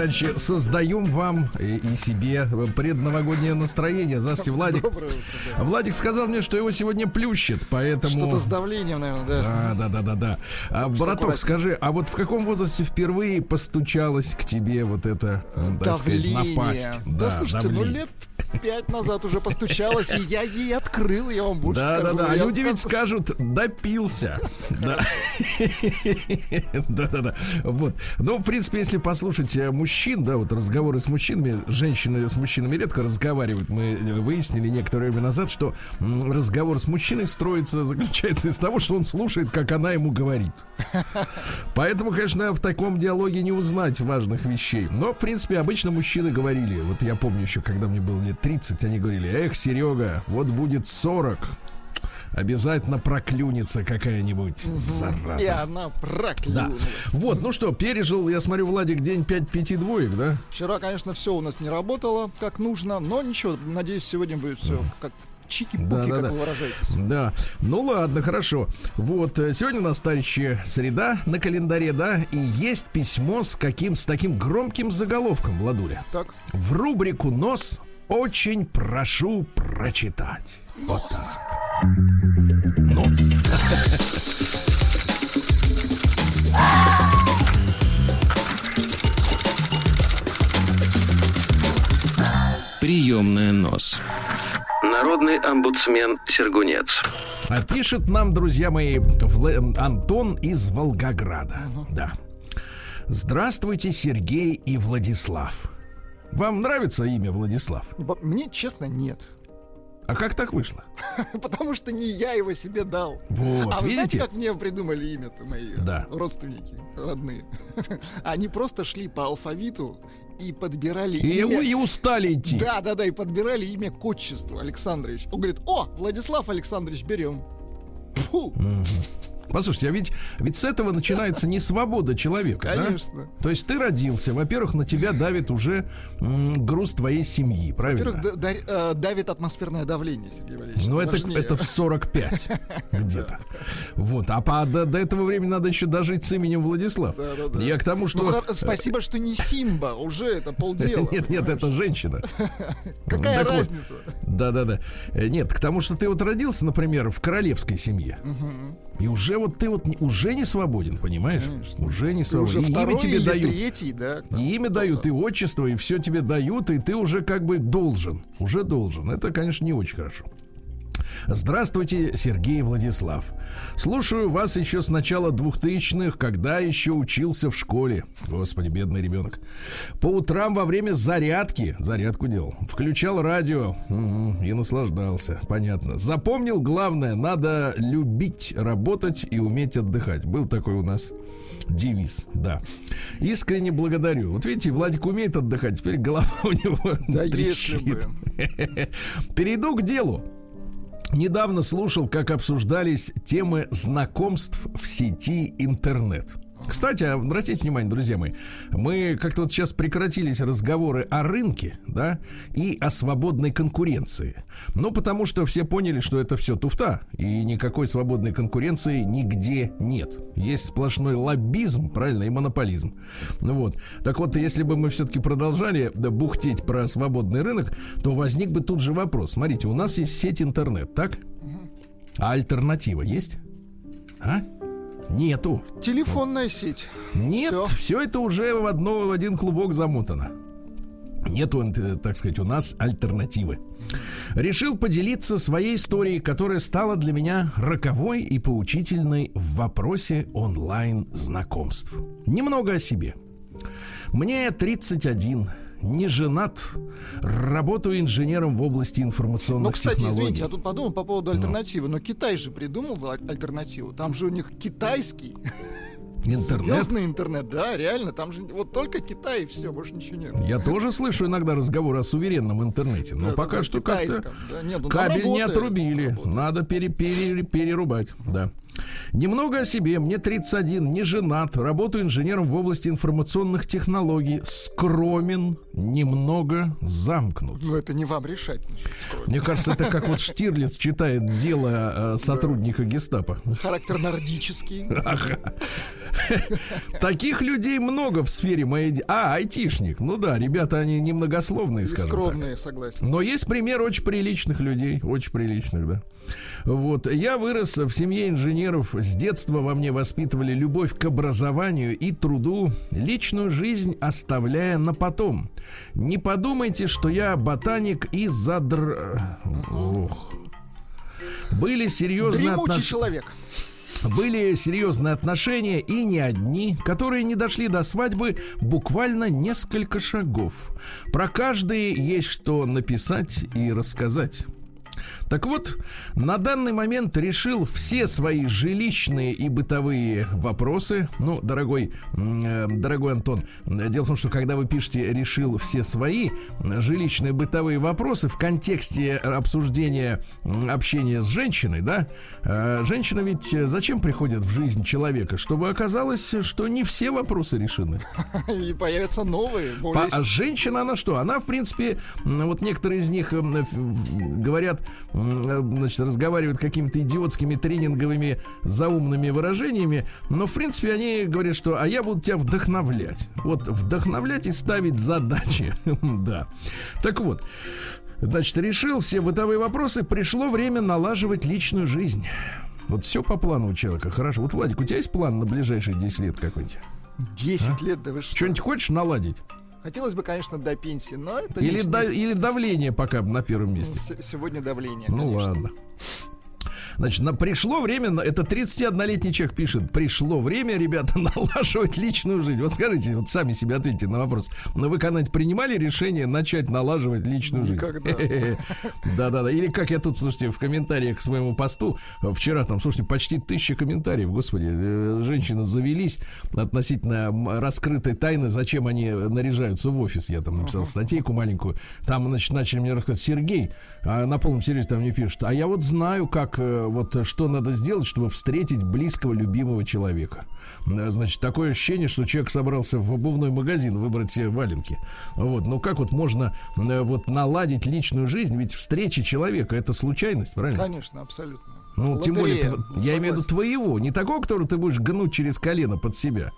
Да, дальше создаем вам и, и себе предновогоднее настроение. Здравствуйте, Владик. Владик сказал мне, что его сегодня плющит, поэтому... Что-то с давлением, наверное, да. Да, да, да, да, да. А, браток, скажи, а вот в каком возрасте впервые постучалась к тебе вот это, так сказать, Давление. напасть? Да, слушайте, ну давление. лет пять назад уже постучалась, и я ей открыл, я вам больше Да, да, скажу. да. А Я люди ведь скажу- скажут, допился. Да. Да, да, да. Вот. Ну, в принципе, если послушать э, мужчин, да, вот разговоры с мужчинами, женщины с мужчинами редко разговаривают. Мы э, выяснили некоторое время назад, что разговор с мужчиной строится, заключается из того, что он слушает, как она ему говорит. Поэтому, конечно, в таком диалоге не узнать важных вещей. Но, в принципе, обычно мужчины говорили, вот я помню еще, когда мне было лет 30, они говорили, эх, Серега, вот будет 40, обязательно проклюнется какая-нибудь И зараза. она Да. проклюнулась. Вот, ну что, пережил, я смотрю, Владик, день 5 пяти двоек, да? Вчера, конечно, все у нас не работало как нужно, но ничего, надеюсь, сегодня будет все как чики-пуки, Да, да, как да. вы выражаетесь. Да, ну ладно, хорошо. Вот, э, сегодня у нас, товарищи, среда на календаре, да, и есть письмо с каким, с таким громким заголовком, Владуля. Так, В рубрику «Нос» очень прошу прочитать. Вот так. Нос. Приемная нос. Народный омбудсмен Сергунец. А Пишет нам, друзья мои, Вла- Антон из Волгограда. Да. Здравствуйте, Сергей и Владислав. Вам нравится имя Владислав? мне, честно, нет. А как так вышло? Потому что не я его себе дал. Вот, а вы знаете, видите? как мне придумали имя-то мои Да. родственники родные? Они просто шли по алфавиту и подбирали И, имя. и устали идти. Да, да, да, и подбирали имя к отчеству Александрович. Он говорит, о, Владислав Александрович, берем. Фу, Послушайте, а ведь, ведь с этого начинается не свобода человека, да? конечно. То есть ты родился, во-первых, на тебя давит уже груз твоей семьи, правильно? Во-первых, да- да- э, давит атмосферное давление, Сергей Валерьевич. Ну, это, важнее. это в 45 где-то. Вот. А по- до, до этого времени надо еще дожить с именем Владислав. Да-да-да. Я к тому, Ну, что... хор- спасибо, что не Симба, уже это полдела. Нет, нет, это женщина. Какая разница? Да-да-да. Э, Нет, к тому, что ты вот родился, например, в королевской семье. И уже вот ты вот уже не свободен, понимаешь? Конечно. Уже не Ты уже свободен. И имя тебе дают. третий, да? И имя дают, и отчество, и все тебе дают, и ты уже как бы должен. Уже должен. Это, конечно, не очень хорошо. Здравствуйте, Сергей Владислав. Слушаю вас еще с начала двухтысячных, когда еще учился в школе. Господи, бедный ребенок. По утрам во время зарядки, зарядку делал, включал радио мгм, и наслаждался. Понятно. Запомнил главное, надо любить работать и уметь отдыхать. Был такой у нас девиз, да. Искренне благодарю. Вот видите, Владик умеет отдыхать, теперь голова у него Да если трещит. бы. Перейду к делу. Недавно слушал, как обсуждались темы знакомств в сети интернет. Кстати, обратите внимание, друзья мои, мы как-то вот сейчас прекратились разговоры о рынке, да, и о свободной конкуренции. Ну, потому что все поняли, что это все туфта, и никакой свободной конкуренции нигде нет. Есть сплошной лоббизм, правильно, и монополизм. Ну вот. Так вот, если бы мы все-таки продолжали да, бухтеть про свободный рынок, то возник бы тут же вопрос. Смотрите, у нас есть сеть интернет, так? А альтернатива есть? А? Нету. Телефонная сеть. Нет, Всё. все это уже в, одно, в один клубок замотано. Нету, э, так сказать, у нас альтернативы. Решил поделиться своей историей, которая стала для меня роковой и поучительной в вопросе онлайн-знакомств. Немного о себе. Мне 31, не женат, работаю инженером в области информационных Ну, кстати, технологий. извините, я тут подумал по поводу альтернативы, но Китай же придумал аль- альтернативу. Там же у них китайский Интернет. Звездный интернет, да, реально, там же вот только Китай и все, больше ничего нет. Я тоже слышу иногда разговоры о суверенном интернете, но Да, пока да, что как-то да, нет, ну кабель не работает, отрубили. работает. Надо пере- пере- перерубать, да. Немного о себе. Мне 31, не женат, работаю инженером в области информационных технологий. Скромен, немного замкнут. Ну, это не вам решать. значит. Мне кажется, это как вот Штирлиц читает дело э, сотрудника гестапо. Характер нордический. Ага. Таких людей много в сфере моей... А, айтишник. Ну да, ребята, они немногословные, скажем так. скромные, согласен. Но есть пример очень приличных людей, очень приличных, да. Вот, я вырос в семье инженеров, с детства во мне воспитывали любовь к образованию и труду, личную жизнь оставляя на потом. Не подумайте, что я ботаник и задр... Ох. Были серьезные отношения. человек. Были серьезные отношения и не одни, которые не дошли до свадьбы буквально несколько шагов. Про каждый есть что написать и рассказать. Так вот, на данный момент решил все свои жилищные и бытовые вопросы. Ну, дорогой, э, дорогой Антон, дело в том, что когда вы пишете «решил все свои жилищные бытовые вопросы» в контексте обсуждения общения с женщиной, да, э, женщина ведь зачем приходит в жизнь человека? Чтобы оказалось, что не все вопросы решены. И появятся новые, более... а женщина, она что? Она, в принципе, вот некоторые из них говорят, значит, разговаривают какими-то идиотскими тренинговыми заумными выражениями, но, в принципе, они говорят, что «а я буду тебя вдохновлять». Вот вдохновлять и ставить задачи. Да. Так вот, значит, решил все бытовые вопросы, пришло время налаживать личную жизнь. Вот все по плану у человека, хорошо. Вот, Владик, у тебя есть план на ближайшие 10 лет какой-нибудь? 10 лет, да вы что? Что-нибудь хочешь наладить? Хотелось бы, конечно, до пенсии, но это Или, не- не- или давление пока на первом месте. с- сегодня давление. Ну конечно. ладно. Значит, на, пришло время, это 31-летний человек пишет, пришло время, ребята, налаживать личную жизнь. Вот скажите, вот сами себе ответьте на вопрос. Но вы когда-нибудь принимали решение начать налаживать личную жизнь? Никогда. Да-да-да. Или как я тут, слушайте, в комментариях к своему посту, вчера там, слушайте, почти тысяча комментариев, господи, э, женщины завелись относительно раскрытой тайны, зачем они наряжаются в офис. Я там написал статейку маленькую. Там, значит, начали мне рассказывать, Сергей, а на полном серьезе там мне пишут, а я вот знаю, как, э, вот, э, что надо сделать, чтобы встретить близкого, любимого человека. Э, Значит, такое ощущение, что человек собрался в обувной магазин выбрать себе валенки. Вот, ну как вот можно э, вот наладить личную жизнь, ведь встреча человека это случайность, правильно? Конечно, абсолютно. Ну, тем более, Лотерея. я имею в виду твоего, не такого, которого ты будешь гнуть через колено под себя.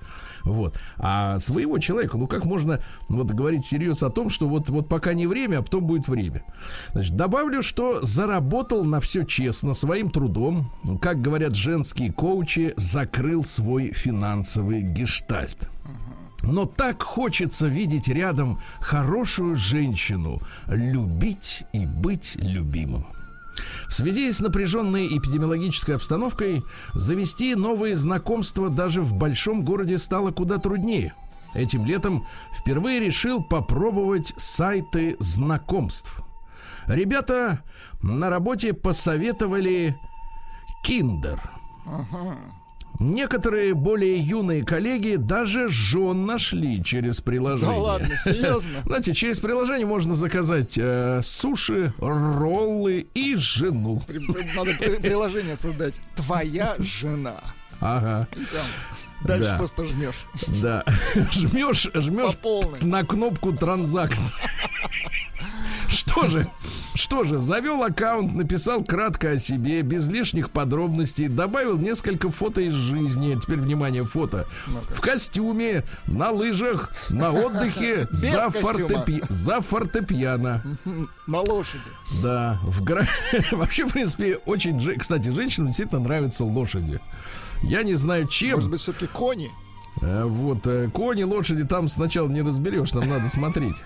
Вот. А своего человека, ну как можно вот говорить серьезно о том, что вот, вот пока не время, а потом будет время. Значит, добавлю, что заработал на все честно, своим трудом, как говорят женские коучи, закрыл свой финансовый гештальт. Но так хочется видеть рядом хорошую женщину, любить и быть любимым. В связи с напряженной эпидемиологической обстановкой завести новые знакомства даже в большом городе стало куда труднее. Этим летом впервые решил попробовать сайты знакомств. Ребята на работе посоветовали Киндер. Некоторые более юные коллеги даже жен нашли через приложение. Да ладно, серьезно? Знаете, через приложение можно заказать э, суши, роллы и жену. Надо при- приложение создать. Твоя жена. Ага, Дальше Да. просто жмешь. да. Жмешь, жмешь на кнопку транзакт. Что же? Что же, завел аккаунт, написал кратко о себе, без лишних подробностей, добавил несколько фото из жизни. Теперь, внимание, фото. В костюме, на лыжах, на отдыхе, за, фортепи- за фортепиано. На лошади. Да, в гра... вообще, в принципе, очень... Кстати, женщинам действительно нравятся лошади. Я не знаю, чем. Может быть, все-таки кони? Э, Вот, э, кони, лошади там сначала не разберешь, нам надо смотреть.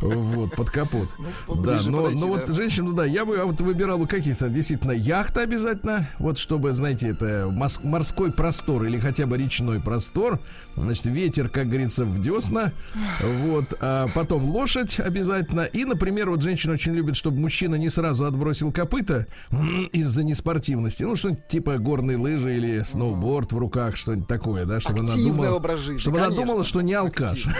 Вот, под капот. Ну, Да, но, подойти, но вот да. женщину, да, я бы а вот выбирал у каких-то действительно яхта обязательно, вот чтобы, знаете, это морской простор или хотя бы речной простор, значит, ветер, как говорится, в десна, вот, а потом лошадь обязательно, и, например, вот женщина очень любит, чтобы мужчина не сразу отбросил копыта из-за неспортивности, ну, что-нибудь типа горные лыжи или сноуборд в руках, что-нибудь такое, да, чтобы она Активный образ жизни, чтобы она думала, что не алкаш.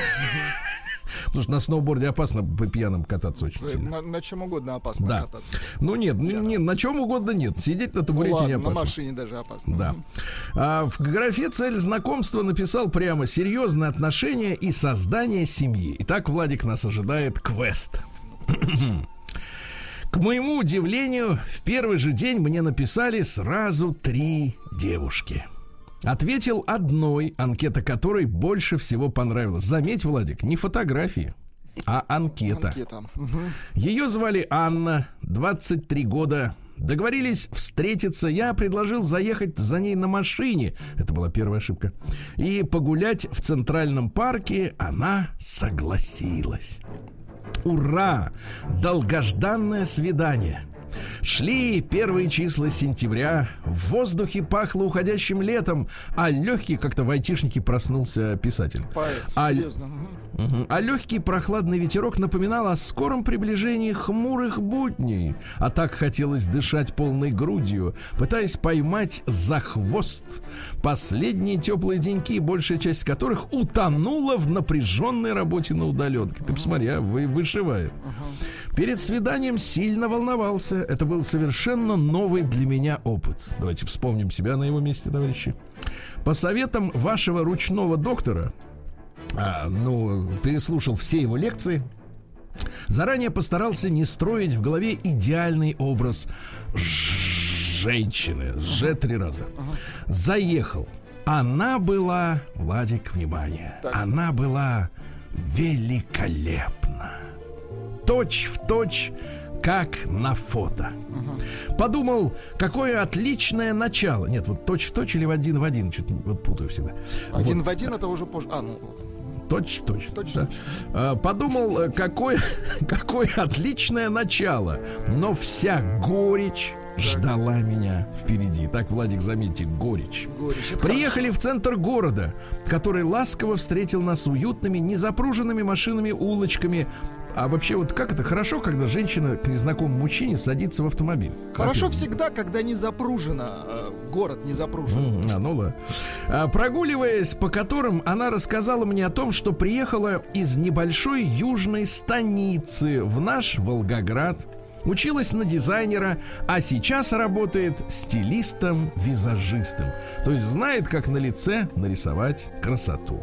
Потому что на сноуборде опасно по пьяным кататься очень Э, сильно. На, на чем угодно опасно Да. кататься. Ну нет, ну, не, на чем угодно нет. Сидеть на Ну табурете ладно, не на опасно. машине даже опасно. Да. А в графе цель знакомства написал прямо серьезные отношения и создание семьи. Итак, Владик нас ожидает квест. К моему удивлению, в первый же день мне написали сразу три девушки. Ответил одной, анкета которой больше всего понравилась. Заметь, Владик, не фотографии, а анкета. Анкета. Ее звали Анна, 23 года. Договорились встретиться. Я предложил заехать за ней на машине. Это была первая ошибка. И погулять в Центральном парке. Она согласилась. Ура! Долгожданное свидание. Шли первые числа сентября, в воздухе пахло уходящим летом, а легкий, как-то в айтишнике проснулся писатель. Поэт. А серьезно. А легкий прохладный ветерок напоминал о скором приближении хмурых будней. А так хотелось дышать полной грудью, пытаясь поймать за хвост последние теплые деньки, большая часть которых утонула в напряженной работе на удаленке. Ты посмотри, а, вы, вышивает. Перед свиданием сильно волновался. Это был совершенно новый для меня опыт. Давайте вспомним себя на его месте, товарищи. По советам вашего ручного доктора, а, ну, переслушал все его лекции. Заранее постарался не строить в голове идеальный образ женщины. Ж три раза. Заехал. Она была, Владик, внимание, Так. она была великолепна. Точь в точь, как на фото. Подумал, какое отличное начало. Нет, вот точь в точь или в один в один, что-то вот путаю всегда. Один Вот. в один это уже позже. А, ну, Точь точь. Точь да. точь. А, Подумал, э, какое, какое отличное начало, но вся горечь ждала меня впереди. Так, Владик, заметьте, горечь. горечь. Приехали в центр города, который ласково встретил нас уютными, незапруженными машинами, улочками. А вообще, вот как это хорошо, когда женщина к незнакомому мужчине садится в автомобиль? Хорошо всегда, когда не запружено, э, город не запружен. М, А, ну да. А, прогуливаясь по которым, она рассказала мне о том, что приехала из небольшой южной станицы в наш Волгоград. Училась на дизайнера, а сейчас работает стилистом-визажистом. То есть знает, как на лице нарисовать красоту.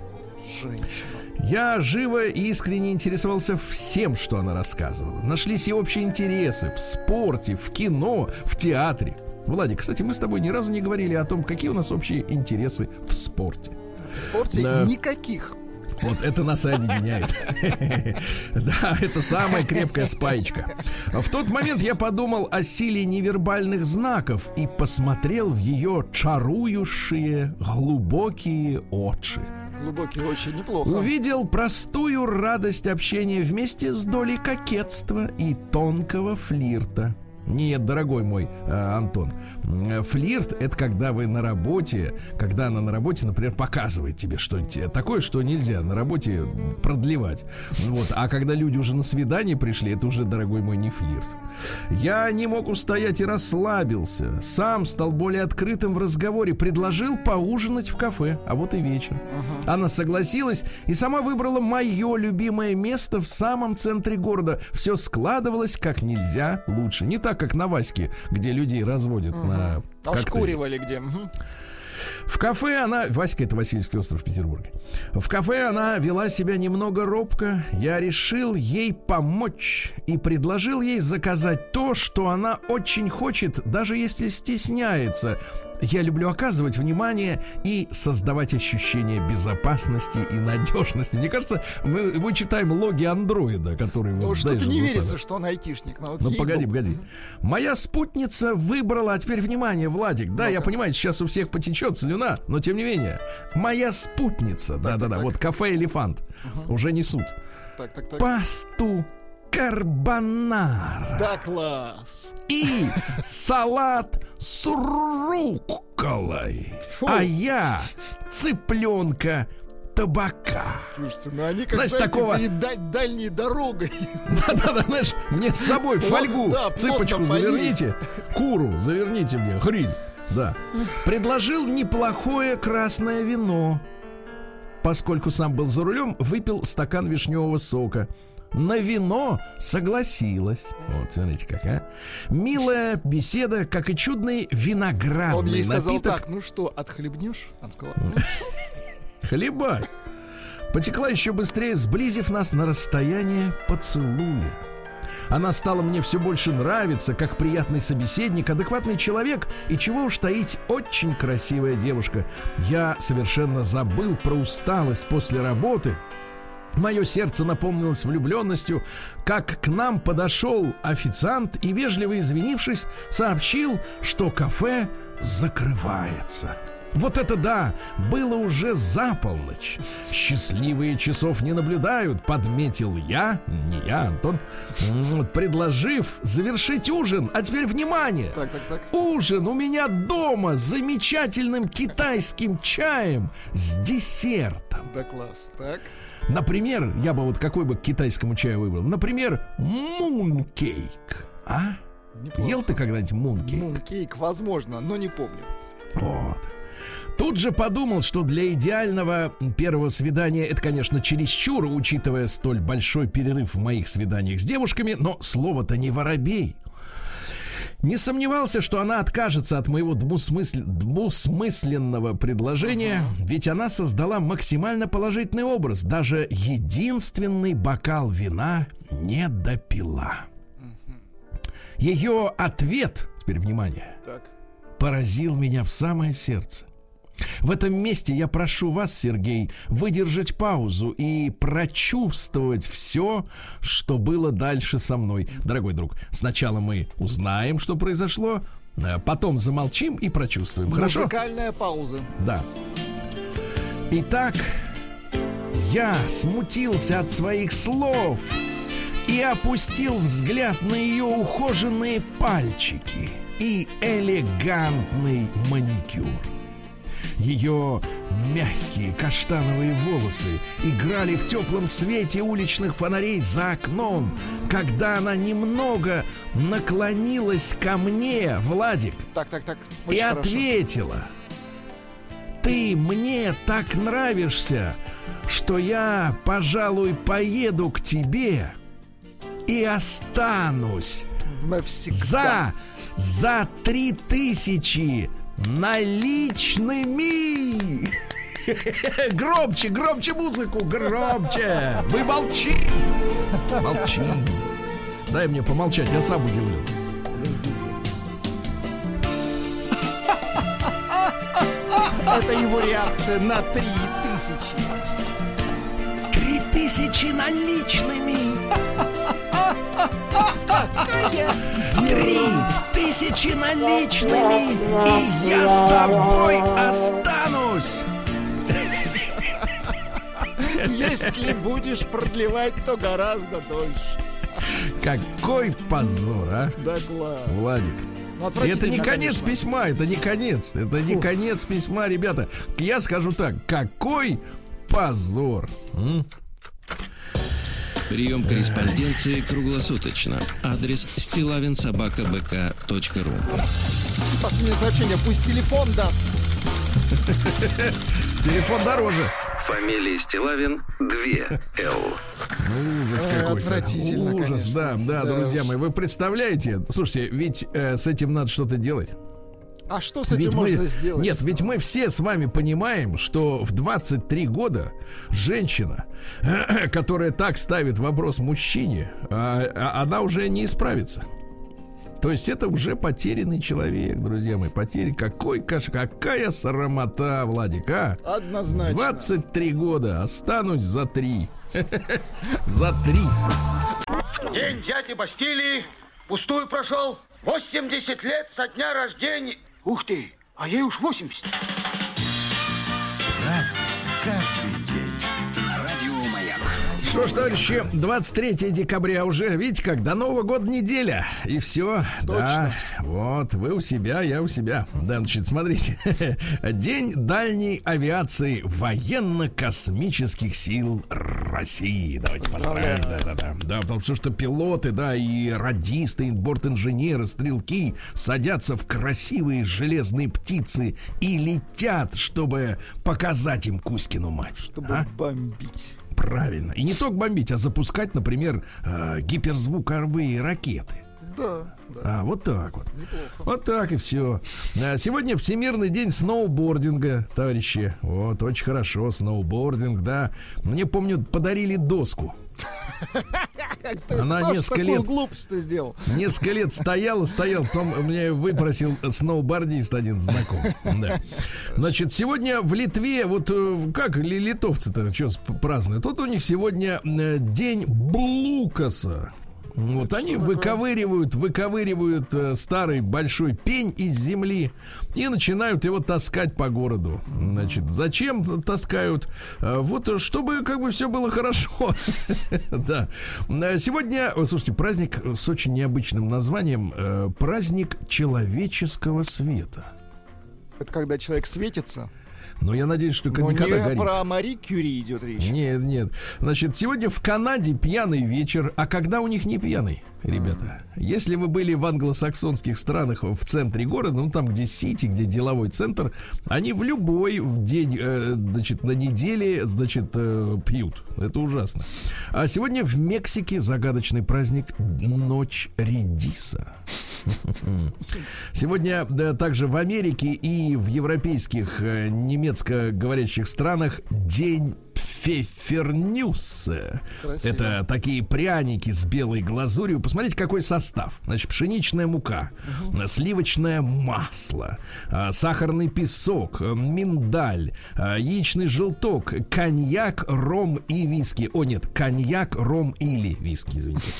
Женщина. Я живо и искренне интересовался всем, что она рассказывала. Нашлись и общие интересы в спорте, в кино, в театре. Владик, кстати, мы с тобой ни разу не говорили о том, какие у нас общие интересы в спорте. В спорте Да. никаких. Вот это нас и объединяет. Да, это самая крепкая спаечка. В тот момент я подумал о силе невербальных знаков и посмотрел в ее чарующие глубокие очи. Глубокий очень неплохо. Увидел простую радость общения вместе с долей кокетства и тонкого флирта. Нет, дорогой мой э, Антон, э, флирт это когда вы на работе, когда она на работе, например, показывает тебе что-нибудь э, такое, что нельзя на работе продлевать. Вот. А когда люди уже на свидание пришли, это уже, дорогой мой, не флирт. Я не мог устоять и расслабился. Сам стал более открытым в разговоре, предложил поужинать в кафе. А вот и вечер. Она согласилась и сама выбрала мое любимое место в самом центре города. Все складывалось как нельзя лучше. Не так, как на Ваське, где людей разводят на коктейли. Ошкуривали где. В кафе она... Васька, это Васильевский остров в Петербурге. В кафе она вела себя немного робко. Я решил ей помочь и предложил ей заказать то, что она очень хочет, даже если стесняется. Я люблю оказывать внимание и создавать ощущение безопасности и надежности. Мне кажется, мы, мы читаем логи андроида, который Ну, вот, что-то не ну, верится, самое- что он айтишник. но вот ну, погоди, погоди. Моя спутница выбрала, а теперь внимание, Владик. Да, я Ну-ка. понимаю, сейчас у всех потечет слюна, но тем не менее. Моя спутница, да-да-да, вот кафе «Элефант» уже несут. Так, так, так. Пасту карбонара Да, класс. и салат с рукколой. Фу. А я цыпленка табака. Слушайте, ну они как, Знаешь, такого- перед даль- дальней дорогой. Да-да-да, знаешь, мне с собой фольгу, да, цыпочку заверните, куру заверните мне, хрень. Да. Предложил неплохое красное вино. Поскольку сам был за рулем, выпил стакан вишневого сока. На вино согласилась. Вот, смотрите как, а. Милая беседа, как и чудный виноградный Он ей сказал напиток. так, ну что, отхлебнешь? Она сказала, Хлебай. Потекла еще быстрее, сблизив нас на расстояние поцелуя. Она стала мне все больше нравиться, как приятный собеседник, адекватный человек и, чего уж таить, очень красивая девушка. Я совершенно забыл про усталость после работы. Мое сердце наполнилось влюбленностью, как к нам подошел официант и, вежливо извинившись, сообщил, что кафе закрывается. Вот это да! Было уже за полночь. Счастливые часов не наблюдают, подметил я, не я, Антон, предложив завершить ужин. А теперь внимание! так, так, так. Ужин у меня дома с замечательным китайским чаем с десертом. Да, класс. Так. Например, я бы вот какой бы к китайскому чаю выбрал? Например, мункейк. А? Неплохо. Ел ты когда-нибудь мункейк? Мункейк, возможно, но не помню. Вот. Тут же подумал, что для идеального первого свидания это, конечно, чересчур, учитывая столь большой перерыв в моих свиданиях с девушками, но слово-то не воробей. Не сомневался, что она откажется от моего двусмысл- двусмысленного предложения, ведь она создала максимально положительный образ. Даже единственный бокал вина не допила. Ее ответ, теперь внимание, Так. поразил меня в самое сердце. В этом месте я прошу вас, Сергей, выдержать паузу и прочувствовать все, что было дальше со мной. Дорогой друг, сначала мы узнаем, что произошло, э, потом замолчим и прочувствуем. Хорошо? Музыкальная пауза. Да. Итак, я смутился от своих слов и опустил взгляд на ее ухоженные пальчики и элегантный маникюр. Ее мягкие каштановые волосы играли в теплом свете уличных фонарей за окном, когда она немного наклонилась ко мне, Владик, Так, так, так. и хорошо. ответила. Ты мне так нравишься, что я, пожалуй, поеду к тебе и останусь Навсегда. за за три тысячи наличными. Громче, громче музыку, громче. Мы молчим. Молчим. Дай мне помолчать, я сам удивлен. Это его реакция на три тысячи. Три тысячи наличными. Три тысячи наличными. И я с тобой останусь. Если будешь продлевать, то гораздо дольше. Какой позор, а? Да, класс. Владик. Ну, И это не конец конечно. письма, это не конец. Это не конец письма, ребята. Я скажу так, какой позор. М? Прием корреспонденции круглосуточно. Адрес стилавинсобакабк.ру Последнее сообщение. Пусть телефон даст. Телефон дороже. Фамилия Стилавин 2 Л. Ну, ужас Ой, какой-то. отвратительно, Ужас, да, да, Да друзья мои. Вы представляете? Слушайте, ведь э, с этим надо что-то делать. А что с этим Ведь можно мы, сделать? нет, ведь мы все с вами понимаем, что в 23 года женщина, которая так ставит вопрос мужчине, а, а- она уже не исправится. То есть это уже потерянный человек, друзья мои. Потерян. Какой каш, какая срамота, Владик, а? Однозначно. 23 года, останусь за три. За три. День дяди Бастилии пустую прошел. 80 лет со дня рождения. Ух ты, а ей уж 80. Разный, каждый Что ж, товарищи, 23 декабря уже, видите как, до Нового года неделя. И все. Да, вот, вы у себя, я у себя. Да, значит, смотрите. День дальней авиации военно-космических сил России. Давайте поздравим. Да, да, да. Да, потому что, что пилоты, да, и радисты, и бортинженеры, стрелки садятся в красивые железные птицы и летят, чтобы показать им Кузькину мать. Чтобы А? бомбить. Правильно. И не только бомбить, а запускать, например, э, гиперзвуковые ракеты. Да, да. А, вот так вот. Вот так и все. Сегодня Всемирный день сноубординга, товарищи. Вот, очень хорошо, сноубординг, да. Мне, помню, подарили доску. Она кто несколько лет- глупость-то сделал? Несколько лет стоял, стоял, потом мне выпросил сноубордист один знакомый. Да. Значит, сегодня в Литве, вот э, как ли- литовцы-то что празднуют? Вот у них сегодня э, день Блукаса. Вот они выковыривают, выковыривают э, старый большой пень из земли и начинают его таскать по городу. Значит, зачем таскают? Э, Вот э, чтобы как бы все было хорошо. Да. Сегодня, слушайте, праздник с очень необычным названием. э, Праздник человеческого света. Это когда человек светится. Но я надеюсь, что Но никогда не горит. про Мари Кюри идет речь. Нет, нет. Значит, сегодня в Канаде пьяный вечер. А когда у них не пьяный, ребята? Если вы были в англосаксонских странах в центре города, ну там, где Сити, где деловой центр, они в любой в день, э, значит, на неделе, значит, э, пьют. Это ужасно. А сегодня в Мексике загадочный праздник Ночь Редиса. Сегодня да, также в Америке и в европейских э, немецко говорящих странах день Красиво. Это такие пряники с белой глазурью. Посмотрите, какой состав. Значит, пшеничная мука, сливочное масло, а, сахарный песок, а, миндаль, яичный желток, коньяк, ром и виски. О, нет, коньяк, ром или виски, извините.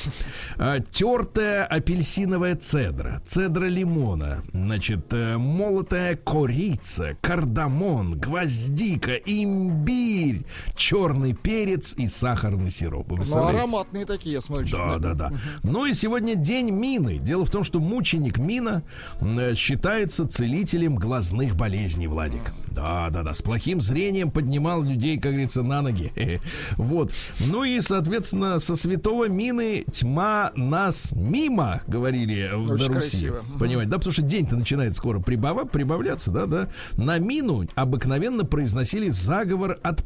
Тертая апельсиновая цедра, цедра лимона, значит, э, молотая корица, кардамон, гвоздика, имбирь, черный перец и сахарный сироп. Вы Ну, ароматные такие, я смотрю. Да, да, да. Ну и сегодня день Мины. Дело в том, что мученик Мина э, считается целителем глазных болезней, Владик. Да, да, да. С плохим зрением поднимал людей, как говорится, на ноги. Вот. Ну и, соответственно, со святого Мины тьма нас мимо, говорили в Очень на Руси. красиво. Понимаете, да, потому что день-то начинает скоро прибава- прибавляться, да, да. На Мину обыкновенно произносили заговор от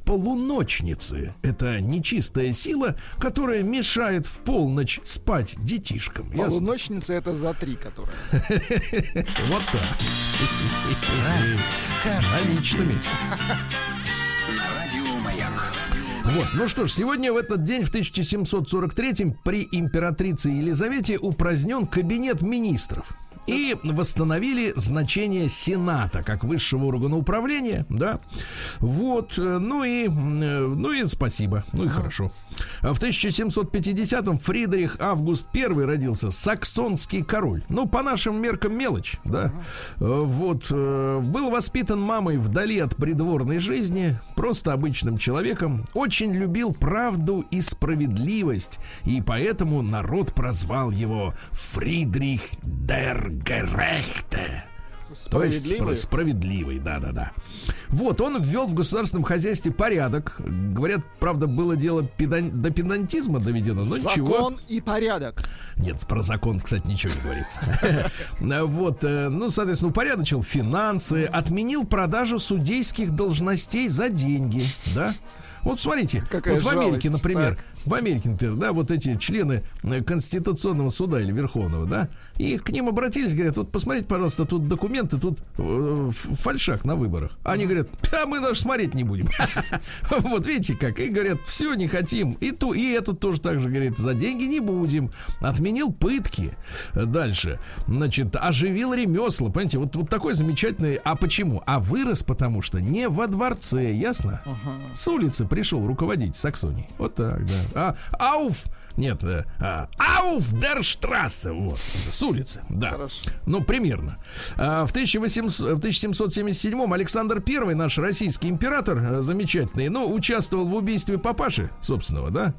полуночницы. Это нечистая сила, которая мешает в полночь спать детишкам. Полуночница это за три, которая. Вот так. Наличными. На радио Маяк. Вот, ну что ж, сегодня в этот день, в 1743 при императрице Елизавете упразднен кабинет министров. И восстановили значение Сената как высшего органа управления, да. Вот, э, ну и, э, ну и спасибо, ну и хорошо. А в 1750-м Фридрих Август I родился, саксонский король. Ну, по нашим меркам мелочь, да. Э, Вот, был воспитан мамой вдали от придворной жизни, просто обычным человеком, очень любил правду и справедливость, и поэтому народ прозвал его Фридрих дер Герехте. То есть Справедливый. спро- справедливый, да-да-да. Вот, он ввел в государственном хозяйстве порядок. Говорят, правда, было дело педан- до педантизма доведено, но ничего. Закон и порядок. Нет, про закон, кстати, ничего не говорится. Вот, э, ну, соответственно, упорядочил финансы, отменил продажу судейских должностей за деньги, да? Вот смотрите, Какая вот в Америке, жалость, например, так. В Америке, например, да, вот эти члены э, Конституционного суда или Верховного, да, и к ним обратились, говорят, вот посмотрите, пожалуйста, тут документы, тут э, фальшак на выборах. Они говорят, а мы даже смотреть не будем. Вот видите как, и говорят, все, не хотим. И ту, и этот тоже так же говорит, за деньги не будем. Отменил пытки. Дальше, значит, оживил ремесла, понимаете, вот, вот такой замечательный. А почему? А вырос, потому что не во дворце, ясно? С улицы пришел руководить Саксонией. Вот так, да. А, ауф! Нет, э, а, ауф дер штрассе, вот, с улицы, да. Хорошо. Ну, примерно. А, В, 1800 в 1777 Александр I, наш российский император, э, замечательный, ну, участвовал в убийстве папаши собственного, да?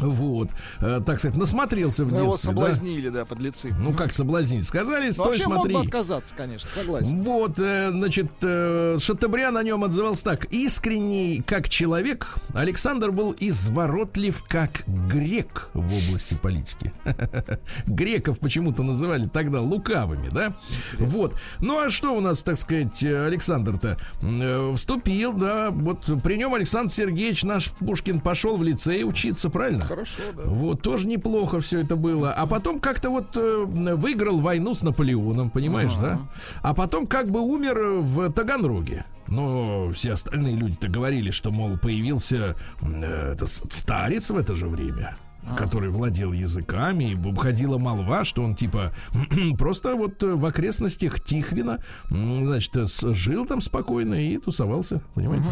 Вот, Э, так сказать, насмотрелся в Ну, Его детстве, да? соблазнили, да, подлецы. Ну, как соблазнить? Сказали, Ну, стой, вообще мог смотри. бы отказаться, конечно, согласен. Вот, э, значит, э, Шатабриан о нем отзывался так. Искренний как человек, Александр был изворотлив как грек в области политики. Греков почему-то называли тогда лукавыми, да? Вот. Ну, а что у нас, так сказать, э, Александр-то? Э, Вступил, да, вот при нем Александр Сергеевич, наш Пушкин, пошел в лицей учиться, правильно? Хорошо, да. Вот, тоже неплохо все это было. А потом как-то вот э, выиграл войну с Наполеоном, понимаешь, да? А потом как бы умер в Таганроге. Но все остальные люди-то говорили, что, мол, появился э, это, старец в это же время который владел языками, и ходила молва, что он типа просто вот э, в окрестностях Тихвина, значит, э, жил там спокойно и тусовался, понимаете?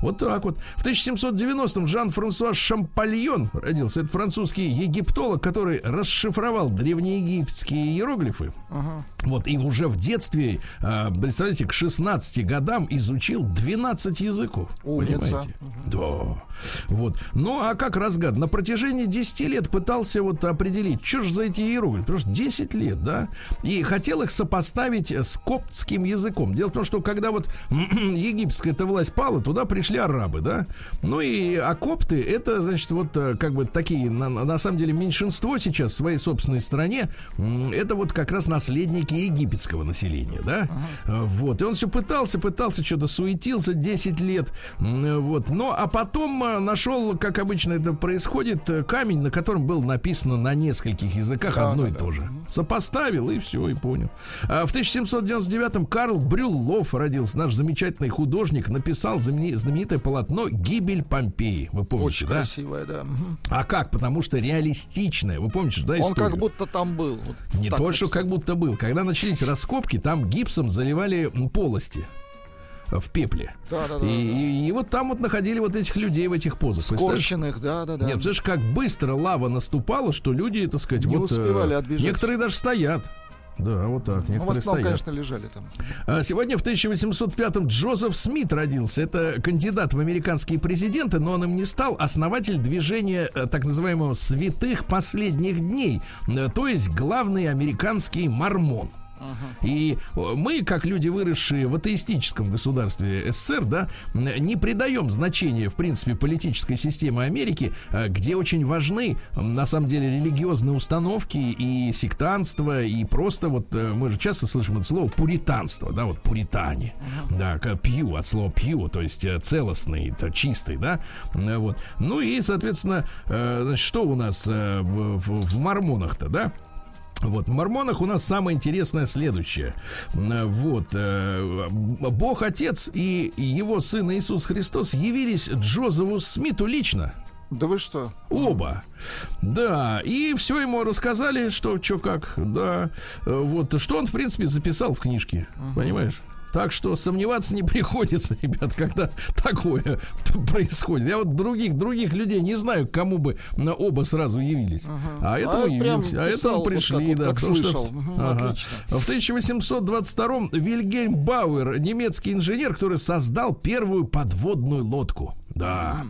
Вот так вот. В 1790-м Жан-Франсуа Шампальон родился. Это французский египтолог, который расшифровал древнеегипетские иероглифы. Вот, и уже в детстве, а, представляете, к 16 годам изучил 12 языков. Умница. Понимаете? Да. Вот. Ну, а как разгад? На протяжении 10 лет пытался вот определить, что же за эти иероглифы. Потому что 10 лет, да? И хотел их сопоставить с коптским языком. Дело в том, что когда вот египетская эта власть пала, туда пришли арабы, да? Ну и а копты, это, значит, вот э, как бы такие, на, на самом деле, меньшинство сейчас в своей собственной стране. Это вот как раз наследники египетского населения, да? Э, Вот. И он все пытался, пытался, что-то суетился 10 лет. М, Вот. Но, а потом э, нашел, как обычно это происходит, э, камень, на котором было написано на нескольких языках Да, одно да, и да. то же. Сопоставил и все, и понял. А в 1799-м Карл Брюллов родился, наш замечательный художник, написал знамени- знаменитое полотно «Гибель Помпеи». Вы помните, Очень да? красивая, да. А как? Потому что реалистичное. Вы помните, да, Он историю? как будто там был. Вот Не то, что написано. как будто был. Когда начались раскопки, там гипсом заливали полости в пепле. Да, да, да, и, да. и- и вот там вот находили вот этих людей в этих позах. Скорченных, да, да, да. Нет, представляешь, как быстро лава наступала, что люди, так сказать, Не вот... э, успевали отбежать. Некоторые даже стоят. Да, вот так, ну, в основном, стоят. конечно, лежали там. А Сегодня в 1805-м Джозеф Смит родился. Это кандидат в американские президенты, но он им не стал. Основатель движения э, так называемого «святых последних дней», э, то есть главный американский мормон. И мы, как люди, выросшие в атеистическом государстве СССР, да, не придаем значения, в принципе, политической системе Америки, э, где очень важны, на самом деле, религиозные установки и сектанство, и просто вот, э, мы же часто слышим это слово, пуританство, да, вот пуритане, да, как пью, от слова пью, то есть э, целостный, чистый, да, Э, вот. Ну и, соответственно, что у нас в, в- в мормонах-то, да? Вот, в мормонах у нас самое интересное следующее. М, Вот, э, Бог Отец и его Сын Иисус Христос явились Джозефу Смиту лично. Да вы что? Оба. Да, и все ему рассказали, что, что как, да. Э, Вот, что он, в принципе, записал в книжке, понимаешь? Так что сомневаться не приходится, ребят, когда такое происходит. Я вот других, других людей не знаю, кому бы на оба сразу явились. А этому А явились, а этому вот пришли, как вот, да. как потому что- слышал. Мгм, Ага. отлично. В 1822-м Вильгельм Бауэр, немецкий инженер, который создал первую подводную лодку. Да.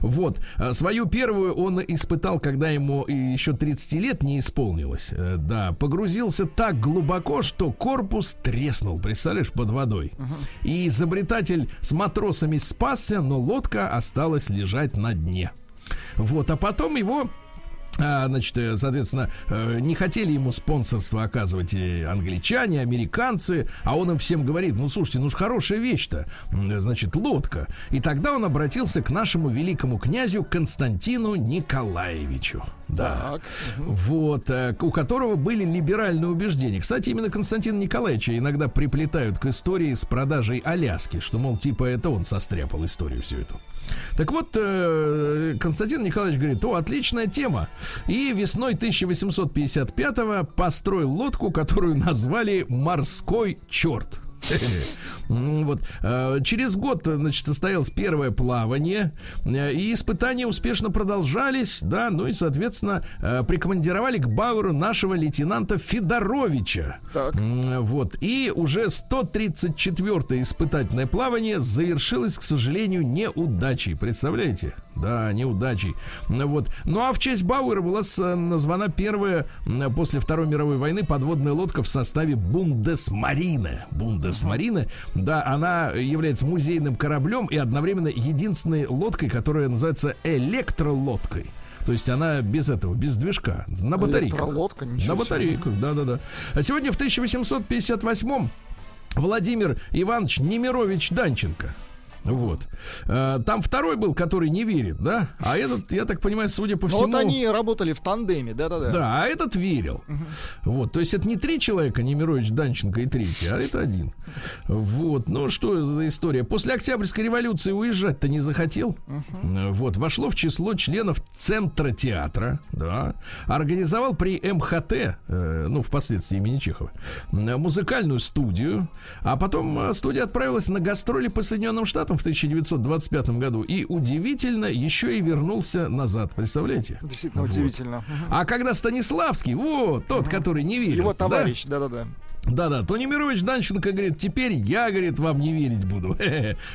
Вот. А Свою первую он испытал, когда ему еще 30 лет не исполнилось. Э, Да. Погрузился так глубоко, что корпус треснул, представляешь, под водой. И изобретатель с матросами спасся, но лодка осталась лежать на дне. Вот. А потом его значит, э, соответственно, э, не хотели ему спонсорство оказывать и англичане, американцы, а он им всем говорит, ну, слушайте, ну ж хорошая вещь-то, значит, лодка. И тогда он обратился к нашему великому князю Константину Николаевичу. Да. Так. Вот, э, у которого были либеральные убеждения. Кстати, именно Константин Николаевича иногда приплетают к истории с продажей Аляски, что, мол, типа это он состряпал историю всю эту. Так вот, э, Константин Николаевич говорит, о, отличная тема. И весной 1855-го построил лодку, которую назвали «Морской черт». Вот. э, Через год, значит, состоялось первое плавание, э, и испытания успешно продолжались, да, ну и, соответственно, э, прикомандировали к Бауэру нашего лейтенанта Федоровича. Так. Вот. И уже 134-е испытательное плавание завершилось, к сожалению, неудачей. Представляете? Да, неудачей. Ну Вот. Ну а в честь Бауэра была названа первая после Второй мировой войны подводная лодка в составе Бундесмарина. Бундесмарина, да, она является музейным кораблем и одновременно единственной лодкой, которая называется электролодкой. То есть она без этого, без движка, на батарейках. Электролодка, ничего На батарейках, да-да-да. А сегодня в 1858 Владимир Иванович Немирович Данченко. Вот. Э, Там второй был, который не верит, да? А этот, я так понимаю, судя по Ну, всему... Вот они работали в тандеме, да-да-да. Да, а этот верил. Вот, то есть это не три человека, Немирович, Данченко и третий, а это один. Вот, ну что за история? После Октябрьской революции уезжать-то не захотел. Э, Вот, вошло в число членов Центра театра, да. Организовал при МХТ, э, ну, впоследствии имени Чехова, музыкальную студию. А потом студия отправилась на гастроли по Соединенным Штатам в 1925 году. И удивительно, еще и вернулся назад. Представляете? Действительно Вот. удивительно. А когда Станиславский, вот тот, который не верил. Его товарищ, да-да-да. Да-да, Тони Мирович Данченко говорит, теперь я, говорит, вам не верить буду.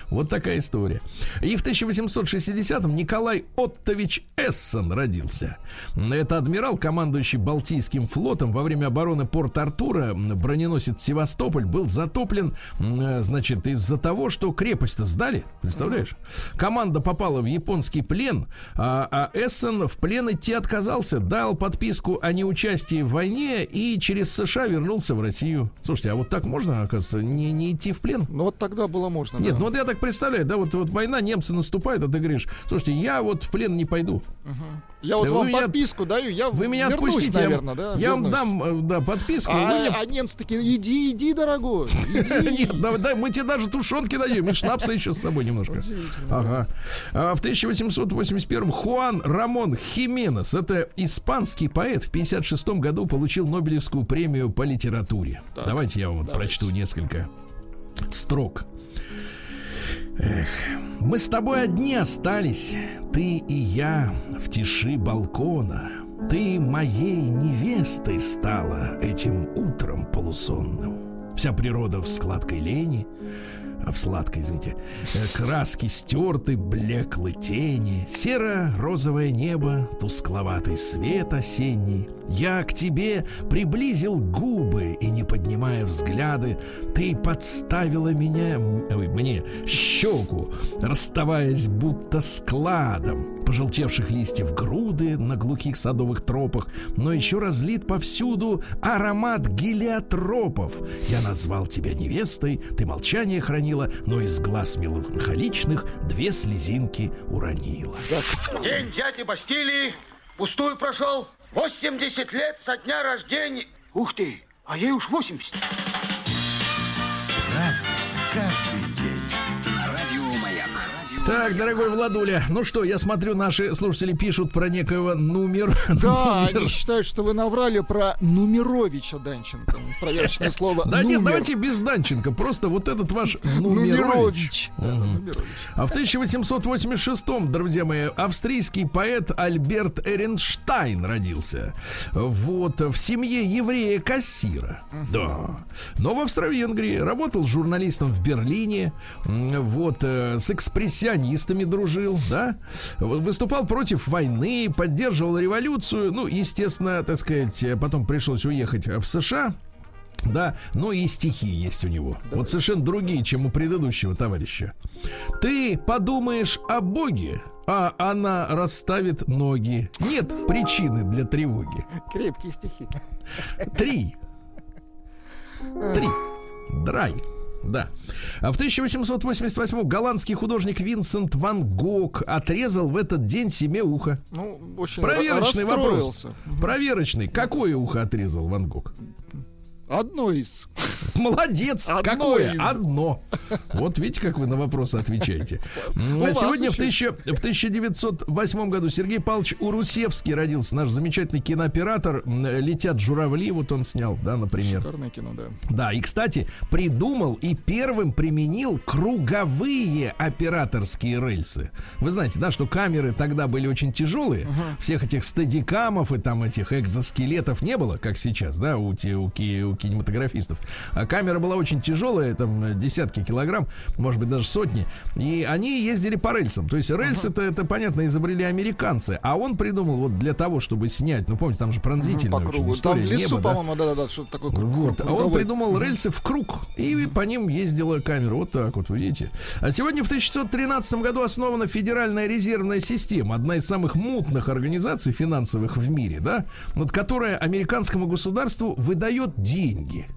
Вот такая история. И в 1860-м Николай Оттович Эссен родился. Это адмирал, командующий Балтийским флотом во время обороны Порт-Артура. м, Броненосец Севастополь был затоплен, э, значит, из-за того, что крепость-то сдали. Представляешь? Команда попала в японский плен, а, а Эссен в плен идти отказался, дал подписку о неучастии в войне и через США вернулся в Россию. Слушайте, а вот так можно, оказывается, не, не идти в плен? Ну вот тогда было можно. Нет, да. ну вот я так представляю, да, вот, вот война, немцы наступают, а ты говоришь, слушайте, я вот в плен не пойду. Я вот вы вам меня- подписку даю, я Вы меня вернусь, отпустите, наверное, да? я вам вернусь. дам, э, да, подписку. А, вы мне- а немцы такие, иди, иди, дорогой, иди. Нет, да, да, мы тебе даже тушенки дадим, и шнапса еще с собой немножко. Ага. А в 1881 Хуан Рамон Хименес, это испанский поэт, в 56 году получил Нобелевскую премию по литературе. Давайте я вам вот прочту несколько строк. Эх, мы с тобой одни остались, ты и я в тиши балкона. Ты моей невестой стала этим утром полусонным. Вся природа в складкой лени, в сладкой, извините, э, краски стерты, блеклы тени, серо-розовое небо, тускловатый свет осенний. Я к тебе приблизил губы и, не поднимая взгляды, ты подставила меня, ой, мне щеку, расставаясь будто складом пожелтевших листьев груды на глухих садовых тропах, но еще разлит повсюду аромат гелиотропов. Я назвал тебя невестой, ты молчание хранила, но из глаз меланхоличных две слезинки уронила. День дяди Бастилии пустую прошел. 80 лет со дня рождения. Ух ты, а ей уж 80. Разный, каждый Так, дорогой Владуля, ну что, я смотрю, наши слушатели пишут про некоего номер. Да, номер. они считают, что вы наврали про Нумеровича Данченко. Проверочное слово. Да нет, давайте без Данченко, просто вот этот ваш Нумерович. А в 1886-м, друзья мои, австрийский поэт Альберт Эренштайн родился. Вот, в семье еврея-кассира. Да. Но в Австро-Венгрии работал журналистом в Берлине. Вот, э, с экспрессионистами дружил, да. Выступал против войны, поддерживал революцию. Ну, естественно, так сказать, э, потом пришлось уехать в США. Да, ну и стихи есть у него. Вот совершенно другие, чем у предыдущего товарища. Ты подумаешь о Боге, а она расставит ноги. Нет причины для тревоги. Крепкие стихи. Три. Три. Драй. Да. А в 1888 голландский художник Винсент Ван Гог отрезал в этот день себе ухо. Ну, очень Проверочный вопрос. расстроился. Проверочный. Какое ухо отрезал Ван Гог? Одно из. Молодец! Одно Какое? из. Одно. Вот видите, как вы на вопросы отвечаете. Вас Сегодня в. 1000 в 1908 году Сергей Павлович Урусевский родился, наш замечательный кинооператор. «Летят журавли», вот он снял, да, например. Шикарное кино, да. Да, и, кстати, придумал и первым применил круговые операторские рельсы. Вы знаете, да, что камеры тогда были очень тяжелые. Всех этих стадикамов и там этих экзоскелетов не было, как сейчас, да, у, те- у, ки- у кинематографистов. А камера была очень тяжелая, там э, десятки килограмм, может быть, даже сотни. И они ездили по рельсам. То есть рельсы-то, это, понятно, изобрели американцы. А он придумал вот для того, чтобы снять, ну, помните, там же пронзительная По очень кругу. Там история в лесу, неба, да? по-моему, да-да-да, что-то такое. круг- Вот, а он придумал рельсы в круг, и по ним ездила камера. Вот так вот, видите. А сегодня в 1913 году основана Федеральная резервная система, одна из самых мутных организаций финансовых в мире, да, вот которая американскому государству выдает деньги.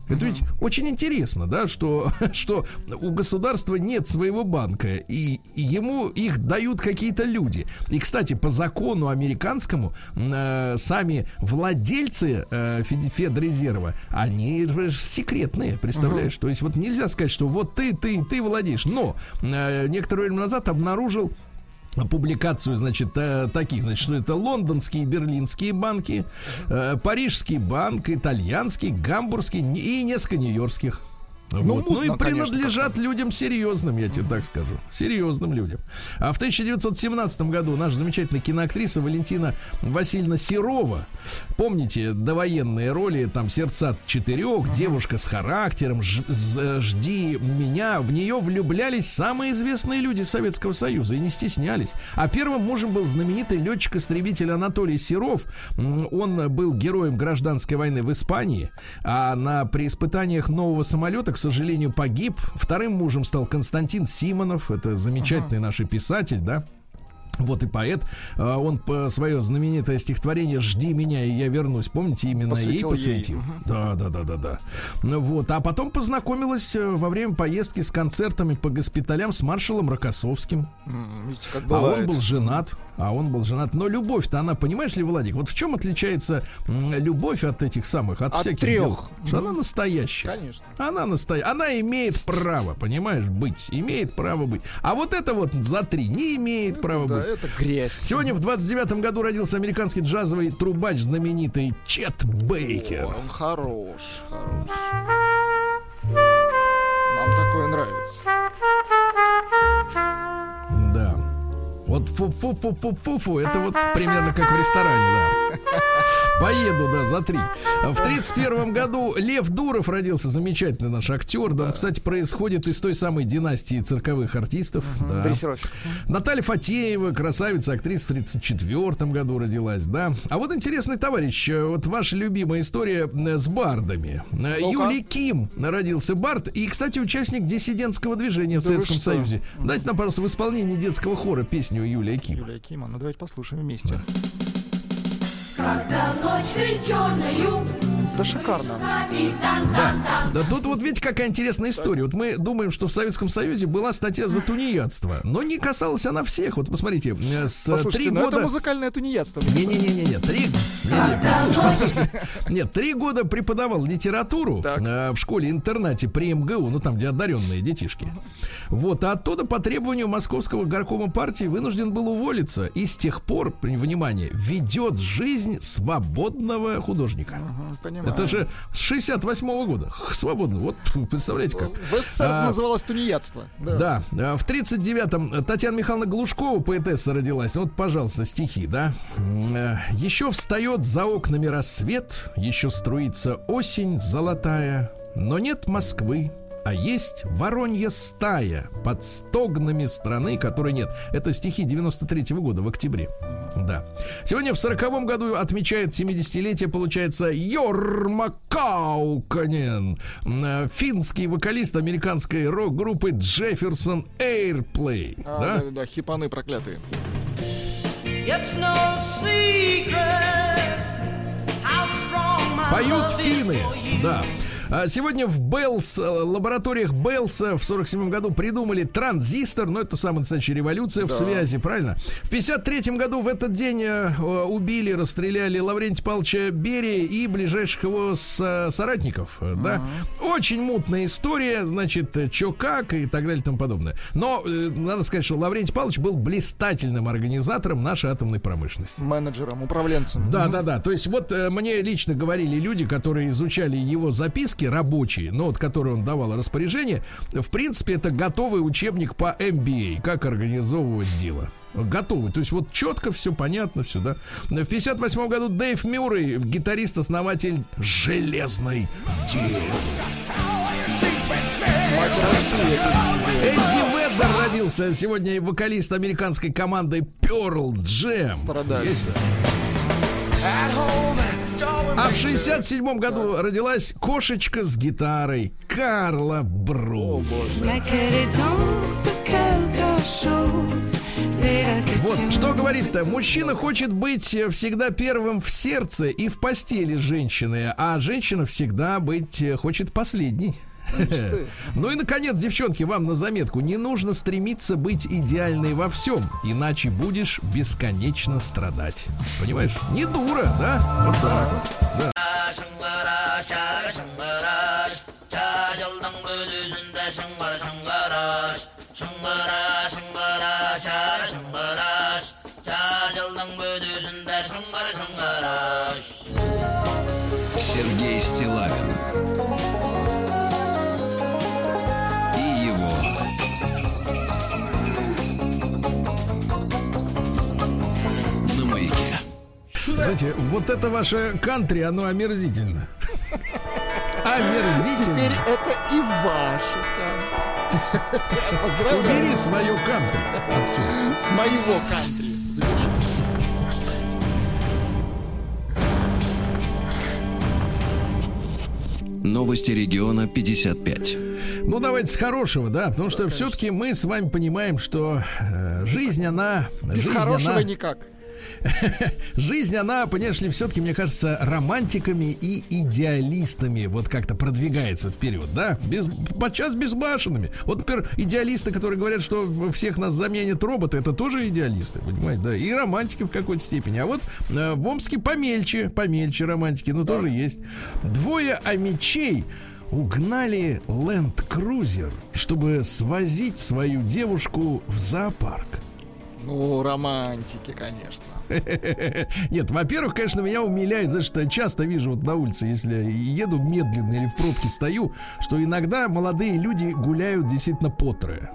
Это ведь очень интересно, да, что, что у государства нет своего банка, и ему их дают какие-то люди. И, кстати, по закону американскому э, сами владельцы э, Фед- Федрезерва, они же секретные, представляешь? То есть вот нельзя сказать, что вот ты, ты, ты владеешь. Но э, некоторое время назад обнаружил публикацию, значит, э, таких, значит, что это лондонские и берлинские банки, э, парижский банк, итальянский, гамбургский и несколько нью-йоркских. Ну, Вот. Ну, и мутно, конечно, принадлежат людям серьезным, я тебе так скажу. Серьезным людям. А в 1917 году наша замечательная киноактриса Валентина Васильевна Серова, помните, довоенные роли, там «Сердца четырех», «Девушка с характером», «Ж- з- «Жди меня», в нее влюблялись самые известные люди Советского Союза и не стеснялись. А первым мужем был знаменитый летчик-истребитель Анатолий Серов. Он был героем гражданской войны в Испании, а на при испытаниях нового самолета, к сожалению, погиб. Вторым мужем стал Константин Симонов, это замечательный наш и писатель, да. Вот и поэт, А, он по- свое знаменитое стихотворение «Жди меня, и я вернусь», помните, именно ей Посвятил ей. посвятил. Да, да, да, да, да. Ну Вот, а потом познакомилась э, во время поездки с концертами по госпиталям с маршалом Рокоссовским. Видите, А он был женат, а он был женат. Но любовь-то она, понимаешь ли, Владик, вот в чем отличается любовь от этих самых, от, От всяких трех. дел? Что она настоящая. Конечно. Она настоящая. Она имеет право, понимаешь, быть. Имеет право быть. А вот это вот за три не имеет права Да, быть. это грязь. Сегодня в 29 году родился американский джазовый трубач знаменитый Чет Бейкер. Он хорош, хорош. Нам такое нравится. Да. Вот фу-фу-фу-фу-фу-фу, это вот примерно как в ресторане, да. Поеду, да, за три. В 31 году Лев Дуров родился, замечательный наш актер. Да, он, кстати, происходит из той самой династии цирковых артистов. да. Дрессировщик. Наталья Фатеева, красавица, актриса в 34 году родилась, да. А вот интересный товарищ, вот ваша любимая история э, с бардами. Э, Ну-ка. Юлий Ким родился бард и, кстати, участник диссидентского движения в Да вы Советском? Союзе. Дайте нам, пожалуйста, в исполнении детского хора песню Юлия Ким. Юлия Кима, ну давайте послушаем вместе. Когда ночью черною Да шикарно. там Да тут вот видите, какая интересная история. Вот мы думаем, что в Советском Союзе была статья за тунеядство, но не касалась она всех. Вот посмотрите, э, с э, Послушайте, три ну это года... музыкальное тунеядство. Не-не-не-не, три... Не-не, послушай, послушайте. Нет, три года преподавал литературу э, в школе-интернате при МГУ, ну там, где одаренные детишки. Вот, а оттуда по требованию московского горкома партии вынужден был уволиться. И с тех пор, внимание, ведет жизнь свободного художника. Ага, Это же с 68 года. Свободно. Вот, представляете как. В СССР А, называлось тунеядство. Да. Да, э, в 39-м Татьяна Михайловна Глушкова, поэтесса, родилась. Вот, пожалуйста, стихи, да. Э, Еще встает за окнами рассвет, еще струится осень золотая, но нет Москвы, а есть воронья стая под стогнами страны, которой нет. Это стихи 93-го года, в октябре. Да. Сегодня в 40-м году отмечает 70-летие, получается, Йорма Кауканен, э, финский вокалист американской рок-группы Jefferson Airplay. А, да? да, да, да, хипаны проклятые. It's no secret how strong my Поют финны, да. А Сегодня в Беллс, э, лабораториях Беллса в 47 году придумали транзистор, ну это самая настоящая революция в связи, правильно? В 53 году в этот день э, убили, расстреляли Лаврентия Павловича Берия и ближайших его со- соратников, э, да? Очень мутная история, значит, чё как и так далее и тому подобное. Но надо сказать, что Лаврентий Павлович был блистательным организатором нашей атомной промышленности. Менеджером, управленцем. Да, да, да. То есть вот мне лично говорили люди, которые изучали его записки рабочие, но вот которые он давал распоряжение, в принципе, это готовый учебник по MBA, как организовывать дело. Готовый. То есть вот четко все понятно, все, да. В 58 году Дэйв Мюррей, гитарист-основатель Железной Девы. Эдди Веддер родился сегодня вокалист американской команды Pearl Jam. Страдальцы. Есть? А в 67 году родилась кошечка с гитарой Карла Бру. Вот что говорит-то, мужчина хочет быть э, всегда первым в сердце и в постели женщины, а женщина всегда быть э, хочет последней. Ну и, наконец, девчонки, вам на заметку. Не нужно стремиться быть идеальной во всем, иначе будешь бесконечно страдать. Понимаешь? Не дура, да? Вот так. Сергей Стилавин Знаете, вот это ваше кантри, оно омерзительно. Омерзительно. Теперь это и ваши кантри. Поздравляю. Убери свое кантри отсюда. С моего кантри. Новости региона 55. Ну, давайте с хорошего, да, потому что все-таки мы с вами понимаем, что э, жизнь, она... Без жизнь, хорошего она, никак. Жизнь, она, понимаешь ли, все-таки, мне кажется, романтиками и идеалистами вот как-то продвигается вперед, да? Без, подчас безбашенными. Вот, например, идеалисты, которые говорят, что всех нас заменят роботы, это тоже идеалисты, понимаете, да? И романтики в какой-то степени. А вот э, в Омске помельче, помельче романтики, но тоже есть. Двое амичей угнали ленд-крузер, чтобы свозить свою девушку в зоопарк. Ну, романтики, конечно. Нет, во-первых, конечно, меня умиляет, за что часто вижу вот на улице, если еду медленно или в пробке стою, что иногда молодые люди гуляют действительно по трое.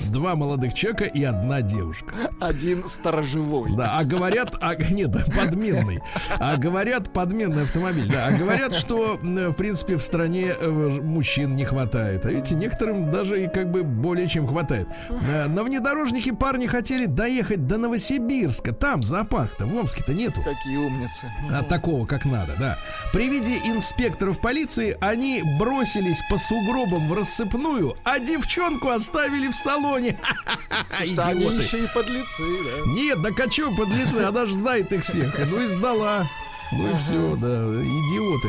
Два молодых человека и одна девушка. Один сторожевой. Да, а говорят, а, нет, подменный. А говорят, подменный автомобиль. Да, а говорят, что, в принципе, в стране э, мужчин не хватает. А видите, некоторым даже и как бы более чем хватает. Э, На внедорожнике парни хотели доехать до Новосибирска. Там зоопарк-то, в Омске-то нету. Какие умницы. А, такого, как надо, да. При виде инспекторов полиции они бросились по сугробам в рассыпную, а девчонку оставили в салоне. Идиоты. еще и подлецы, да. Нет, да качу подлецы, она же знает их всех. Ну и сдала. Ну и все, да, идиоты.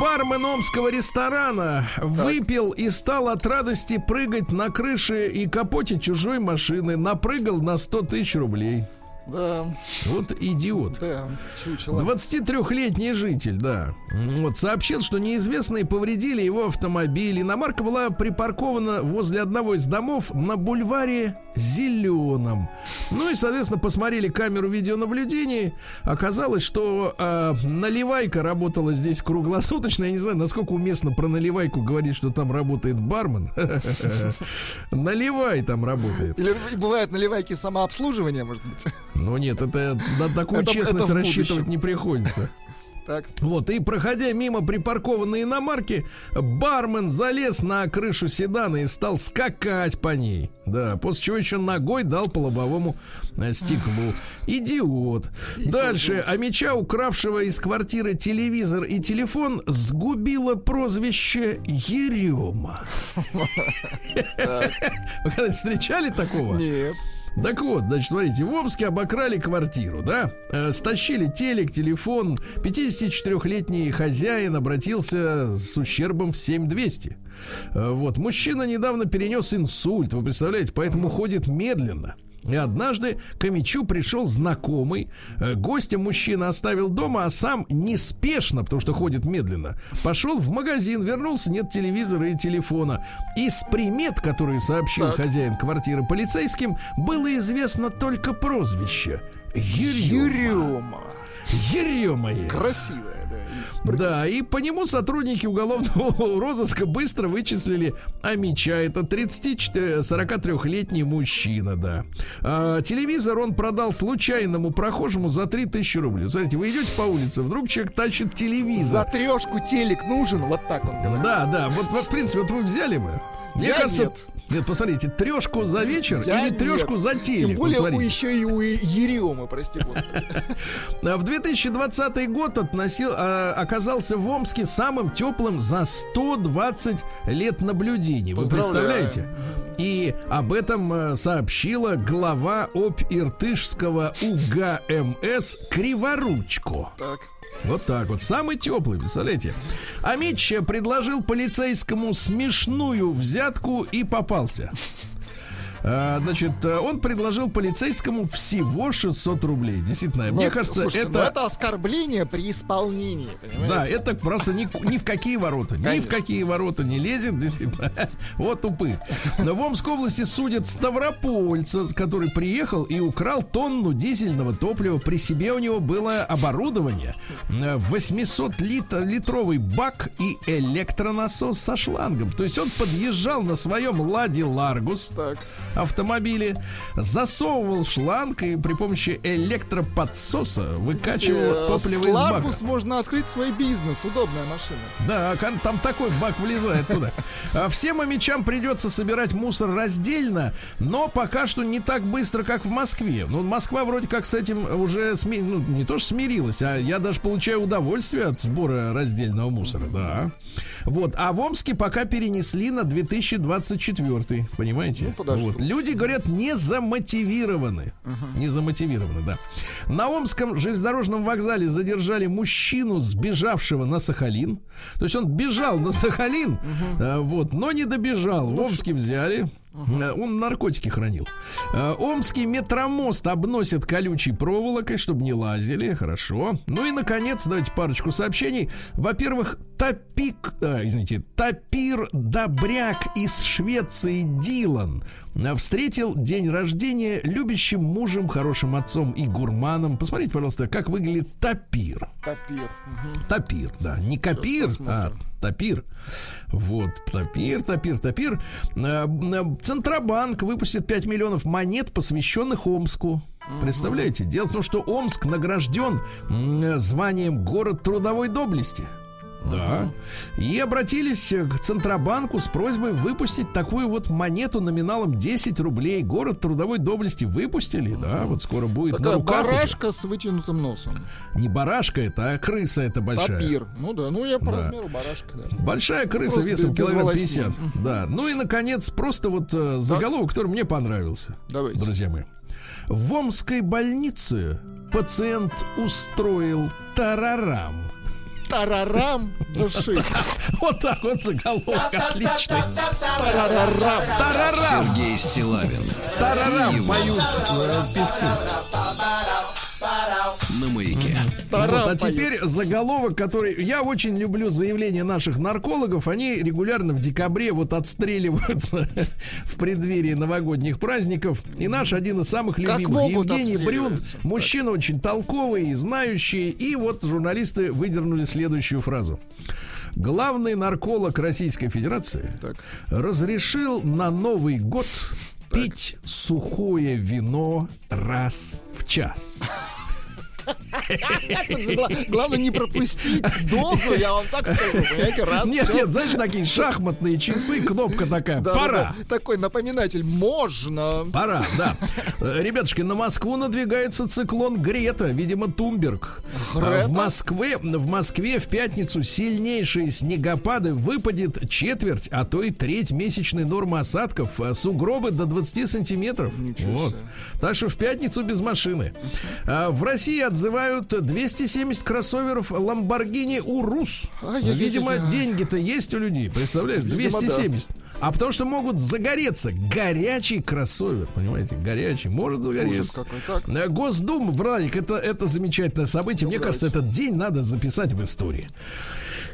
Бармен омского ресторана выпил и стал от радости прыгать на крыше и капоте чужой машины. Напрыгал на 100 тысяч рублей. Да, Вот идиот. да, чучело. 23-летний житель, да. Вот сообщил, что неизвестные повредили его автомобиль. Иномарка была припаркована возле одного из домов на бульваре Зеленом. Ну и, соответственно, посмотрели камеру видеонаблюдения. Оказалось, что э, наливайка работала здесь круглосуточно. Я не знаю, насколько уместно про наливайку говорить, что там работает бармен. Наливай там работает. Или бывает наливайки самообслуживания, может быть. Ну нет, это на такую Это- честность это рассчитывать не приходится. Так. Вот, и проходя мимо припаркованной иномарки, бармен залез на крышу седана и стал скакать по ней. Да, после чего еще ногой дал по лобовому э, стеклу. Идиот. Дальше. А меча, укравшего из квартиры телевизор и телефон, сгубило прозвище Ерема. Вы когда встречали такого? Нет. Так вот, значит, смотрите, в Омске обокрали квартиру, да? Э, стащили телек, телефон. 54-летний хозяин обратился с ущербом в 7200. Э, вот, мужчина недавно перенес инсульт, вы представляете, поэтому ходит медленно. И однажды к Мичу пришел знакомый. Э, Гостя мужчина оставил дома, а сам неспешно, потому что ходит медленно, пошел в магазин, вернулся, нет телевизора и телефона. Из примет, которые сообщил Так. хозяин квартиры полицейским, было известно только прозвище. Ерема. Ерема. Ерема. Красивая, да. И Да, и по нему сотрудники уголовного розыска быстро вычислили Амича. Это 30-43-летний мужчина, да. А, телевизор он продал случайному прохожему за 3000 рублей. Смотрите, вы идете по улице, вдруг человек тащит За телевизор. трешку телек нужен, вот так он говорит. Да, да, вот, в принципе, вот вы взяли бы. Мне Я кажется, нет. нет, посмотрите, трешку за вечер Я или трешку нет. за телек. Тем более у, посмотрите. еще и у Еремы, прости господи. А В 2020 год относил, а, оказался в Омске самым теплым за 120 лет наблюдений. Вы представляете? И об этом э, сообщила глава ОП Иртышского УГМС Криворучко. Так. Вот так вот. Самый теплый, представляете? Амич предложил полицейскому смешную взятку и попался. А, Значит, э, он предложил полицейскому всего 600 рублей. Действительно, мне Ну, кажется, слушайте, ну это... это оскорбление при исполнении, понимаете? Да, это просто ни, ни в какие ворота. Ни в Конечно. какие ворота не лезет, действительно. Вот упы. Но в Омской области судят Ставропольца, который приехал и украл тонну дизельного топлива. При себе у него было оборудование. э, 800-литровый бак и электронасос со шлангом. То есть он подъезжал на своем Ладе Ларгус Так. Автомобиле, засовывал шланг и при помощи электроподсоса Э, выкачивал топливо из бака. Можно открыть свой бизнес, удобная машина. Да, там такой бак влезает туда. А Всем амичам придется собирать мусор раздельно, но пока что не так быстро, как в Москве. Ну, Москва вроде как с этим уже сми- ну, не то что смирилась, а я даже получаю удовольствие от сбора раздельного мусора, да. Вот, а в Омске пока перенесли на 2024, понимаете? Ну, подожду. вот. Люди, говорят, не замотивированы. Не замотивированы, да. На Омском железнодорожном вокзале задержали мужчину, сбежавшего на Сахалин. То есть он бежал на Сахалин, э, вот, но не добежал. В Омске взяли. Э, Он наркотики хранил. Э, Омский метромост обносят колючей проволокой, чтобы не лазили. Хорошо. Ну и, наконец, давайте парочку сообщений. Во-первых, Топик, а, извините, Тапир Добряк из Швеции Дилан встретил день рождения любящим мужем, хорошим отцом и гурманом. Посмотрите, пожалуйста, как выглядит Тапир. Топир. Мгм. Тапир, да, не копир, а тапир. Вот, тапир, тапир, тапир. Э, э, Центробанк выпустит 5 миллионов монет, посвященных Омску. Представляете? Дело в том, что Омск награжден званием город трудовой доблести. Да. И обратились э, к Центробанку с просьбой выпустить такую вот монету номиналом 10 рублей. Город трудовой доблести выпустили, да, вот скоро будет на Такая руках уже. барашка с вытянутым носом. Не барашка это, а крыса это большая. Топир. Ну да, ну я по Да. размеру барашка, да. Большая крыса Просто весом килограмм волосин. 50. Да. Ну и, наконец, просто вот э, заголовок, который мне понравился. Давайте. Друзья мои. В Омской больнице пациент устроил тарарам. Тарарам души. Вот так вот заголовок отличный. Тарарам. Тарарам. Сергей Стилавин Тарарам поют э, певцы. На маяке. Вот, а теперь заголовок, который... Я очень люблю заявления наших наркологов. Они регулярно в декабре вот отстреливаются в преддверии новогодних праздников. И наш один из самых любимых, Евгений Брюн, мужчина очень толковый и знающий. И вот журналисты выдернули следующую фразу. Главный нарколог Российской Федерации Так. разрешил на Новый год пить сухое вино раз в час. Главное не пропустить дозу, я вам так скажу. Понимаете, раз, Нет, нет, знаешь, такие шахматные часы, кнопка такая. Пора. Такой напоминатель. Можно. Пора, да. Э, Ребятушки, на Москву надвигается циклон Грета, видимо, Тумберг. А В Москве, в Москве в пятницу сильнейшие снегопады выпадет четверть, а то и треть месячной нормы осадков. а Сугробы до 20 сантиметров. Вот. Так что в пятницу без машины. А В России отзывают 270 кроссоверов Lamborghini Урус. Видимо, деньги-то есть у людей, представляешь? Видимо, да. 270. А потому что могут загореться. Горячий кроссовер, понимаете? Горячий, может загореться. Э, Госдума, Владик, это, это замечательное событие. Мне кажется, этот день надо записать в истории.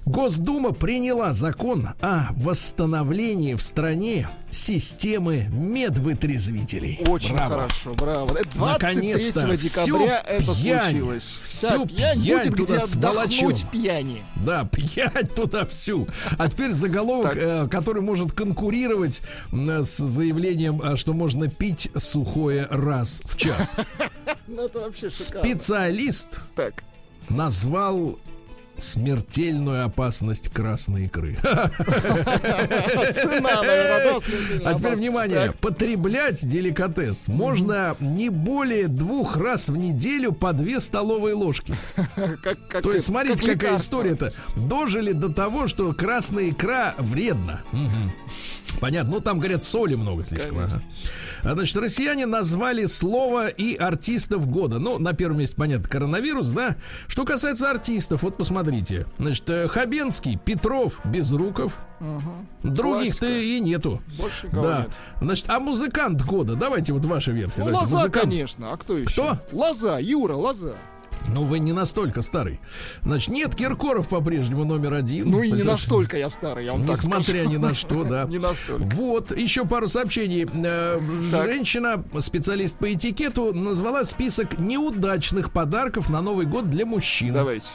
Госдума приняла закон о восстановлении в стране системы медвытрезвителей. Очень Браво. хорошо, браво. Это 23 Наконец-то декабря это пьянь, случилось. Вся пьянь пьянь будет туда где отдохнуть пьяни. Да, пьянь туда всю. А теперь заголовок, э, который может конкурировать м, с заявлением, а, что можно пить сухое раз в час. Ну. Специалист Так. назвал смертельную опасность красной икры. Цена, наверное, А теперь внимание, потреблять деликатес можно не более двух раз в неделю по две столовые ложки. То есть, смотрите, как какая история-то. Дожили до того, что красная икра вредна. Понятно. Ну, там, говорят, соли много слишком. ага. Значит, россияне назвали слово и артистов года. Ну, на первом месте, понятно, коронавирус, да? Что касается артистов, вот посмотрите. Значит, э, Хабенский, Петров, Безруков. Других-то Классика. и нету. Больше Да. нет. Значит, а музыкант года? Давайте вот ваша версия. Ну, Давайте. Лоза, Музыкант. конечно. А кто еще? Кто? Лоза, Юра, Лоза. Ну, вы не настолько старый. Значит, нет, Киркоров по-прежнему номер один. Ну и не Значит, настолько я старый, я вам Несмотря ни на что, да. Не настолько. Вот, еще пару сообщений. Э, Так. Женщина, специалист по этикету, назвала список неудачных подарков на Новый год для мужчин. Давайте.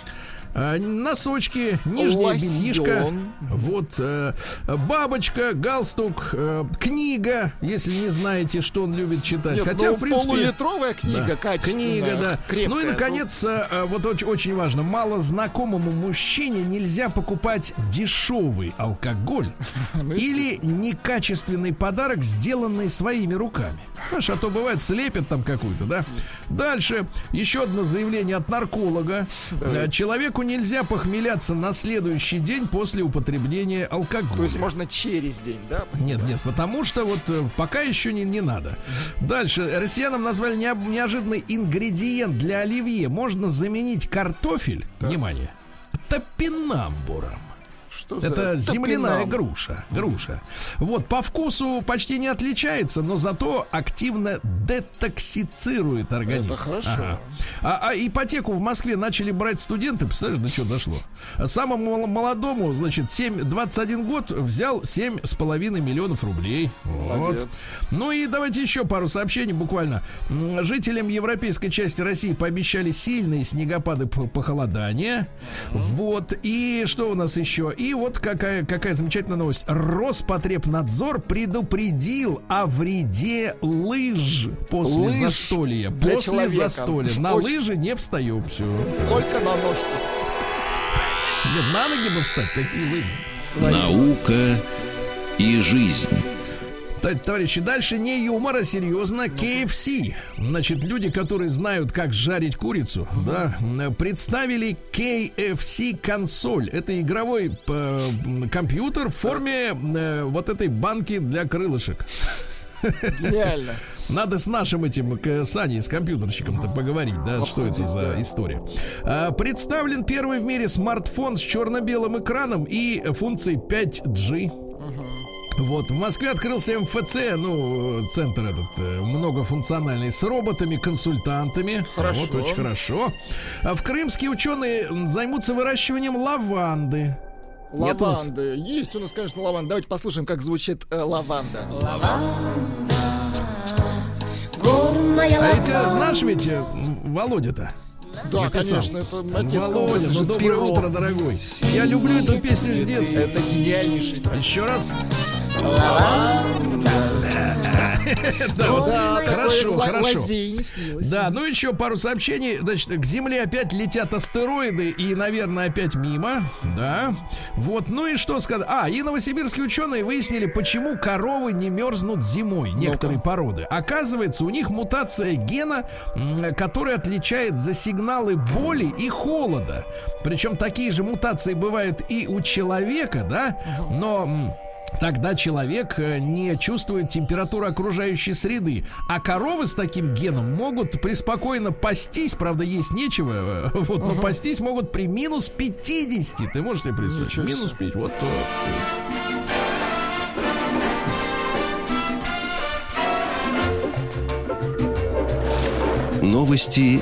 А, Носочки, нижнее Лосьон. бельишко, вот э, бабочка, галстук, э, книга, если не знаете, что он любит читать. Нет, Хотя, ну, в принципе, полулитровая книга, да, качественная, Книга, да. крепкая. Ну и, наконец, э, э, вот очень, очень важно, малознакомому мужчине нельзя покупать дешевый алкоголь Ну, или некачественный подарок, сделанный своими руками. Знаешь, а то бывает слепят там какую-то, да? Дальше еще одно заявление от нарколога. Э, Человеку нельзя похмеляться на следующий день после употребления алкоголя. То есть можно через день, да? Нет, нет, потому что вот э, пока еще не, не надо. Дальше. Россиянам назвали неожиданный ингредиент для оливье. Можно заменить картофель, внимание, топинамбуром. Что за Это земляная топинам? груша. Груша. Вот, по вкусу почти не отличается, но зато активно детоксицирует организм. Это хорошо. Ага. А, а ипотеку в Москве начали брать студенты, представляешь, до чего дошло? Самому мол- молодому, значит, 7, 21 год взял 7,5 миллионов рублей. Вот. Молодец. Ну и давайте еще пару сообщений буквально. Жителям европейской части России пообещали сильные снегопады по- похолодания. Вот. И что у нас еще? И вот какая, какая замечательная новость. Роспотребнадзор предупредил о вреде лыж после Лыж застолья. После человека. застолья. На Очень- лыжи не встаем. Все. Только на ножку. Нет, на ноги бы встать. Какие лыжи? Наука и жизнь. Товарищи, дальше не юмор, а серьезно. KFC. Значит, люди, которые знают, как жарить курицу, да, представили KFC консоль. Это игровой м, компьютер в форме э, вот этой банки для крылышек. Гениально. Надо с нашим этим к, Саней, с компьютерщиком-то поговорить, да, что это за история. А, представлен первый в мире смартфон с черно-белым экраном и функцией 5G. Вот, в Москве открылся МФЦ, ну, центр этот э, многофункциональный, с роботами, консультантами. Хорошо. Вот, очень хорошо. А в Крымские ученые займутся выращиванием лаванды. Нет у нас? Лаванды. Есть у нас, конечно, лаванда. Давайте послушаем, как звучит э, лаванда. Горная А это наш ведь э, Володя-то. Да, написал. конечно, это отец Володя, ну доброе утро, дорогой. Я люблю эту песню с детства. Это гениальнейший. Еще раз. Вот, Да, Хорошо, хорошо. Да, ну еще пару сообщений. Значит, к Земле опять летят астероиды и, наверное, опять мимо. Да. Вот, ну и что сказать? А, и новосибирские ученые выяснили, почему коровы не мерзнут зимой, некоторые породы. Оказывается, у них мутация гена, который отличает за сигналы боли и холода. Причем такие же мутации бывают и у человека, да, но... Тогда человек э, не чувствует температуру окружающей среды. А коровы с таким геном могут преспокойно пастись, правда, есть нечего. э, Вот, но пастись могут при минус 50. Ты можешь себе представить? Ничего себе. Минус 50. Вот то. Новости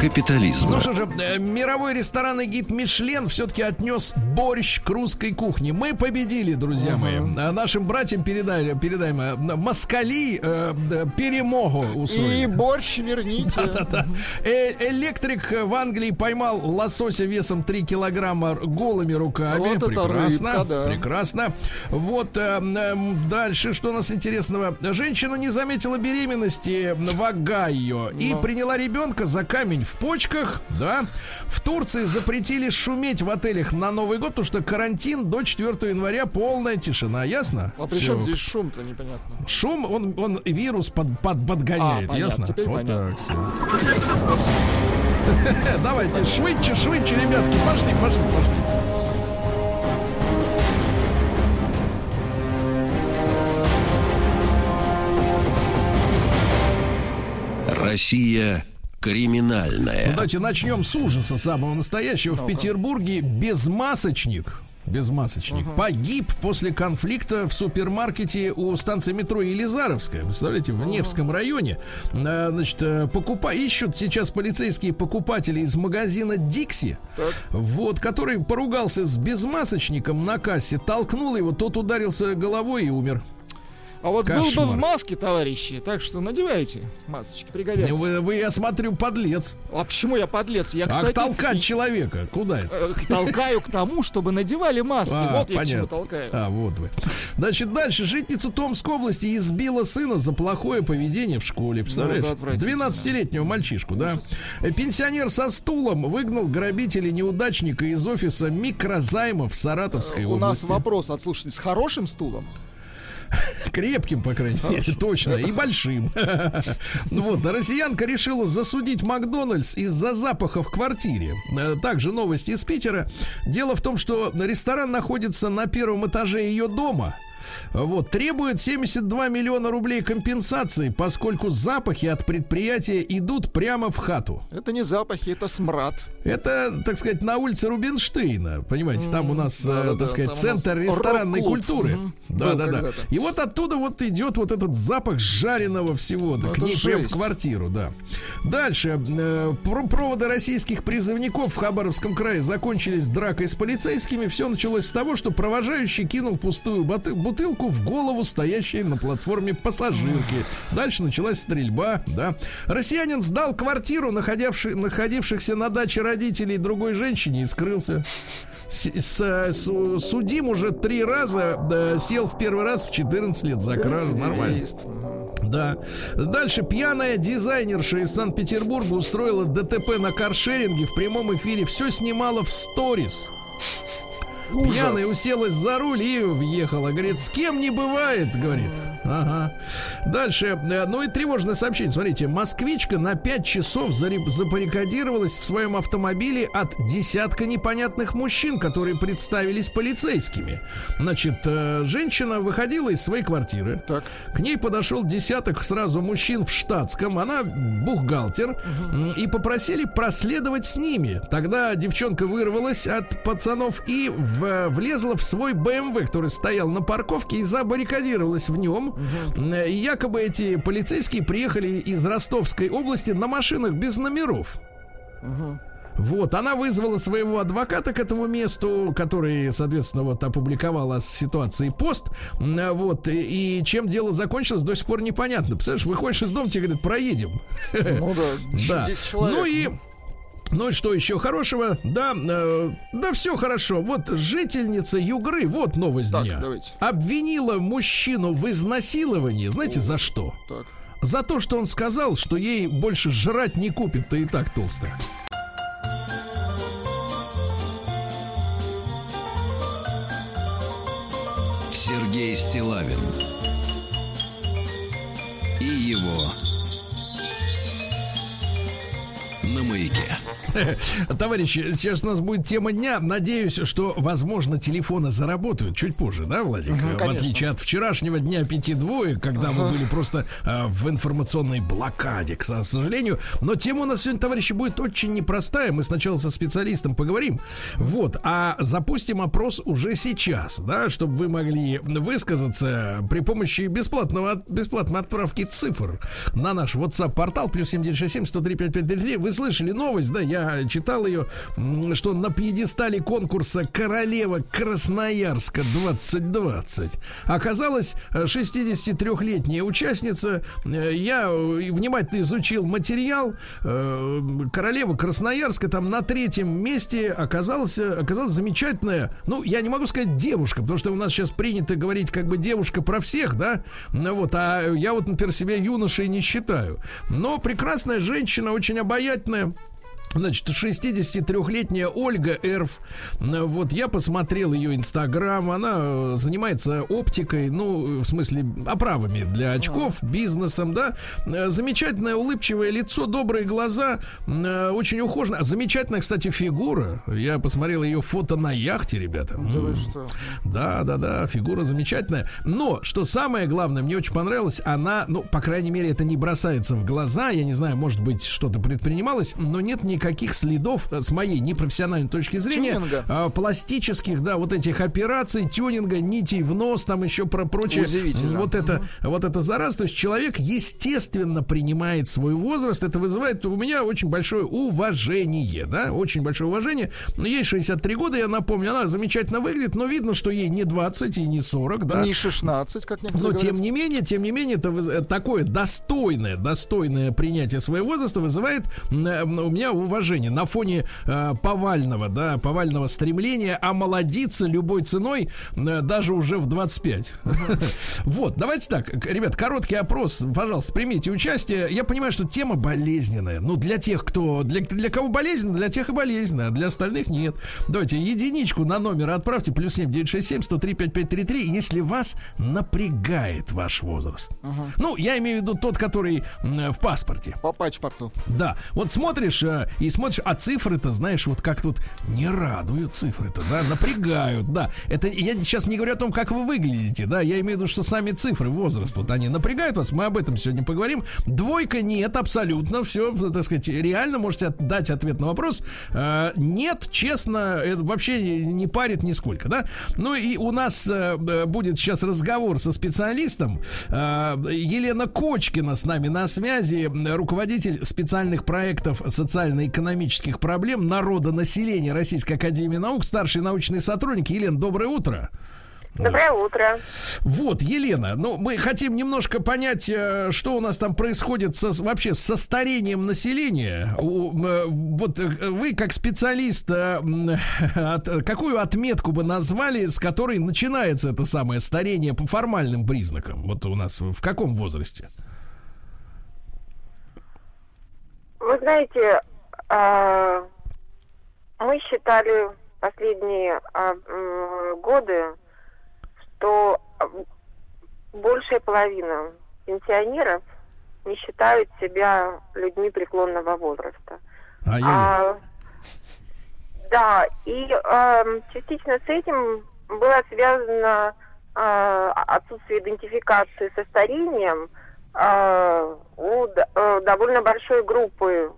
капитализма. Ну что же, э, мировой ресторанный гид Мишлен все-таки отнес борщ к русской кухне. Мы победили, друзья мои. А Нашим братьям передали, передаем э, москали э, да, перемогу И устроили. борщ верните. Да-да. Э, Электрик в Англии поймал лосося весом 3 килограмма голыми руками. Вот это прекрасно. рыбка, да. Прекрасно. Вот э, эм, дальше, что у нас интересного. Женщина не заметила беременности в Огайо и Ну. приняла ребенка за камень в почках. Да. В Турции запретили шуметь в отелях на Новый год, потому что карантин до 4 января полная тишина. Ясно? А при чем здесь шум-то непонятно? Шум, он, он вирус под, под, подгоняет, А, ясно? теперь вот понятно. так все. Давайте, швидше, швидше, ребятки, пошли, пошли, пошли. Россия криминальная. Ну, Давайте начнем с ужаса самого настоящего. В Петербурге безмасочник безмасочник, погиб после конфликта в супермаркете у станции метро Елизаровская. Представляете, в Невском районе. А, Значит, э, покупа... ищут сейчас полицейские покупатели из магазина Дикси, вот, который поругался с безмасочником на кассе, толкнул его, тот ударился головой и умер. А вот был бы Кошмар. в маске, товарищи, так что надевайте масочки, пригодятся. Вы, вы, я смотрю, подлец. А почему я подлец? Я, а кстати, толкать и- человека? Куда это? э, толкаю к тому, чтобы надевали маски. А, вот я к чему понятно. толкаю. А, вот вы. Значит, дальше. Житница Томской области избила сына за плохое поведение в школе. Представляешь? Ну, это отвратительно. 12-летнего мальчишку, да? Э, Пенсионер со стулом выгнал грабителя-неудачника из офиса микрозаймов в Саратовской У нас области. вопрос от слушателей с хорошим стулом. Крепким, по крайней мере, точно, и большим. Ну Вот, россиянка решила засудить Макдональдс из-за запаха в квартире. Э, Также новости из Питера. Дело в том, что ресторан находится на первом этаже ее дома. Вот, требует 72 миллиона рублей компенсации, поскольку запахи от предприятия идут прямо в хату. Это не запахи, это смрад. Это, так сказать, на улице Рубинштейна. Понимаете, там у нас, э, да-да-да, так сказать, у нас центр ресторанной культуры. Да, да, да. когда-то. И вот оттуда вот идет вот этот запах жареного всего. да, Ну, к ней прям в квартиру, да. Дальше. э, про- проводы российских призывников в Хабаровском крае закончились дракой с полицейскими. Все началось с того, что провожающий кинул пустую боты- бутылку в голову стоящей на платформе пассажирки. Дальше началась стрельба, да. Россиянин сдал квартиру, находившихся на даче родителей другой женщине и скрылся. С- с- су- судим уже три раза, да, сел в первый раз в 14 лет за кражу. Нормально. Да. Дальше пьяная дизайнерша из Санкт-Петербурга устроила ДТП на каршеринге в прямом эфире. Все снимала в сторис. Ужас. Пьяная уселась за руль и въехала. Говорит, с кем не бывает, говорит. Ага. Дальше. э, Ну и тревожное сообщение. Смотрите, москвичка на 5 часов забаррикадировалась в своем автомобиле от десятка непонятных мужчин, которые представились полицейскими. Значит, э, женщина выходила из своей квартиры. Так. К ней подошел десяток сразу мужчин в штатском. Она бухгалтер. м, И попросили проследовать с ними. Тогда девчонка вырвалась от пацанов и в- влезла в свой БМВ, который стоял на парковке, и забаррикадировалась в нем. М, И якобы эти полицейские приехали из Ростовской области на машинах без номеров. Вот, она вызвала своего адвоката к этому месту, который, соответственно, вот опубликовал о ситуации пост. М, Вот, и, и чем дело закончилось, до сих пор непонятно. Представляешь, выходишь из дома, тебе говорят, проедем. Ну да, Да. 10 человек. Ну и Ну и что еще хорошего? Да, э, да все хорошо. Вот жительница Югры, вот новость Так, дня. давайте. Обвинила мужчину в изнасиловании. Знаете, за что? Так. За то, что он сказал, что ей больше жрать не купит, то и так толстая. Сергей Стилавин и его на маяке. Товарищи, сейчас у нас будет тема дня. Надеюсь, что, возможно, телефоны заработают чуть позже, да, Владик? в конечно. отличие от вчерашнего дня пяти двоек, когда мы были просто а, в информационной блокаде, к со- сожалению. Но тема у нас сегодня, товарищи, будет очень непростая. Мы сначала со специалистом поговорим. Вот, а запустим опрос уже сейчас, да, чтобы вы могли высказаться при помощи бесплатного, бесплатной отправки цифр на наш WhatsApp-портал плюс 7967 103 5533. Вы слышали новость, да, я читал ее, что на пьедестале конкурса «Королева Красноярска 2020» оказалась э, 63-летняя участница. Э, Я э, внимательно изучил материал. Э, Королева Красноярска там на третьем месте оказалась, э, оказалась замечательная, ну, я не могу сказать девушка, потому что у нас сейчас принято говорить как бы девушка про всех, да, ну вот, а я вот, например, себя юношей не считаю. Но прекрасная женщина, очень обаятельная. Значит, 63-летняя Ольга Эрф. Э, Вот я посмотрел ее инстаграм. Она э, занимается оптикой, ну, в смысле, оправами для очков, бизнесом, да. Э, Замечательное улыбчивое лицо, добрые глаза, э, очень ухоженная. Замечательная, кстати, фигура. Я посмотрел ее фото на яхте, ребята. Да вы что? Да, да, да, фигура замечательная. Но, что самое главное, мне очень понравилось, она, ну, по крайней мере, это не бросается в глаза. Я не знаю, может быть, что-то предпринималось, но нет никаких следов э, с моей непрофессиональной точки зрения Тюнинга. а, пластических, да, вот этих операций, тюнинга, нитей в нос, там еще про прочее. Удивительно. Вот это, вот это зараз. То есть человек естественно принимает свой возраст. Это вызывает у меня очень большое уважение, да, очень большое уважение. Но ей 63 года, я напомню, она замечательно выглядит, но видно, что ей не 20 и не 40, да. Не 16, как некоторые Но говорят. тем не менее, тем не менее, это э, такое достойное, достойное принятие своего возраста вызывает э, у меня уважение на фоне э, повального, да, повального стремления омолодиться любой ценой, э, даже уже в 25. Вот, давайте так, ребят, короткий опрос, пожалуйста, примите участие. Я понимаю, что тема болезненная. Ну, для тех, кто, для, для кого болезненно, для тех и болезненно, а для остальных нет. Давайте единичку на номер отправьте, плюс 7 967 103 5533, если вас напрягает ваш возраст. Ну, я имею в виду тот, который в паспорте. По паспорту. Да, вот смотришь э, и смотришь, а цифры-то, знаешь, вот как тут не радуют цифры-то, да, напрягают, да. Это я сейчас не говорю о том, как вы выглядите, да, я имею в виду, что сами цифры, возраст, вот они напрягают вас, мы об этом сегодня поговорим. Двойка нет, абсолютно, все, так сказать, реально можете дать ответ на вопрос. Э, нет, честно, это вообще не, парит нисколько, да. Ну и у нас э, э, будет сейчас разговор со специалистом. Елена Кочкина с нами на связи, руководитель специальных проектов социально-экономических проблем народонаселения Российской Академии Наук, старший научный сотрудник. Елена, доброе утро. Доброе утро. Вот, Елена, ну, мы хотим немножко понять, э, что у нас там происходит со, вообще со старением населения. Э, Вот э, вы, как специалист, от- какую отметку бы назвали, с которой начинается это самое старение по формальным признакам? Вот у нас в каком возрасте? Вы знаете, мы считали последние а, годы, что а, большая половина пенсионеров не считают себя людьми преклонного возраста. А? А, да, и ам, частично с этим было связано а, отсутствие идентификации со старением а, у э, довольно большой группы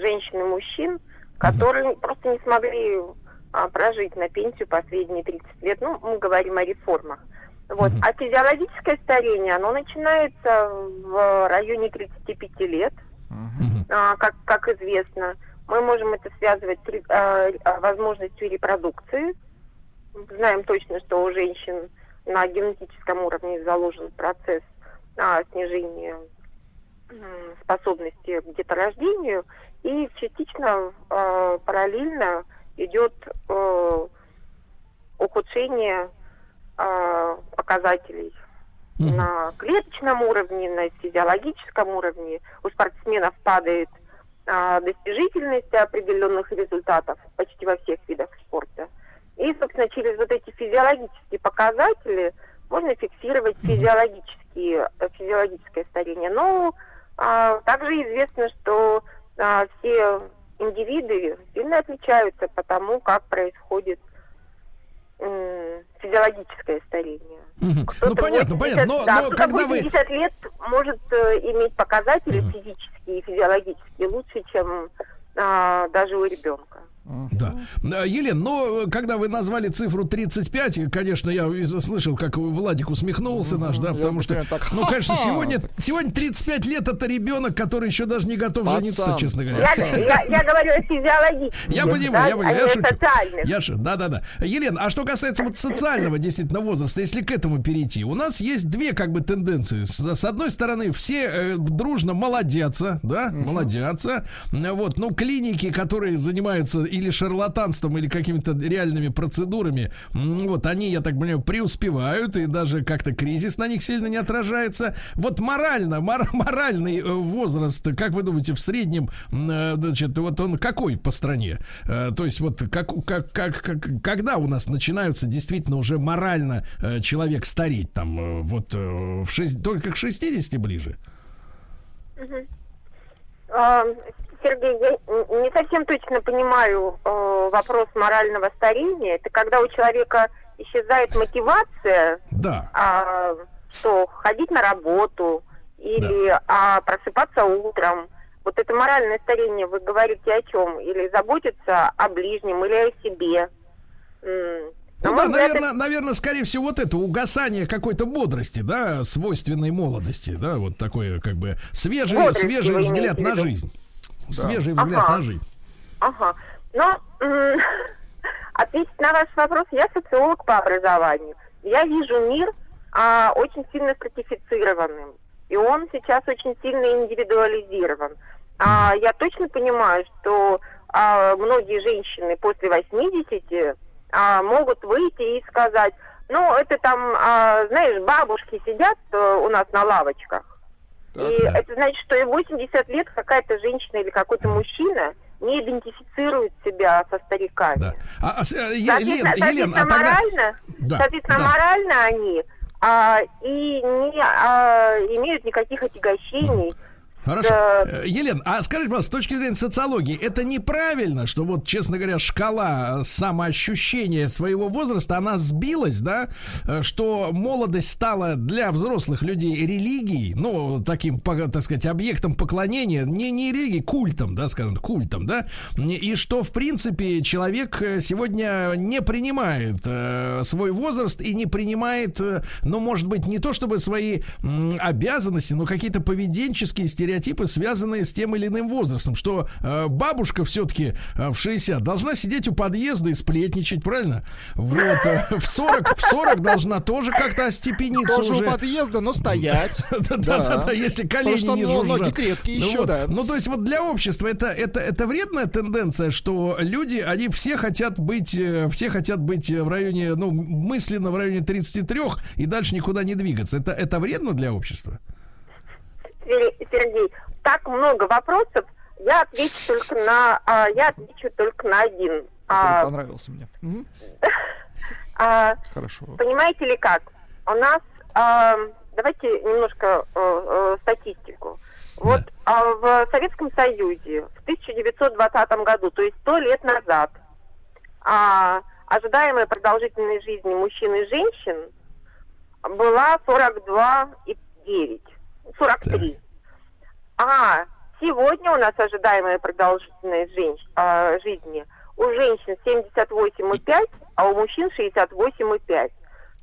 женщин и мужчин, которые просто не смогли а, прожить на пенсию последние 30 лет. Ну, мы говорим о реформах. Вот. А физиологическое старение, оно начинается в районе 35 лет а, как, как известно, мы можем это связывать с а, а, возможностью репродукции. Знаем точно, что у женщин на генетическом уровне заложен процесс а, снижения способности к деторождению. И частично э, параллельно идет э, ухудшение э, показателей на клеточном уровне, на физиологическом уровне. У спортсменов падает а, достижительность определенных результатов почти во всех видах спорта. И, собственно, через вот эти физиологические показатели можно фиксировать физиологические, э, физиологическое старение. Но также известно, что а, все индивиды сильно отличаются по тому, как происходит физиологическое старение. Ну, понятно, 80, понятно. Но, да, но когда вы... 80 лет может э, иметь показатели физические и физиологические лучше, чем а, даже у ребенка. Да. А, Елена, но когда вы назвали цифру 35, конечно, я слышал, как Владик усмехнулся наш, да, я потому что, так, ну, конечно, сегодня, сегодня 35 лет это ребенок, который еще даже не готов Пацан. жениться, честно говоря. Я, я- я говорю о физиологических, Я понимаю, я а понимаю, я шучу. Я шу, да, да, да. Елена, а что касается вот социального действительно возраста, если к этому перейти, у нас есть две как бы тенденции. С, с одной стороны, все э, дружно молодятся, да, молодятся. Вот, ну, клиники, которые занимаются или шарлатанством, или какими-то реальными процедурами, вот, они, я так понимаю, преуспевают, и даже как-то кризис на них сильно не отражается. Вот морально, мор- моральный э, возраст, как вы думаете, в среднем, э, значит, вот он какой по стране? Э, То есть вот как, как, как, как- когда у нас начинаются действительно уже морально человек стареть, там, вот в шесть- только к 60 ближе? А, Сергей, я не совсем точно понимаю э, вопрос морального старения. Это когда у человека исчезает мотивация, Да. а, что ходить на работу или а, просыпаться утром. Вот это моральное старение, вы говорите о чем? Или заботиться о ближнем, или о себе. На Ну да, взгляд, наверное, наверное, скорее всего, вот это угасание какой-то бодрости, да, свойственной молодости, да, вот такое как бы свежий, Бодрости свежий взгляд на жизнь. Свежий взгляд Ага. на жизнь. Ага. М, ответить на ваш вопрос, я социолог по образованию. Я вижу мир а, очень сильно стратифицированным. И он сейчас очень сильно индивидуализирован. А, я точно понимаю, что а, многие женщины после 80 а, могут выйти и сказать, ну, это там, а, знаешь, бабушки сидят э, у нас на лавочках. И это значит, что и 80 лет какая-то женщина или какой-то мужчина не идентифицирует себя со стариками. Да. А, а, э, Соответственно, Елена, а соответственно, тогда... морально, Да, соответственно, да. морально они а, и не а, имеют никаких отягощений. Хорошо. Да. Э, Елена, а скажите, пожалуйста, с точки зрения социологии, это неправильно, что вот, честно говоря, шкала самоощущения своего возраста, она сбилась, да, Э, что молодость стала для взрослых людей религией, ну, таким, так сказать, объектом поклонения, не, не религией, культом, да, скажем, культом, да, и что, в принципе, человек э, сегодня не принимает э, свой возраст и не принимает, э, ну, может быть, не то чтобы свои м, обязанности, но какие-то поведенческие стереотипы, связанные с тем или иным возрастом, что э, бабушка все-таки в 60 должна сидеть у подъезда и сплетничать, правильно? Вот, э, в 40, в 40 должна тоже как-то остепениться Тоже уже. у подъезда, но стоять. Да-да-да, если колени что, не ну, жужжат. ноги крепкие Ну еще, да. Ну, то есть вот для общества это, это, это вредная тенденция, что люди, они все хотят быть, э, все хотят быть в районе, ну, мысленно в районе 33 и дальше никуда не двигаться. Это, это вредно для общества? Сер- Сергей, так много вопросов. Я отвечу только на, а, я отвечу только на один. А, понравился мне. А, Хорошо. Понимаете ли как? У нас, а, давайте немножко э, э, статистику. Вот а, в Советском Союзе в 1920 году, то есть 100 лет назад, а, ожидаемая продолжительность жизни мужчин и женщин была 42,9, 43. А сегодня у нас ожидаемая продолжительность женщ- а, жизни у женщин 78,5, а у мужчин 68,5.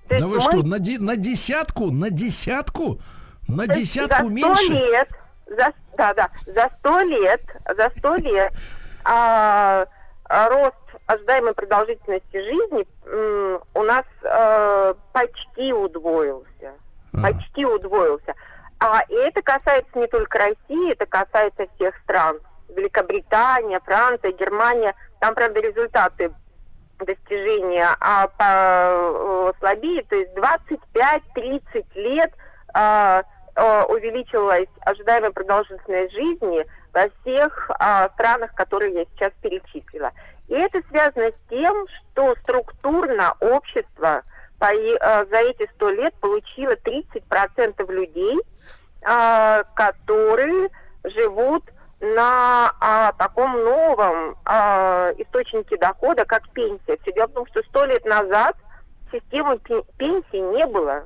То Да вы мы что, на, де- на десятку? На десятку? На то десятку за 100 меньше? лет, за, да, да, за 100 лет, за 100 лет а, а, рост ожидаемой продолжительности жизни м, у нас э, почти удвоился. Почти удвоился. А, и это касается не только России, это касается всех стран. Великобритания, Франция, Германия. Там, правда, результаты достижения а, по, э, слабее, то есть 25-30 лет а, а, увеличилась ожидаемая продолжительность жизни во всех а, странах, которые я сейчас перечислила. И это связано с тем, что структурно общество по, а, за эти сто лет получило 30% людей, а, которые живут на а, таком новом а, источнике дохода, как пенсия. Все дело в том, что сто лет назад системы пен- пенсии не было.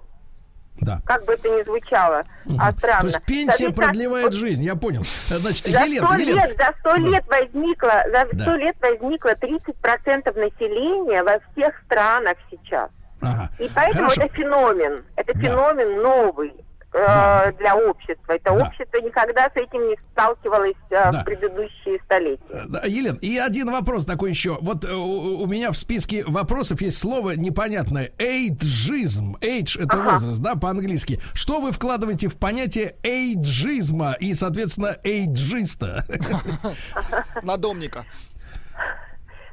Да. Как бы это ни звучало, а странно. То есть пенсия продлевает жизнь, я понял. Значит, За Елена, сто Елена, лет, за сто лет возникло, за Да. сто лет возникло 30% населения во всех странах сейчас. Ага. И поэтому Хорошо. это феномен. Это Да. феномен новый э, Да. для общества. Это Да. общество никогда с этим не сталкивалось э, Да. в предыдущие столетия. Да, Елен, и один вопрос такой еще. Вот э, у, у меня в списке вопросов есть слово непонятное. Эйджизм. Эйдж это Ага. возраст, да, по-английски. Что вы вкладываете в понятие эйджизма и, соответственно, эйджиста? Надомника.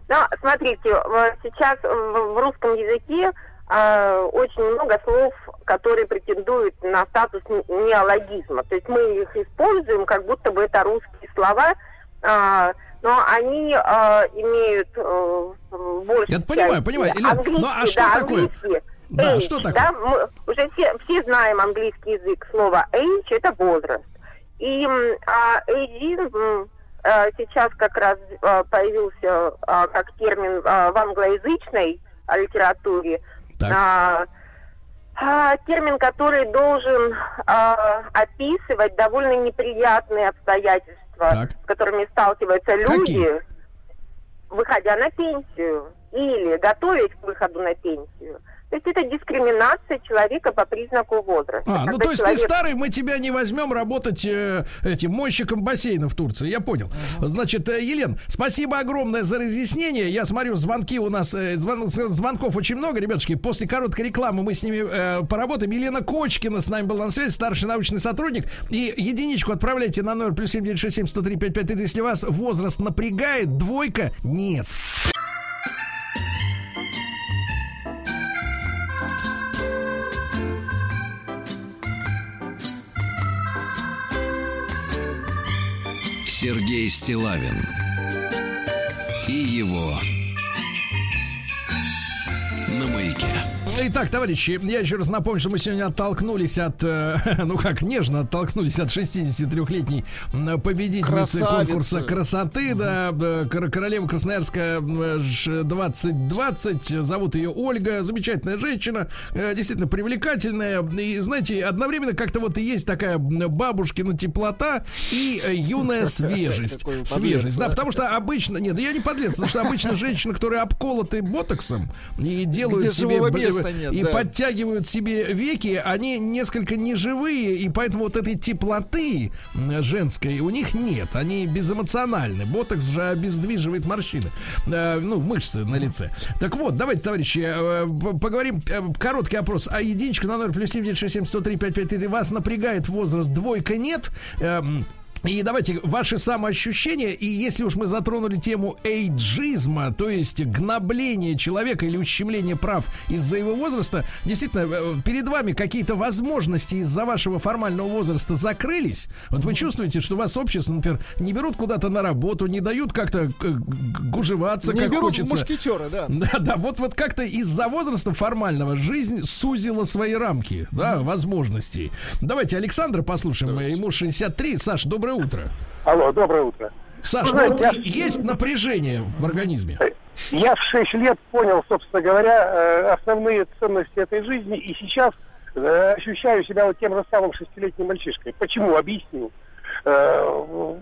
Но смотрите, э, сейчас в русском языке э, очень много слов, которые претендуют на статус не- неологизма. То есть мы их используем, как будто бы это русские слова, а, но они а, имеют э, больше. Я понимаю, понимаю. Елена, ну а что такое? Да, что такое? Да, мы уже все, все знаем английский язык. Слово age это возраст. И а, эйджизм а, сейчас как раз а, появился а, как термин а, в англоязычной литературе. Так. А, а, термин, который должен а, описывать довольно неприятные обстоятельства, Так. с которыми сталкиваются люди, Какие? выходя на пенсию или готовясь к выходу на пенсию. То есть это дискриминация человека по признаку возраста. А, ну то есть человек- ты старый, мы тебя не возьмем работать э, этим мойщиком бассейна в Турции. Я понял. Значит, э, Елен, спасибо огромное за разъяснение. Я смотрю, звонки у нас, э, звон- звонков очень много, ребятушки. После короткой рекламы мы с ними э, поработаем. Елена Кочкина с нами была на связи, старший научный сотрудник. И единичку отправляйте на номер плюс семь девять шесть семь сто три пять пять. Если вас возраст напрягает, двойка нет. Сергей Стилавин и его на маяке. Итак, товарищи, я еще раз напомню, что мы сегодня оттолкнулись от, э, ну как, нежно оттолкнулись от 63-летней м, победительницы Красавицы. конкурса красоты, да, э, кор- королева ж- 2020. Зовут ее Ольга, замечательная женщина, э, действительно привлекательная. И, знаете, одновременно как-то вот и есть такая бабушкина теплота и э, юная свежесть. Свежесть, да, потому что обычно, нет, я не подлец, потому что обычно женщины, которые обколоты ботоксом и делают Где себе места нет, и да. подтягивают себе веки, они несколько неживые, и поэтому вот этой теплоты женской у них нет. Они безэмоциональны. Ботокс же обездвиживает морщины. Э, ну, мышцы на лице. Так вот, давайте, товарищи, э, поговорим. э, Короткий опрос. А единичка на номер плюс 7967 103 5533 вас напрягает возраст двойка нет. Эм, и давайте ваши самоощущения, и если уж мы затронули тему эйджизма, то есть гнобление человека или ущемление прав из-за его возраста, действительно, э, перед вами какие-то возможности из-за вашего формального возраста закрылись. Вот вы чувствуете, что вас общество, например, не берут куда-то на работу, не дают как-то э, гужеваться, Не как берут хочется. мушкетера, да. Да, да, вот, вот как-то из-за возраста формального жизнь сузила свои рамки, да, возможностей. Давайте Александра послушаем, ему 63. Саш, доброе утро. Алло, доброе утро. Саш, ну Знаете, вот я- есть напряжение в организме? Я в 6 лет понял, собственно говоря, э, основные ценности этой жизни, и сейчас э, ощущаю себя вот тем же самым шестилетним мальчишкой. Почему? Объясню. Э,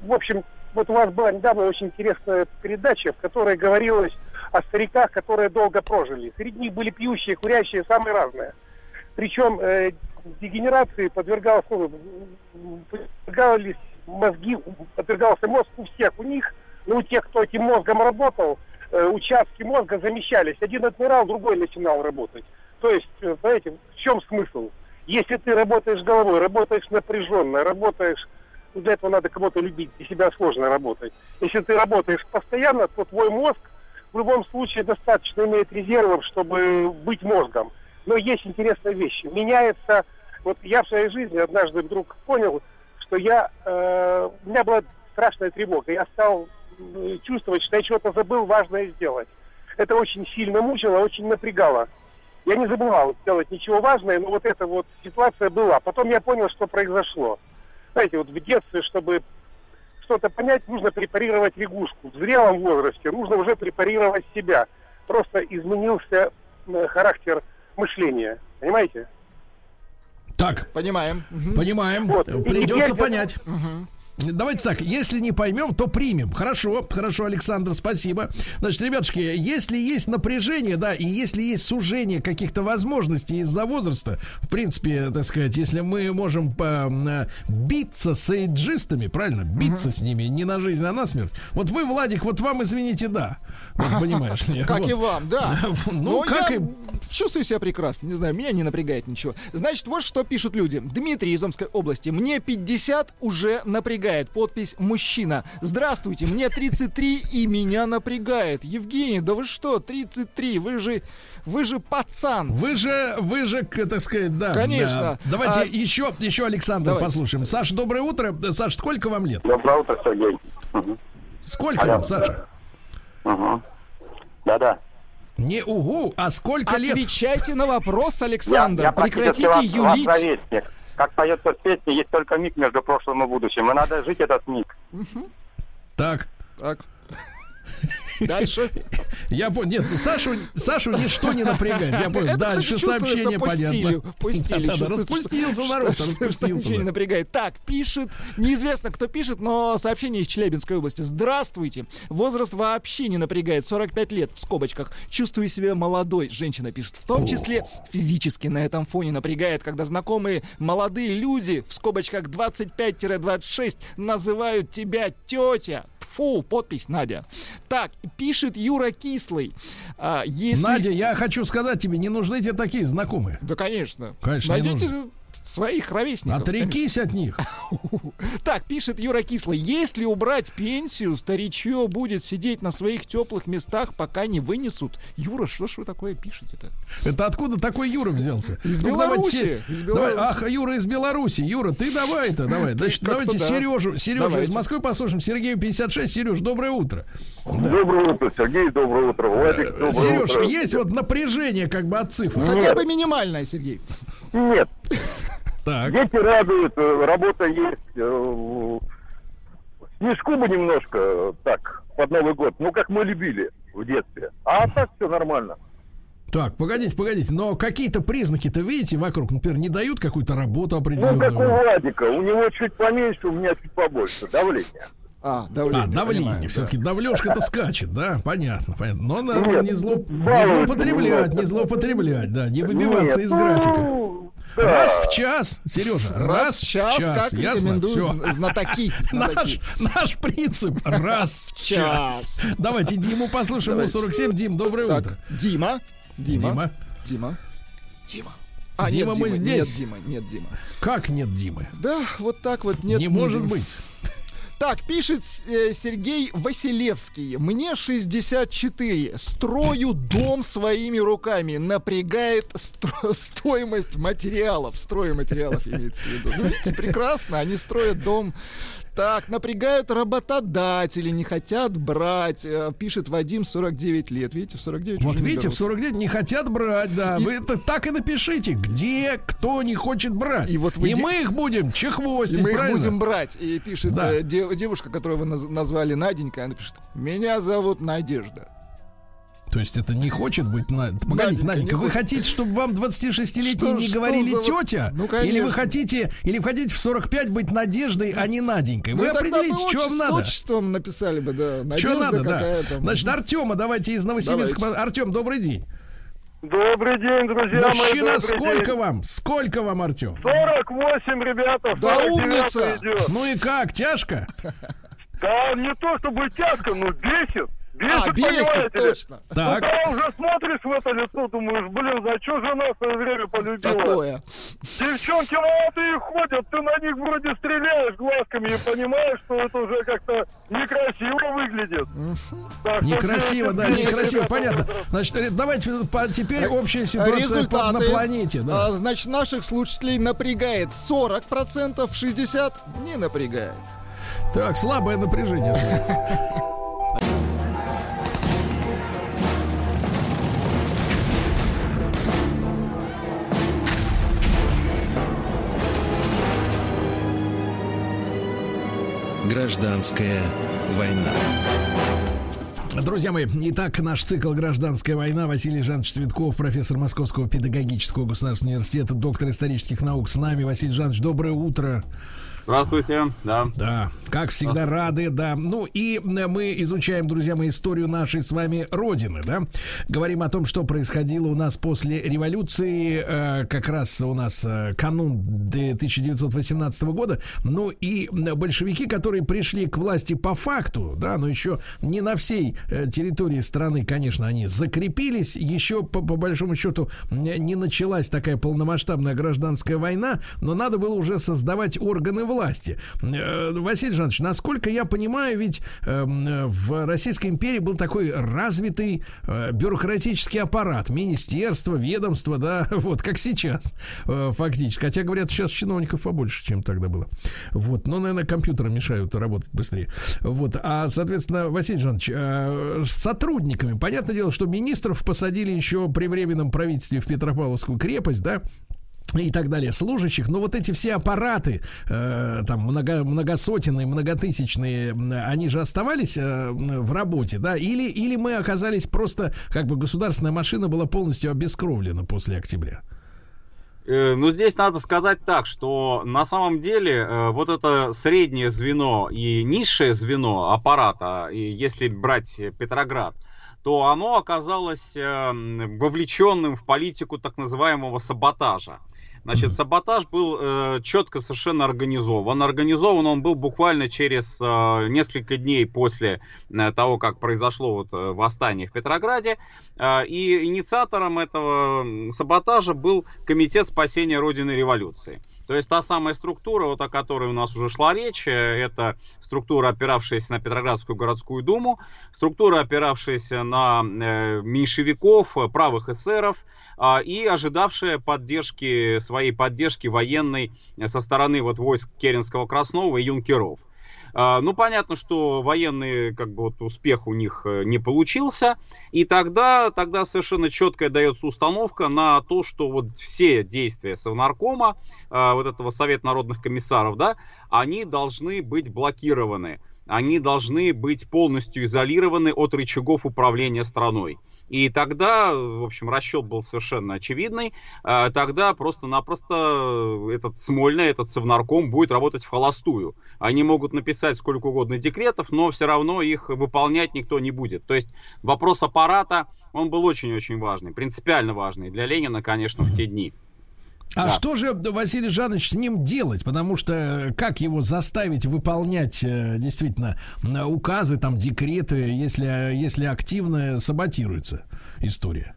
В общем, вот у вас была недавно очень интересная передача, в которой говорилось о стариках, которые долго прожили. Среди них были пьющие, курящие, самые разные. Причем э, дегенерации подвергалось, ну, подвергались мозги, подвергался мозг у всех. У них, ну, у тех, кто этим мозгом работал, э, участки мозга замещались. Один отмирал, другой начинал работать. То есть, э, знаете, в чем смысл? Если ты работаешь головой, работаешь напряженно, работаешь для этого надо кого-то любить, для себя сложно работать. Если ты работаешь постоянно, то твой мозг в любом случае достаточно имеет резервов, чтобы быть мозгом. Но есть интересная вещь. Меняется... Вот я в своей жизни однажды вдруг понял, что я... Э, у меня была страшная тревога. Я стал чувствовать, что я что-то забыл важное сделать. Это очень сильно мучило, очень напрягало. Я не забывал делать ничего важного, но вот эта вот ситуация была. Потом я понял, что произошло. Знаете, вот в детстве, чтобы что-то понять, нужно препарировать лягушку. В зрелом возрасте нужно уже препарировать себя. Просто изменился характер мышления. Понимаете? Так, Понимаем. Понимаем. Вот. Придется теперь- понять. Давайте так, если не поймем, то примем. Хорошо, хорошо, Александр, спасибо. Значит, ребятушки, если есть напряжение, да, и если есть сужение каких-то возможностей из-за возраста, в принципе, так сказать, если мы можем по- э, биться с эйджистами, правильно, биться с ними не на жизнь, а на смерть. Вот вы, Владик, вот вам, извините, да. Вот понимаешь ли. Как вот. и вам, да. Ну, Но как я и... чувствую себя прекрасно. Не знаю, меня не напрягает ничего. Значит, вот что пишут люди. Дмитрий из Омской области. Мне 50 уже напрягает. Подпись «Мужчина». Здравствуйте, мне 33 и меня напрягает. Евгений, да вы что, 33? Вы же, вы же пацан. Вы же, вы же, так сказать, да. Конечно. да. Давайте А- еще, еще Александр Давайте. послушаем. Саша, доброе утро. Саш, сколько вам лет? Доброе утро, Сергей. Сколько Алло. вам, Саша? Угу. Да-да. Не угу, а сколько лет? Отвечайте на вопрос, Александр. Я, я Прекратите юлить. Как поется в песне, есть только миг между прошлым и будущим. И надо жить этот миг. Так. Так. Дальше. Я понял. Нет, Сашу, Сашу ничто не напрягает. Я понял. Дальше сообщение по понятно. чувствуется, распустился народ, распустился. ничего не напрягает. Так, пишет, неизвестно, кто пишет, но сообщение из Челябинской области. Здравствуйте. Возраст вообще не напрягает. 45 лет, в скобочках. Чувствую себя молодой, женщина пишет. В том числе физически на этом фоне напрягает, когда знакомые молодые люди, в скобочках 25-26, называют тебя тетя. Фу, подпись Надя. Так, пишет Юра Кислый. А, если... Надя, я хочу сказать тебе, не нужны тебе такие знакомые. Да, конечно. Конечно, не Найдите. Своих ровесников. Отрекись от них. Так, пишет Юра Кислый. Если убрать пенсию, старичье будет сидеть на своих теплых местах, пока не вынесут. Юра, что ж вы такое пишете-то? Это откуда такой Юра взялся? Из Ну, Беларуси, из давай, ах, Юра из Беларуси. Юра, ты давай-то, давай. Значит, давайте да. Сережу, Сережу из. Москвы послушаем. Сергею 56. Сереж, доброе утро. Доброе утро, Сергей. Доброе утро, Владик. Доброе Сереж, утро. есть вот напряжение как бы от цифр. Хотя бы минимальная, Сергей. Нет. Так. Дети радуют, э, работа есть. э, Снежку бы немножко э, так, под Новый год. Ну, как мы любили в детстве. А так все нормально. Так, погодите, погодите, но какие-то признаки-то видите вокруг, например, не дают какую-то работу Ну, как у определенную. Владика. У него чуть поменьше, у меня чуть побольше. Давление. А, давление. А, давление. понимаю, да. Все-таки давлешка-то скачет, да? Понятно, понятно. Но надо Нет, не, зло- не балуется злоупотреблять, не злоупотреблять, да, не выбиваться Нет, из графика. ну, да. Раз в час, Сережа, раз, Раз в час, как ясно? рекомендуют Всё. знатоки. Наш, знатоки. наш принцип раз в час. Давайте Диму послушаем. Ну, Давайте. 47. Дим, доброе Так, утро. Дима. Дима. Дима. Дима. Дима. А, Дима, нет, мы Дима, здесь. Нет, Дима, нет, Дима. Как нет Димы? Да, вот так вот нет. не может быть. Так, пишет э, Сергей Василевский. Мне 64. Строю дом своими руками. Напрягает стро- стоимость материалов. Стройматериалов имеется в виду. Ну, видите, прекрасно. Они строят дом. Так, напрягают работодатели, не хотят брать. Э, Пишет Вадим, 49 лет. Видите, в 49 Вот видите, в берут. 49 не хотят брать, да. И- Вы это так и напишите, где кто не хочет брать. И вот вы И де- мы их будем И чехвостить, мы их правильно? будем брать. И пишет Да. э, де- девушка, которую вы наз- назвали Наденька, она пишет, меня зовут Надежда. То есть это не хочет быть... На... Погодите, Наденька, вы хотите, чтобы вам 26-летние Что- не говорили за тетя? Ну, или вы хотите, или вы хотите в 45 быть Надеждой, а не Наденькой? Ну, Вы тогда определите, что вам надо. С отчеством написали бы, да. Надежда Что надо, да. какая-то. Значит, Артема давайте из Новосибирска. Артем, добрый день. Добрый день, друзья мои. Мужчина, добрый сколько день. вам? Сколько вам, Артем? 48, ребята. Да 49 умница! идет. Ну и как, тяжко? Да, не то чтобы тяжко, но бесит. А, Бесит, бесит, понимаете ли? точно. Так. Когда уже смотришь в это лицо, думаешь, блин, за что жена в свое время полюбила? Такое. Девчонки молодые ходят, ты на них вроде стреляешь глазками и понимаешь, что это уже как-то некрасиво выглядит. Так Некрасиво, да, некрасиво, понятно. Значит, э, давайте по- теперь общая ситуация по- на планете. Да. А, значит, наших слушателей напрягает 40%, 60% не напрягает. Так, слабое напряжение. Гражданская война. Друзья мои, итак, наш цикл «Гражданская война». Василий Жанович Цветков, профессор Московского педагогического государственного университета, доктор исторических наук с нами. Василий Жанович, доброе утро. Здравствуйте, да. Да, как всегда рады, да. Ну и э, мы изучаем, друзья мои, историю нашей с вами Родины, да. Говорим о том, что происходило у нас после революции, э, как раз у нас э, канун д- 1918 года. Ну и большевики, которые пришли к власти по факту, да, но еще не на всей территории страны, конечно, они закрепились. Еще по, по большому счету не началась такая полномасштабная гражданская война, но надо было уже создавать органы власти. Э, Василий Жанович, насколько я понимаю, ведь эм, э, в Российской империи был такой развитый э, бюрократический аппарат, министерство, ведомство, да, вот как сейчас фактически. Хотя говорят, сейчас чиновников побольше, чем тогда было. Вот, но, наверное, компьютеры мешают работать быстрее. Вот, а, соответственно, Василий Жанович, с сотрудниками, понятное дело, что министров посадили еще при временном правительстве в Петропавловскую крепость, да, и так далее, служащих, но вот эти все аппараты, э, там, много, многосотенные, многотысячные, м, они же оставались э, в работе, да, или, или мы оказались просто, как бы государственная машина была полностью обескровлена после октября? Э, Ну, здесь надо сказать так, что на самом деле э, вот это среднее звено и низшее звено аппарата, и если брать э, Петроград, то оно оказалось э, м, вовлеченным в политику так называемого саботажа. Значит, саботаж был э, четко совершенно организован. Организован он был буквально через э, несколько дней после э, того, как произошло вот, э, восстание в Петрограде. Э, и инициатором этого саботажа был Комитет спасения Родины революции. То есть та самая структура, вот о которой у нас уже шла речь, э, это структура, опиравшаяся на Петроградскую городскую думу, структура, опиравшаяся на э, меньшевиков, правых эсеров, и ожидавшая поддержки, своей поддержки военной э, со стороны вот войск Керенского Краснова и юнкеров. А, Ну, понятно, что военный как бы, вот, успех у них э, не получился, и тогда, тогда совершенно четкая дается установка на то, что вот все действия Совнаркома, а, вот этого Совета народных комиссаров, да, они должны быть блокированы, они должны быть полностью изолированы от рычагов управления страной. И тогда, в общем, расчет был совершенно очевидный. А, Тогда просто-напросто этот Смольный, этот Совнарком будет работать в холостую. Они могут написать сколько угодно декретов, но все равно их выполнять никто не будет. То есть вопрос аппарата, он был очень-очень важный, принципиально важный для Ленина, конечно, в те дни. А Да. что же, Василий Жанович, с ним делать? Потому что э, как его заставить выполнять э, действительно э, указы, там, декреты, если, если активно саботируется история?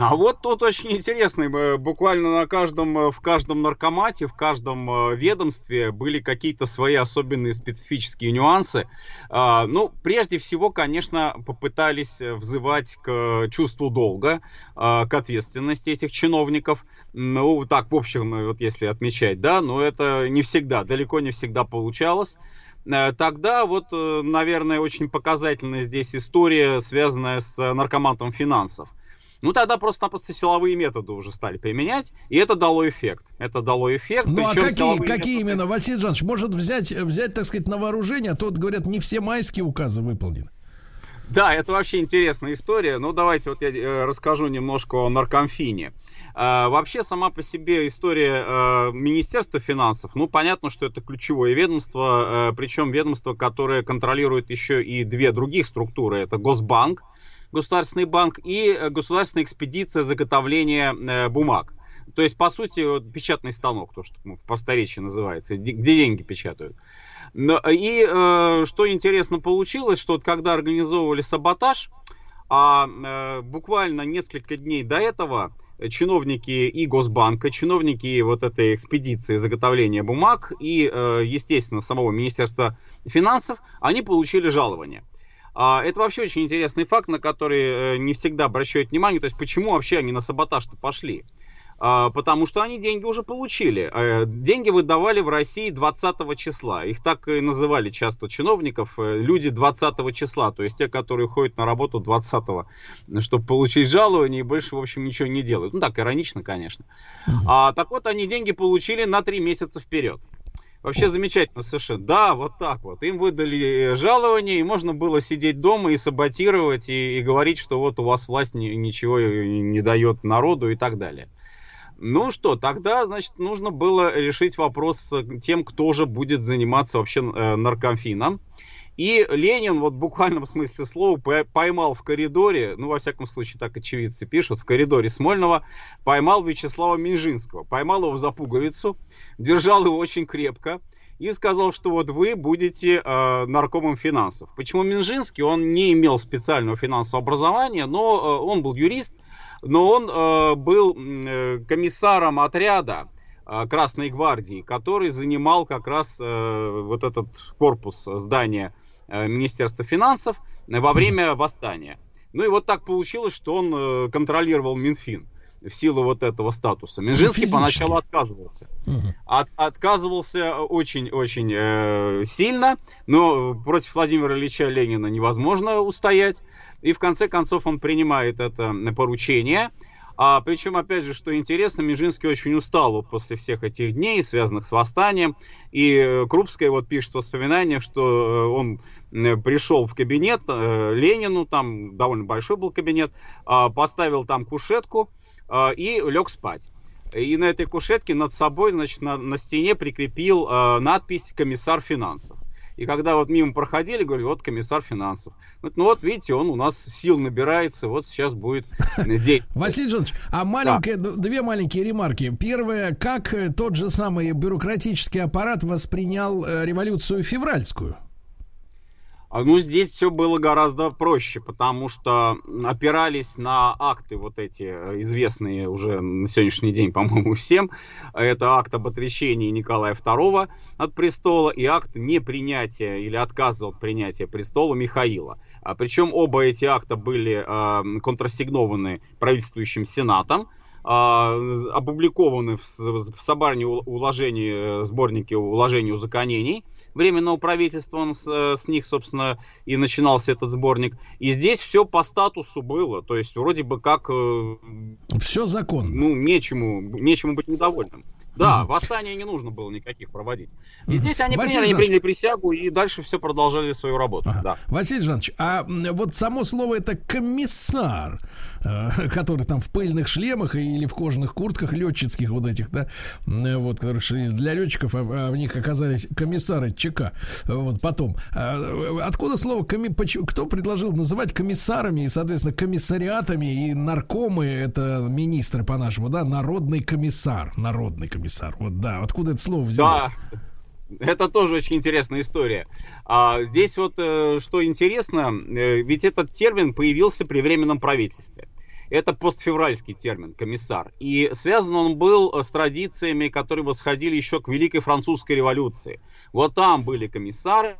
А вот тут очень интересно, э, буквально на каждом, э, в каждом наркомате, в каждом э, ведомстве были какие-то свои особенные специфические нюансы. А, Ну, прежде всего, конечно, попытались э, взывать к чувству долга, а, к ответственности этих чиновников. Ну, так, в общем, э, вот если отмечать, да, но это не всегда, далеко не всегда получалось. Э, Тогда вот, э, наверное, очень показательная здесь история, связанная с наркомантом финансов. Ну, тогда просто-напросто силовые методы уже стали применять, и это дало эффект. Это дало эффект. Ну а какие, какие методы- именно, Василий Жанович, может взять, взять, так сказать, на вооружение, а то, вот, говорят, не все майские указы выполнены. Да, это вообще интересная история. Ну, давайте вот я расскажу немножко о наркомфине. А, вообще, сама по себе история э, Министерства финансов, ну, понятно, что это ключевое ведомство, э, причем ведомство, которое контролирует еще и две других структуры. Это Госбанк, Государственный банк и э, Государственная экспедиция заготовления бумаг. То есть, по сути, вот, печатный станок, то, что по старичьи называется, де- где деньги печатают. И э, что интересно получилось, что вот когда организовывали саботаж, а э, буквально несколько дней до этого чиновники и Госбанка, чиновники вот этой экспедиции заготовления бумаг и, э, естественно, самого Министерства финансов, они получили жалование. А, Это вообще очень интересный факт, на который э, не всегда обращают внимание. То есть, почему вообще они на саботаж-то пошли? А, Потому что они деньги уже получили. Э, Деньги выдавали в России 20 числа. Их так и называли часто чиновников. э, Люди 20 числа. То есть те, которые ходят на работу 20 чтобы получить жалование и больше, в общем, ничего не делают. Ну так, иронично, конечно. А, так вот, они деньги получили на 3 месяца вперед. Вообще замечательно совершенно. Да, вот так вот. Им выдали жалование, и можно было сидеть дома и саботировать, и, и говорить, что вот у вас власть ни- ничего не дает народу и так далее. Ну что, тогда, значит, нужно было решить вопрос с тем, кто же будет заниматься вообще э, наркомфином. И Ленин, вот буквально в смысле слова, по- поймал в коридоре, ну, во всяком случае, так очевидцы пишут, в коридоре Смольного, поймал Вячеслава Минжинского. Поймал его за пуговицу, держал его очень крепко и сказал, что вот вы будете э, наркомом финансов. Почему Минжинский? Он не имел специального финансового образования, но э, он был юрист, но он э, был э, комиссаром отряда э, Красной гвардии, который занимал как раз э, вот этот корпус здания э, Министерства финансов во время восстания. Ну и вот так получилось, что он э, контролировал Минфин в силу вот этого статуса. Минжинский физически. поначалу отказывался. От- отказывался очень-очень э, сильно, но против Владимира Ильича Ленина невозможно устоять. И в конце концов он принимает это поручение. А, причем, опять же, что интересно, Межинский очень устал после всех этих дней, связанных с восстанием. И э, Крупская вот пишет воспоминания, что э, он пришел в кабинет э, Ленину, там довольно большой был кабинет, а, поставил там кушетку а, и лег спать. И на этой кушетке над собой, значит, на, на стене прикрепил надпись «Комиссар финансов». И когда вот мимо проходили, говорили, вот комиссар финансов. Вот, Ну вот, видите, он у нас сил набирается, вот сейчас будет э, действовать. Василий Жанович, а маленькая, д- две маленькие ремарки. Первое, как э, тот же самый бюрократический аппарат воспринял э, революцию февральскую? А, Ну, здесь все было гораздо проще, потому что опирались на акты вот эти э, известные уже на сегодняшний день, по-моему, всем. Это акт об отречении Николая II от престола и акт непринятия или отказа от принятия престола Михаила. А, причем оба эти акта были э, контрасигнованы правительствующим сенатом, а, опубликованы в, собрании уложений, э, сборнике уложений узаконений Временного правительства, он с, э, с них, собственно, и начинался этот сборник. И здесь все по статусу было, то есть вроде бы как... Все законно. Ну, нечему, нечему быть недовольным. Да, восстания не нужно было никаких проводить. И Мгм. здесь они Василий приняли, приняли присягу и дальше все продолжали свою работу. Да. Василий Жанович, а вот само слово это комиссар, э, который там в пыльных шлемах или в кожаных куртках летчицких вот этих, да, м, вот, которые шли для летчиков, а, а в них оказались комиссары ЧК. Вот потом. А, Откуда слово коми... Кто предложил называть комиссарами и, соответственно, комиссариатами и наркомы, это министры по-нашему, да, народный комиссар, народный комиссар. Вот да, откуда это слово взялось? Да, это тоже очень интересная история. А, здесь вот э, что интересно, э, ведь этот термин появился при временном правительстве. Это постфевральский термин, комиссар. И связан он был э, с традициями, которые восходили еще к Великой Французской революции. Вот там были комиссары,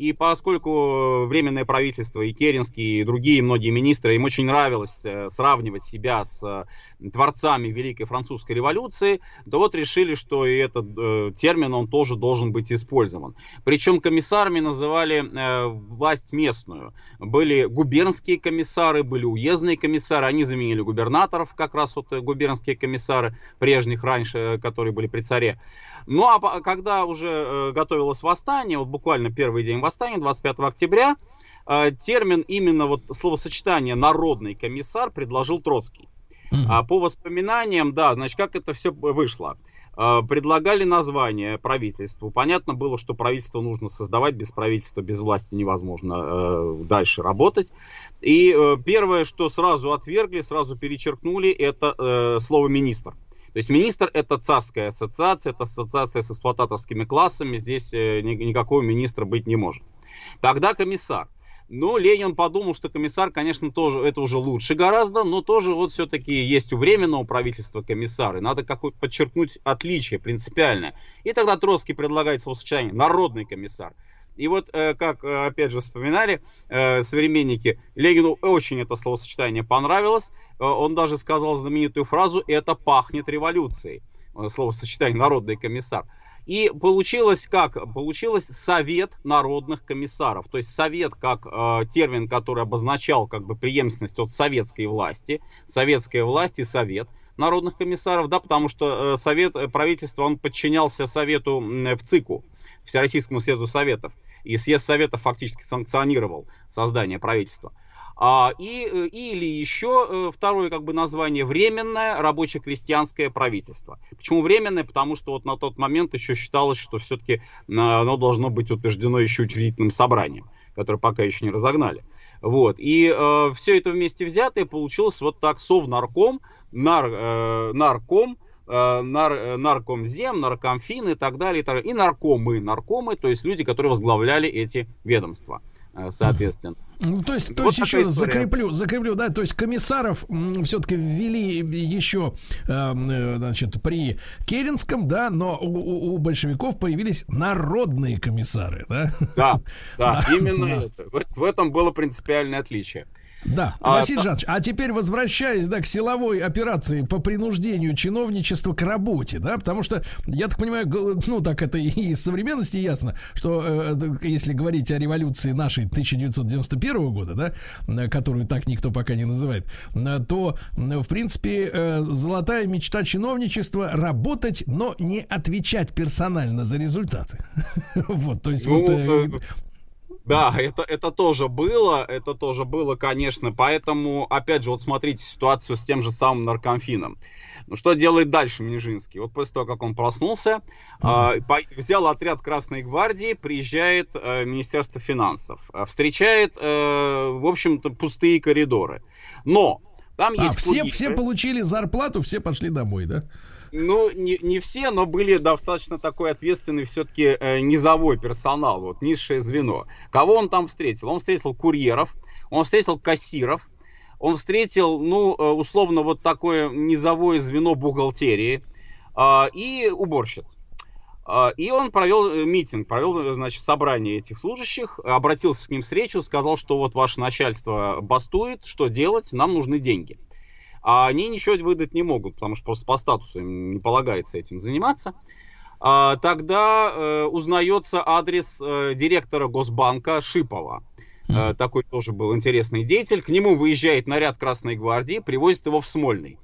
и поскольку Временное правительство и Керенский, и другие многие министры, им очень нравилось э, сравнивать себя с э, творцами Великой Французской революции, то вот решили, что и этот э, термин, он тоже должен быть использован. Причем комиссарами называли э, власть местную. Были губернские комиссары, были уездные комиссары, они заменили губернаторов, как раз вот э, губернские комиссары прежних раньше, которые были при царе. Ну а когда уже э, готовилось восстание, вот буквально первый день восстания, 25 октября, э, термин именно вот словосочетание «народный комиссар» предложил Троцкий. А по воспоминаниям, да, значит, как это все вышло? Э, Предлагали название правительству. Понятно было, что правительство нужно создавать. Без правительства, без власти невозможно э, дальше работать. И э, первое, что сразу отвергли, сразу перечеркнули, это э, слово министр. То есть министр это царская ассоциация, это ассоциация с эксплуататорскими классами, здесь э, ни- никакого министра быть не может. Тогда комиссар. Ну, Ленин подумал, что комиссар, конечно, тоже это уже лучше гораздо, но тоже вот все-таки есть у временного правительства комиссары. Надо какой подчеркнуть отличие принципиальное. И тогда Троцкий предлагает словосочетание «народный комиссар». И вот, э, как, э, опять же, вспоминали э, современники, Ленину очень это словосочетание понравилось. Э, он даже сказал знаменитую фразу «это пахнет революцией». Э, Словосочетание «народный комиссар». И получилось как? Получилось Совет народных комиссаров. То есть Совет как э, термин, который обозначал как бы преемственность от советской власти. Советская власть и Совет народных комиссаров, да, потому что э, Совет э, правительства, он подчинялся Совету м, в ЦИКу, Всероссийскому съезду Советов. И съезд Советов фактически санкционировал создание правительства. А, и, э, или еще э, второе как бы название временное рабоче-крестьянское правительство. Почему временное? Потому что вот на тот момент еще считалось, что все-таки оно должно быть утверждено еще учредительным собранием, которое пока еще не разогнали. Вот. И э, все это вместе взятое получилось вот так совнарком, нар, э, нарком, э, нар, э, наркомзем, наркомфин и так далее, и так далее. И наркомы, наркомы, то есть люди, которые возглавляли эти ведомства, э, соответственно. Ну, то есть, то Вот есть еще история. закреплю, закреплю, да, то есть комиссаров все-таки ввели еще, э, э, значит, при Керенском, да, но у, у- большевиков появились народные комиссары, да? Да, да, Да, именно да. это. В, в этом было принципиальное отличие. Да, А, Василий Жанович, а теперь возвращаясь, да, к силовой операции по принуждению чиновничества к работе, да, потому что, я так понимаю, ну, так это и из современности ясно, что э, если говорить о революции нашей 1991 года, да, э, которую так никто пока не называет, э, то, э, в принципе, э, золотая мечта чиновничества работать, но не отвечать персонально за результаты. Вот, то есть Ну, вот... э, э, Да, это, это тоже было, это тоже было, конечно. Поэтому, опять же, вот смотрите ситуацию с тем же самым наркомфином. Ну, что делает дальше Минжинский? Вот после того, как он проснулся, а, по- взял отряд Красной Гвардии, приезжает э, Министерство финансов, э, встречает, э, в общем-то, пустые коридоры. Но там а, есть все, курьеры. все получили зарплату, все пошли домой, да? Ну, не, не все, но были достаточно такой ответственный все-таки э, низовой персонал, вот низшее звено. Кого он там встретил? Он встретил курьеров, он встретил кассиров, он встретил, ну, э, условно, вот такое низовое звено бухгалтерии а, и уборщиц. А, И он провел э, митинг, провел, э, значит, собрание этих служащих, обратился к ним с речью, сказал, что вот ваше начальство бастует, что делать, нам нужны деньги. А они ничего выдать не могут, потому что просто по статусу им не полагается этим заниматься. А, тогда э, узнается адрес э, директора Госбанка Шипова. Э, такой тоже был интересный деятель. К нему выезжает наряд Красной Гвардии, привозит его в Смольный.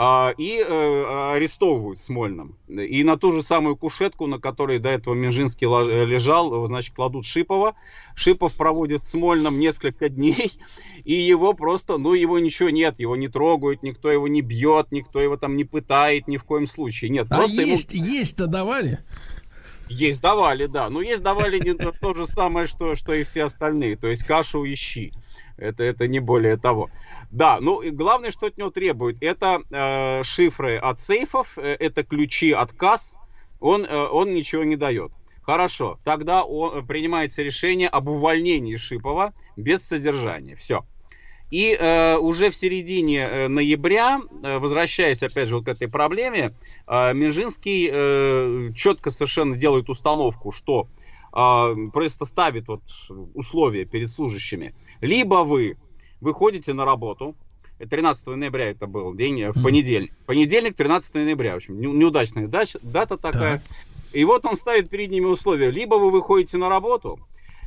А, и э, арестовывают в Смольном. И на ту же самую кушетку, на которой до этого Минжинский э, лежал, значит, кладут Шипова. Шипов проводит в Смольном несколько дней, и его просто, ну, его ничего нет, его не трогают, никто его не бьет, никто его там не пытает ни в коем случае. Нет, А просто ему- есть, есть-то давали? есть давали, да. Но есть давали не то, то же самое, что, что и все остальные. То есть кашу и щи. Это, это не более того. Да, ну и главное, что от него требуют, это э, шифры от сейфов, э, это ключи от касс. Он, э, он ничего не дает. Хорошо, тогда он, принимается решение об увольнении Шипова без содержания. Все. И э, уже в середине э, ноября, э, возвращаясь опять же вот к этой проблеме, э, Минжинский э, четко совершенно делает установку, что э, просто ставит вот условия перед служащими. Либо вы выходите на работу, 13 ноября это был день, э, в понедельник. Понедельник, 13 ноября, в общем, не- неудачная дач- дата такая. И вот он ставит перед ними условия. Либо вы выходите на работу,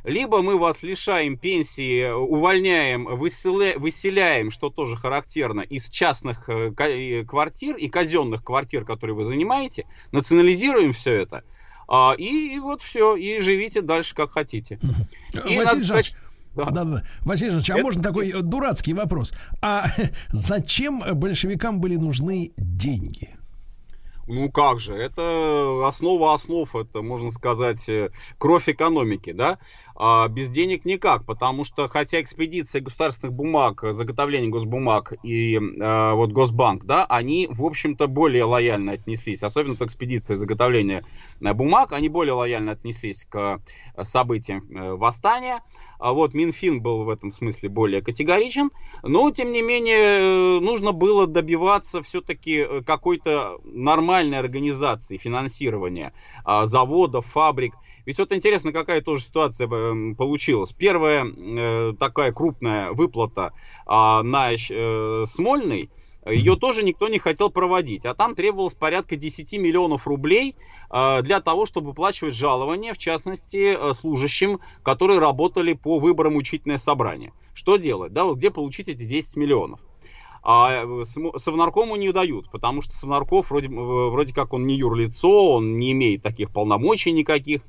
либо мы вас лишаем пенсии, увольняем, выселя- выселяем, что тоже характерно, из частных э, квартир и казенных квартир, которые вы занимаете, национализируем все это, а, и, и вот все, и живите дальше как хотите. И Василий надо сказать, да, да, да. Василий Жанович, а Это- можно такой дурацкий вопрос? А зачем большевикам были нужны деньги? Ну как же, это основа основ, это, можно сказать, э, кровь экономики, да? А без денег никак, потому что хотя экспедиция государственных бумаг, заготовление госбумаг и э, вот Госбанк, да, они, в общем-то, более лояльно отнеслись, особенно вот экспедиция заготовления э, бумаг, они более лояльно отнеслись к э, событиям э, восстания, а вот Минфин был в этом смысле более категоричен. Но, тем не менее, нужно было добиваться все-таки какой-то нормальной организации финансирования а, заводов, фабрик. Ведь вот интересно, какая тоже ситуация э, получилась. Первая э, такая крупная выплата а, на э, Смольный – ее тоже никто не хотел проводить. А там требовалось порядка 10 миллионов рублей для того, чтобы выплачивать жалования, в частности, служащим, которые работали по выборам учительное собрание. Что делать? Да, вот где получить эти 10 миллионов? А Совнаркому не дают, потому что Совнарков вроде, вроде как он не юрлицо, он не имеет таких полномочий никаких.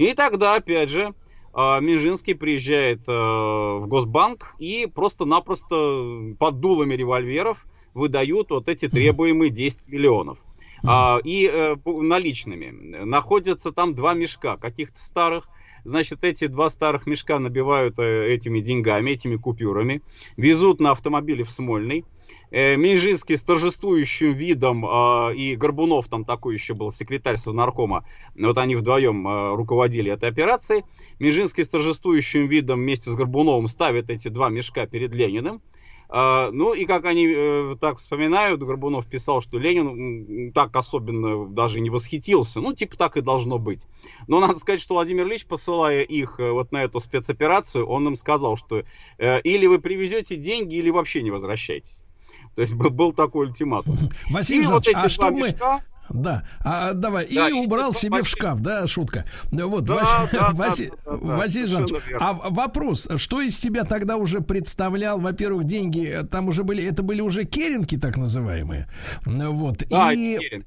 И тогда, опять же, Минжинский приезжает в Госбанк и просто-напросто под дулами револьверов выдают вот эти требуемые 10 миллионов. А, и э, наличными. Находятся там два мешка каких-то старых. Значит, эти два старых мешка набивают э, этими деньгами, этими купюрами, везут на автомобиле в Смольный. Э, Минжинский с торжествующим видом, э, и Горбунов там такой еще был, секретарь Совнаркома, вот они вдвоем э, руководили этой операцией. Минжинский с торжествующим видом вместе с Горбуновым ставит эти два мешка перед Лениным. А, ну и как они э, так вспоминают, Горбунов писал, что Ленин так особенно даже не восхитился. Ну, типа так и должно быть. Но надо сказать, что Владимир Ильич, посылая их э, вот на эту спецоперацию, он им сказал, что или вы привезете деньги, или вообще не возвращайтесь. То есть был такой ультиматум. Василий вот а что мы... Мешка... Да, а давай, да, и убрал себе в шкаф, да, шутка. Вот, да, Василий Жанович, а вопрос, что из себя тогда уже представлял, во-первых, деньги, там уже были, это были уже керенки так называемые, вот, да, и... Керенки.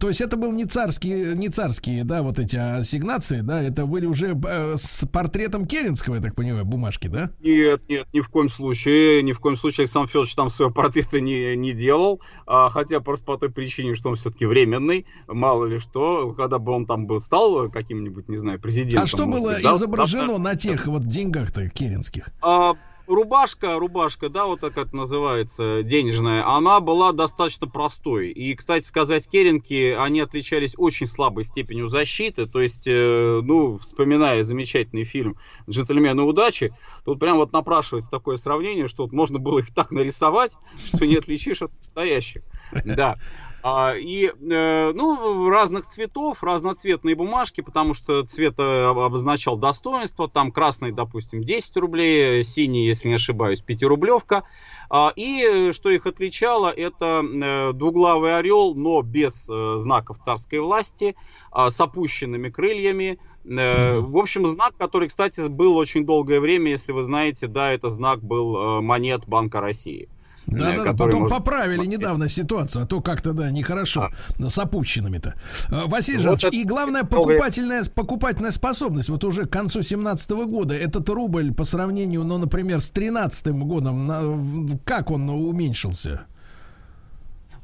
То есть это был не царские, не царские, да, вот эти ассигнации, да, это были уже э, с портретом Керенского, я так понимаю, бумажки, да? Нет, нет, ни в коем случае, ни в коем случае Александр Федорович там своего портрета не, не делал, а, хотя просто по той причине, что он все-таки временный, мало ли что, когда бы он там был, стал каким-нибудь, не знаю, президентом. А что было быть, изображено да, на тех вот деньгах-то керенских? А, рубашка, рубашка, да, вот так это называется, денежная, она была достаточно простой. И, кстати сказать, керенки, они отличались очень слабой степенью защиты. То есть, э, ну, вспоминая замечательный фильм «Джентльмены удачи», тут прям вот напрашивается такое сравнение, что вот можно было их так нарисовать, что не отличишь от настоящих. Да. А, и, э, ну, разных цветов, разноцветные бумажки, потому что цвет э, обозначал достоинство. Там красный, допустим, 10 рублей, синий, если не ошибаюсь, 5-рублевка. А, и что их отличало, это э, двуглавый орел, но без знаков царской власти, а, с опущенными крыльями. В общем, знак, который, кстати, был очень долгое время, если вы знаете, да, это знак был монет Банка России. Да, да, да. Потом может... поправили недавно ситуацию, а то как-то, да, нехорошо а. с опущенными-то. А, Василий вот Жанович, и главная покупательная, покупательная способность, вот уже к концу 17 года, этот рубль по сравнению, ну, например, с 13 годом, как он уменьшился?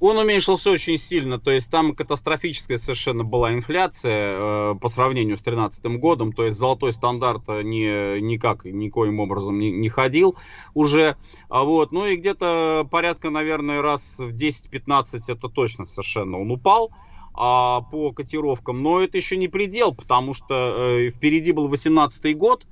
Он уменьшился очень сильно, то есть там катастрофическая совершенно была инфляция э, по сравнению с 2013 годом, то есть золотой стандарт не, никак, никоим образом не, не ходил уже, а вот, ну и где-то порядка, наверное, раз в 10-15 это точно совершенно он упал, а по котировкам, но это еще не предел, потому что э, впереди был 18 год,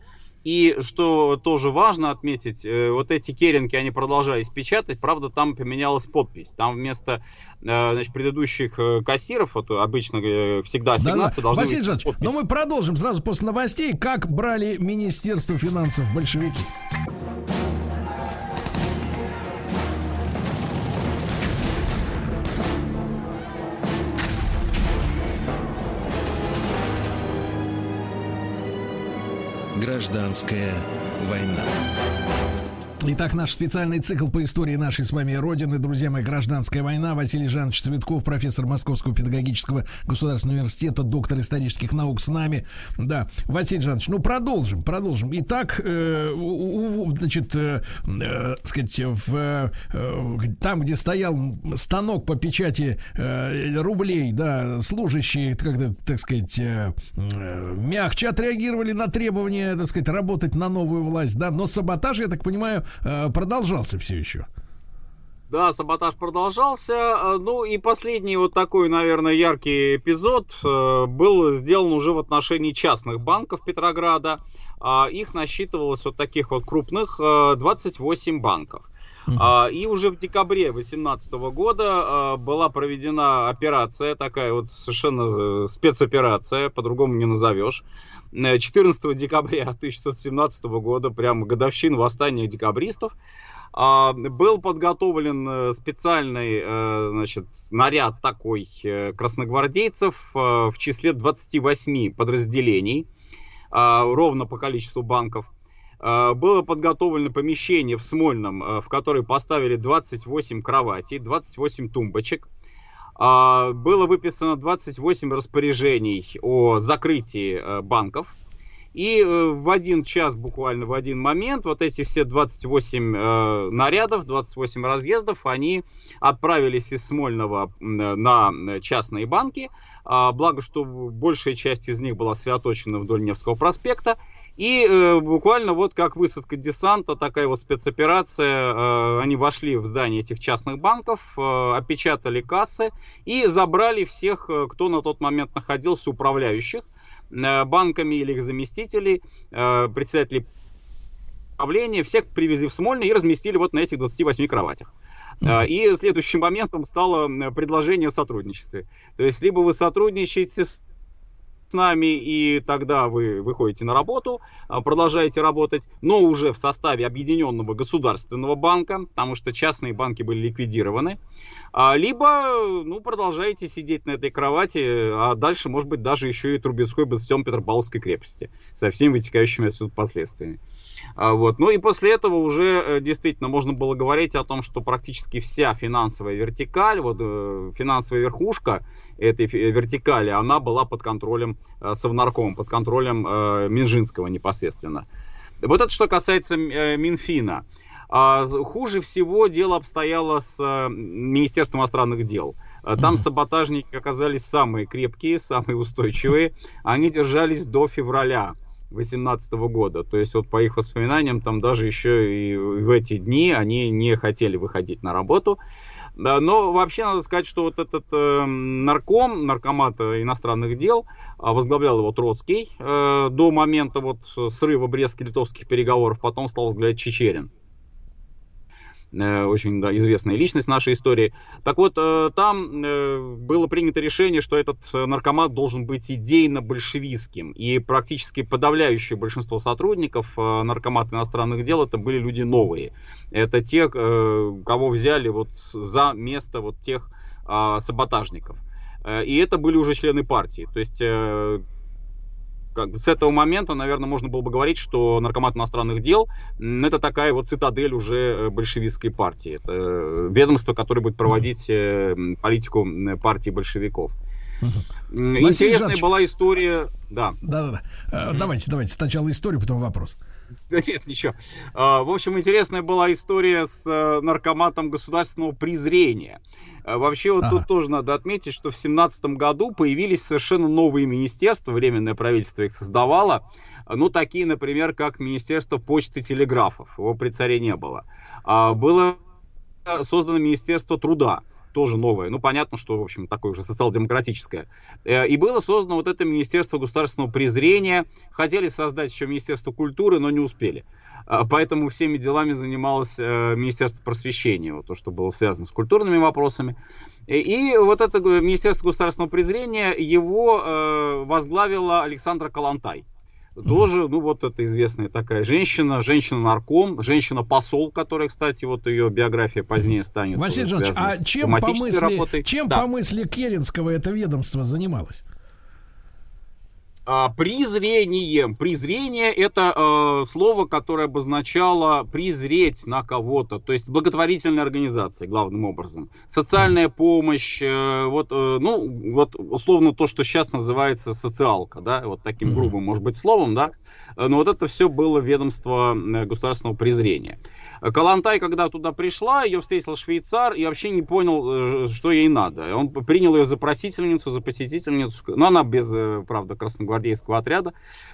и что тоже важно отметить, э, вот эти керенки, они продолжались печатать, правда, там поменялась подпись. Там вместо э, значит, предыдущих э, кассиров, вот обычно всегда ассигнации да, да. Василий Жанович, но мы продолжим сразу после новостей, как брали Министерство финансов большевики. Гражданская война. Итак, наш специальный цикл по истории нашей с вами Родины, друзья мои, гражданская война. Василий Жанович Цветков, профессор Московского педагогического государственного университета, доктор исторических наук с нами. Да, Василий Жанович, ну продолжим, продолжим. Итак, э, у, у, значит, э, э, сказать, в, э, там, где стоял станок по печати э, рублей, да, служащие, как так сказать, э, э, мягче отреагировали на требования, так сказать, работать на новую власть, да, но саботаж, я так понимаю, Э, продолжался все еще. Да, саботаж продолжался. Э, ну и последний вот такой, наверное, яркий эпизод э, был сделан уже в отношении частных банков Петрограда. А их насчитывалось вот таких вот крупных 28 банков. Uh-huh. И уже в декабре 2018 года была проведена операция, такая вот совершенно спецоперация, по-другому не назовешь, 14 декабря 1617 года, прямо годовщина восстания декабристов, а, был подготовлен э, специальный э, значит, наряд такой э, красногвардейцев в числе 28 подразделений, ровно по количеству банков. Было подготовлено помещение в Смольном, в которое поставили 28 кроватей, 28 тумбочек – было выписано 28 распоряжений о закрытии э, банков. И э, в один час, буквально в один момент, вот эти все 28 э, нарядов, 28 разъездов, они отправились из Смольного на частные банки. А, благо, что большая часть из них была сосредоточена вдоль Невского проспекта. И э, буквально вот как высадка десанта, такая вот спецоперация, э, они вошли в здание этих частных банков, э, опечатали кассы и забрали всех, э, кто на тот момент находился, управляющих э, банками или их заместителей, э, председателей правления, всех привезли в Смольный и разместили вот на этих 28 кроватях. Э, и следующим моментом стало предложение о сотрудничестве. То есть, либо вы сотрудничаете с с нами, и тогда вы выходите на работу, а, продолжаете работать, но уже в составе объединенного государственного банка, потому что частные банки были ликвидированы. А, либо, ну, продолжаете сидеть на этой кровати, а дальше, может быть, даже еще и Трубецкой бастион Петропавловской крепости со всеми вытекающими отсюда последствиями. А, вот. Ну и после этого уже э, действительно можно было говорить о том, что практически вся финансовая вертикаль, вот э, финансовая верхушка этой вертикали, она была под контролем э, Совнарком, под контролем Минжинского непосредственно. Вот это что касается Минфина. А хуже всего дело обстояло с э, Министерством иностранных дел. Э, там саботажники оказались самые крепкие, самые устойчивые. Они держались до февраля 2018 года. То есть вот по их воспоминаниям, там даже еще и в эти дни они не хотели выходить на работу. Но вообще надо сказать, что вот этот э, нарком, наркомат иностранных дел, возглавлял его Троцкий э, до момента вот срыва Брестско-литовских переговоров, потом стал возглавлять Чечерин. Э, очень да, известная личность нашей истории. Так вот, э, там э, было принято решение, что этот наркомат должен быть идейно-большевистским. И практически подавляющее большинство сотрудников наркомата иностранных дел это были люди новые. Это те, кого взяли вот за место вот тех а, саботажников. И это были уже члены партии. То есть как бы с этого момента, наверное, можно было бы говорить, что наркомат иностранных дел это такая вот цитадель уже э, большевистской партии. Это э, ведомство, которое будет проводить э, политику партии большевиков. Интересная была история. Да. Да, да, да. Давайте, давайте. Сначала историю, потом вопрос. Да нет, ничего. А, в общем, интересная была история с наркоматом государственного презрения. А вообще вот ага. тут тоже надо отметить, что в 2017 году появились совершенно новые министерства, временное правительство их создавало, ну такие, например, как Министерство почты и телеграфов, его при царе не было. А было создано Министерство труда, тоже новое. Ну, понятно, что, в общем, такое уже социал-демократическое. Э, и было создано вот это Министерство государственного презрения. Хотели создать еще Министерство культуры, но не успели. А, поэтому всеми делами занималось э, Министерство просвещения, вот то, что было связано с культурными вопросами. И вот это Министерство государственного презрения, его э, возглавила Александра Калантай. Тоже, ну вот это известная такая женщина, женщина-нарком, женщина-посол, которая, кстати, вот ее биография позднее станет. Василий Жанович, а чем по мысли, чем да. по мысли Керенского это ведомство занималось? А, презрением. Презрение это э, слово, которое обозначало презреть на кого-то, то есть благотворительная организация, главным образом. Социальная помощь, э, вот, э, ну, вот условно то, что сейчас называется социалка, да, вот таким грубым, может быть, словом, да, но вот это все было ведомство э, государственного презрения. Калантай, когда туда пришла, ее встретил швейцар и вообще не понял, э, что ей надо. Он принял ее за просительницу, за посетительницу, но она без, э, правда, красногвардейского отряда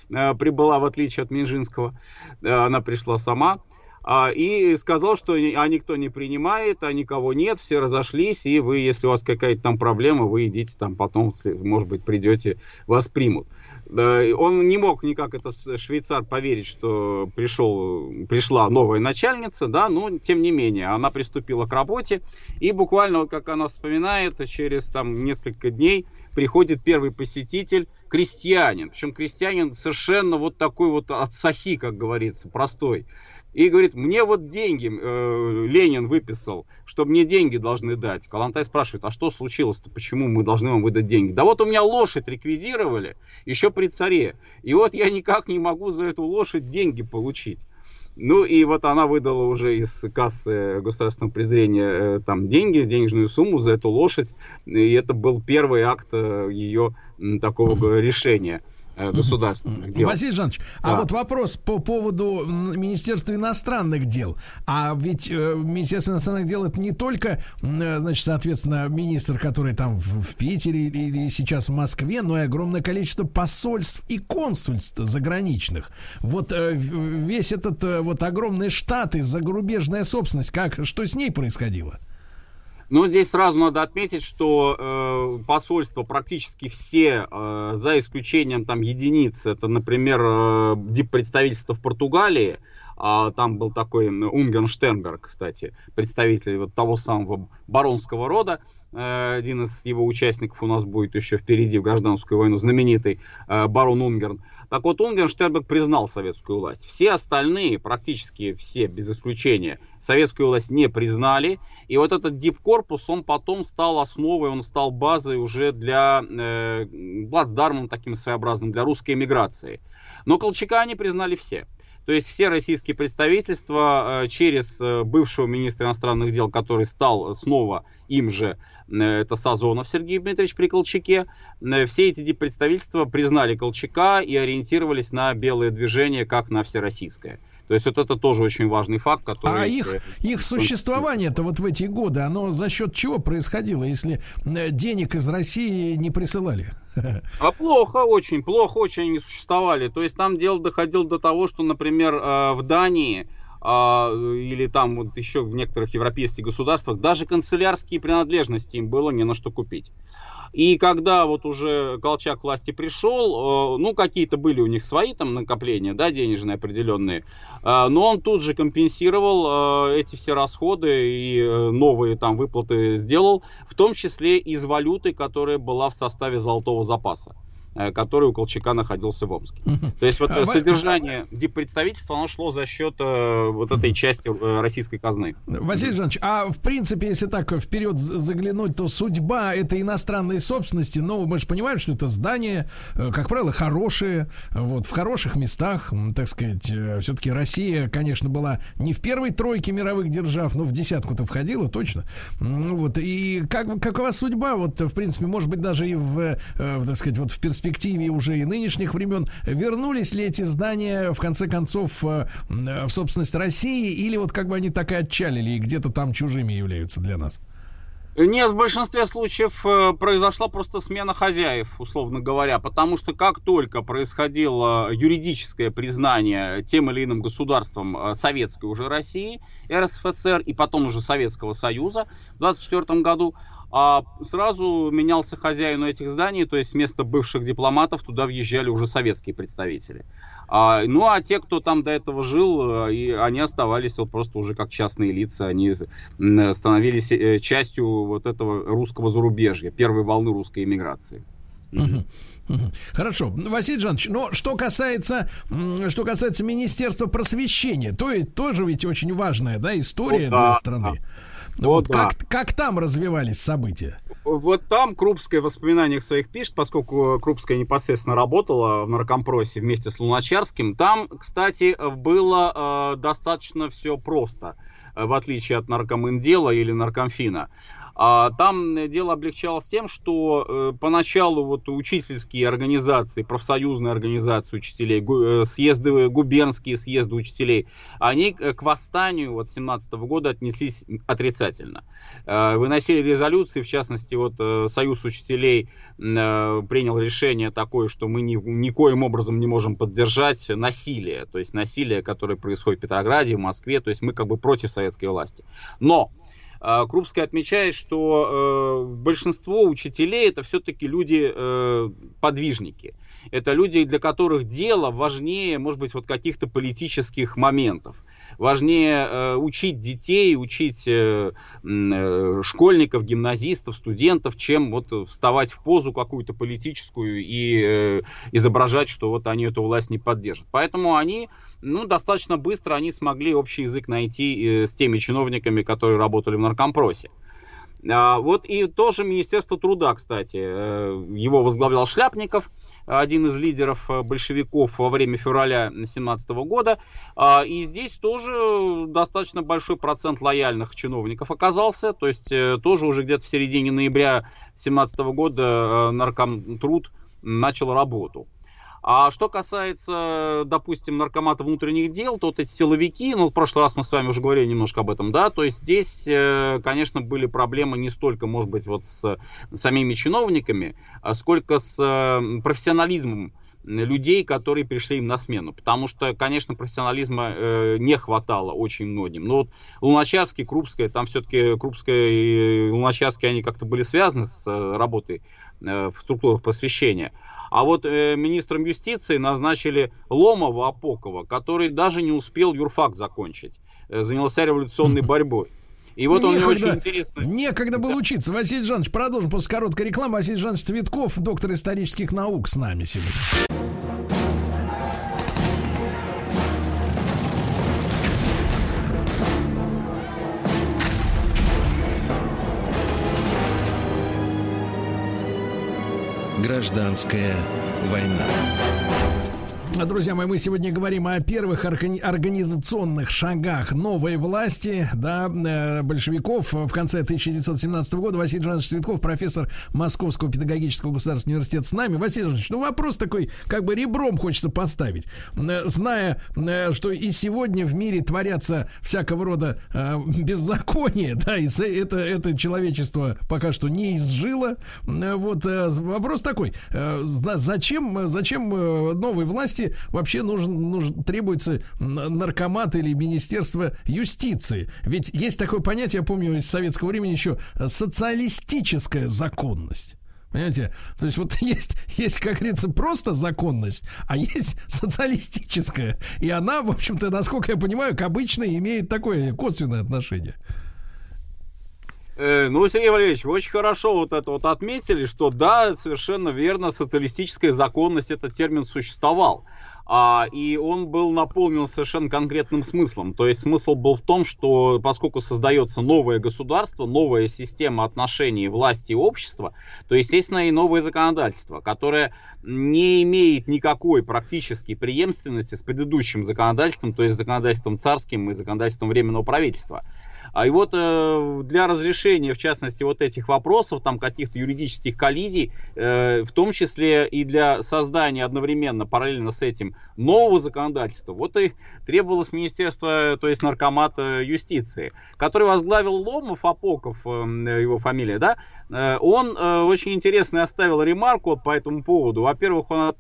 э, прибыла, в отличие от Минжинского. Она пришла сама. А, и сказал, что а никто не принимает, а никого нет, все разошлись, и вы, если у вас какая-то там проблема, вы идите там потом, может быть, придете, вас примут. Он не мог никак, это швейцар, поверить, что пришел, пришла новая начальница, да, но тем не менее, она приступила к работе, и буквально, как она вспоминает, через там несколько дней приходит первый посетитель, крестьянин, причем крестьянин совершенно вот такой вот от сахи, как говорится, простой и говорит, мне вот деньги э, Ленин выписал, что мне деньги должны дать. Калантай спрашивает, а что случилось-то, почему мы должны вам выдать деньги? Да вот у меня лошадь реквизировали еще при царе, и вот я никак не могу за эту лошадь деньги получить. Ну и вот она выдала уже из кассы государственного презрения э, там деньги, денежную сумму за эту лошадь. И это был первый акт э, ее такого решения. Э, государственных дел. Василий Жанович, а да. а вот вопрос по поводу Министерства иностранных дел. А ведь э, Министерство иностранных дел это не только, э, значит, соответственно, министр, который там в, в Питере или, или сейчас в Москве, но и огромное количество посольств и консульств заграничных. Вот весь этот вот огромный штат и зарубежная собственность, как, что с ней происходило? Но здесь сразу надо отметить, что э, посольства практически все, э, за исключением там единиц, это, например, э, диппредставительство в Португалии, а там был такой Унген Штернберг, кстати, представитель вот того самого баронского рода, э, один из его участников у нас будет еще впереди в гражданскую войну, знаменитый э, барон Унгерн. Так вот, Унгерштерберг признал советскую власть. Все остальные, практически все, без исключения, советскую власть не признали. И вот этот дипкорпус, он потом стал основой, он стал базой уже для э, плацдармом таким своеобразным, для русской эмиграции. Но Колчака они признали все. То есть все российские представительства э, через э, бывшего министра иностранных дел, который стал снова им же, э, это Сазонов Сергей Дмитриевич при Колчаке, все эти представительства признали Колчака и ориентировались на белое движение как на всероссийское. То есть вот это тоже очень важный факт, который... А их, их существование-то вот в эти годы, оно за счет чего происходило, если э, денег из России не присылали? А плохо, очень плохо, очень они существовали. То есть там дело доходило до того, что, например, э, в Дании а, или там вот еще в некоторых европейских государствах даже канцелярские принадлежности им было не на что купить. И когда вот уже Колчак к власти пришел, э, ну, какие-то были у них свои там накопления, да, денежные определенные, э, но он тут же компенсировал э, эти все расходы и новые там выплаты сделал, в том числе из валюты, которая была в составе золотого запаса. Э, который у Колчака находился в Омске. То есть вот а, содержание диппредставительства, оно шло за счет э, вот этой части э, российской казны. Василий Жанович, а в принципе, если так вперед заглянуть, то судьба этой иностранной собственности, ну, мы же понимаем, что это здания, как правило, хорошие, вот, в хороших местах, так сказать, все-таки Россия, конечно, была не в первой тройке мировых держав, но в десятку-то входила точно. Вот, и как, какова судьба, вот, в принципе, может быть, даже и в, так сказать, вот в перспективе перспективе уже и нынешних времен, вернулись ли эти здания в конце концов э, в собственность России? Или вот как бы они так и отчалили и где-то там чужими являются для нас? Нет, в большинстве случаев э, произошла просто смена хозяев, условно говоря, потому что как только происходило юридическое признание тем или иным государством э, советской уже России, РСФСР и потом уже Советского Союза в 1924 году, а сразу менялся хозяин этих зданий, то есть вместо бывших дипломатов туда въезжали уже советские представители. А, ну а те, кто там до этого жил, э, и они оставались вот просто уже как частные лица, они становились э, частью вот этого русского зарубежья, первой волны русской эмиграции. Хорошо, Василий Жанович, но что касается, что касается Министерства просвещения, то есть тоже ведь очень важная, да, история ну, да, для страны. Да. Вот, да. как, как там развивались события? Вот там Крупская в воспоминаниях своих пишет, поскольку Крупская непосредственно работала в наркомпросе вместе с Луначарским. Там, кстати, было э, достаточно все просто, в отличие от наркоминдела или наркомфина. А там дело облегчалось тем, что э, поначалу вот учительские организации, профсоюзные организации учителей, гу, э, съезды, губернские съезды учителей, они к восстанию вот 17 года отнеслись отрицательно. Э, выносили резолюции, в частности, вот э, Союз учителей э, принял решение такое, что мы ни, никоим образом не можем поддержать насилие, то есть насилие, которое происходит в Петрограде, в Москве, то есть мы как бы против советской власти. Но Крупская отмечает, что э, большинство учителей это все-таки люди э. Это люди, для которых дело важнее, может быть, вот каких-то политических моментов важнее э, учить детей, учить э, э, школьников, гимназистов, студентов, чем вот вставать в позу какую-то политическую и э, изображать, что вот они эту власть не поддержат. Поэтому они ну, достаточно быстро они смогли общий язык найти э, с теми чиновниками, которые работали в наркомпросе. А, вот и тоже Министерство труда, кстати, э, его возглавлял Шляпников, один из лидеров э, большевиков во время февраля 17 года. А, и здесь тоже достаточно большой процент лояльных чиновников оказался. То есть тоже уже где-то в середине ноября 17 года наркомтруд начал работу. А что касается, допустим, наркомата внутренних дел, то вот эти силовики, ну, в прошлый раз мы с вами уже говорили немножко об этом, да, то есть здесь, э, конечно, были проблемы не столько, может быть, вот с самими чиновниками, а сколько с э, профессионализмом людей, которые пришли им на смену. Потому что, конечно, профессионализма э, не хватало очень многим. Но вот Луначарский, Крупская, там все-таки Крупская и Луначарский, они как-то были связаны с э, работой э, в структурах просвещения. А вот э, министром юстиции назначили Ломова Апокова, который даже не успел юрфак закончить. Э, занялся революционной борьбой. И вот некогда, он мне очень интересно. Некогда было да. учиться. Василий Жанович, продолжим после короткой рекламы. Василий Жанович Цветков, доктор исторических наук, с нами сегодня. Гражданская война. Друзья мои, мы сегодня говорим о первых организационных шагах новой власти, да, э, большевиков в конце 1917 года. Василий Жанович Цветков, профессор Московского педагогического государственного университета с нами. Василий Жанович, ну вопрос такой, как бы ребром хочется поставить. Э, зная, э, что и сегодня в мире творятся всякого рода беззакония, да, и это, это человечество пока что не изжило. Вот вопрос такой, зачем, зачем новой власти вообще нужен, нужен, требуется наркомат или Министерство юстиции. Ведь есть такое понятие, я помню из советского времени еще, социалистическая законность. Понимаете? То есть вот есть, есть, как говорится, просто законность, а есть социалистическая. И она, в общем-то, насколько я понимаю, к обычной имеет такое косвенное отношение. Э, ну, Сергей Валерьевич, вы очень хорошо вот это вот отметили, что да, совершенно верно, социалистическая законность, этот термин существовал. А, и он был наполнен совершенно конкретным смыслом. То есть смысл был в том, что поскольку создается новое государство, новая система отношений власти и общества, то, естественно, и новое законодательство, которое не имеет никакой практической преемственности с предыдущим законодательством, то есть законодательством царским и законодательством временного правительства. А и вот э, для разрешения, в частности, вот этих вопросов, там каких-то юридических коллизий, э, в том числе и для создания одновременно, параллельно с этим, нового законодательства, вот и требовалось Министерство, то есть Наркомата юстиции, который возглавил Ломов, Апоков, э, его фамилия, да, э, он э, очень интересно оставил ремарку вот по этому поводу. Во-первых, он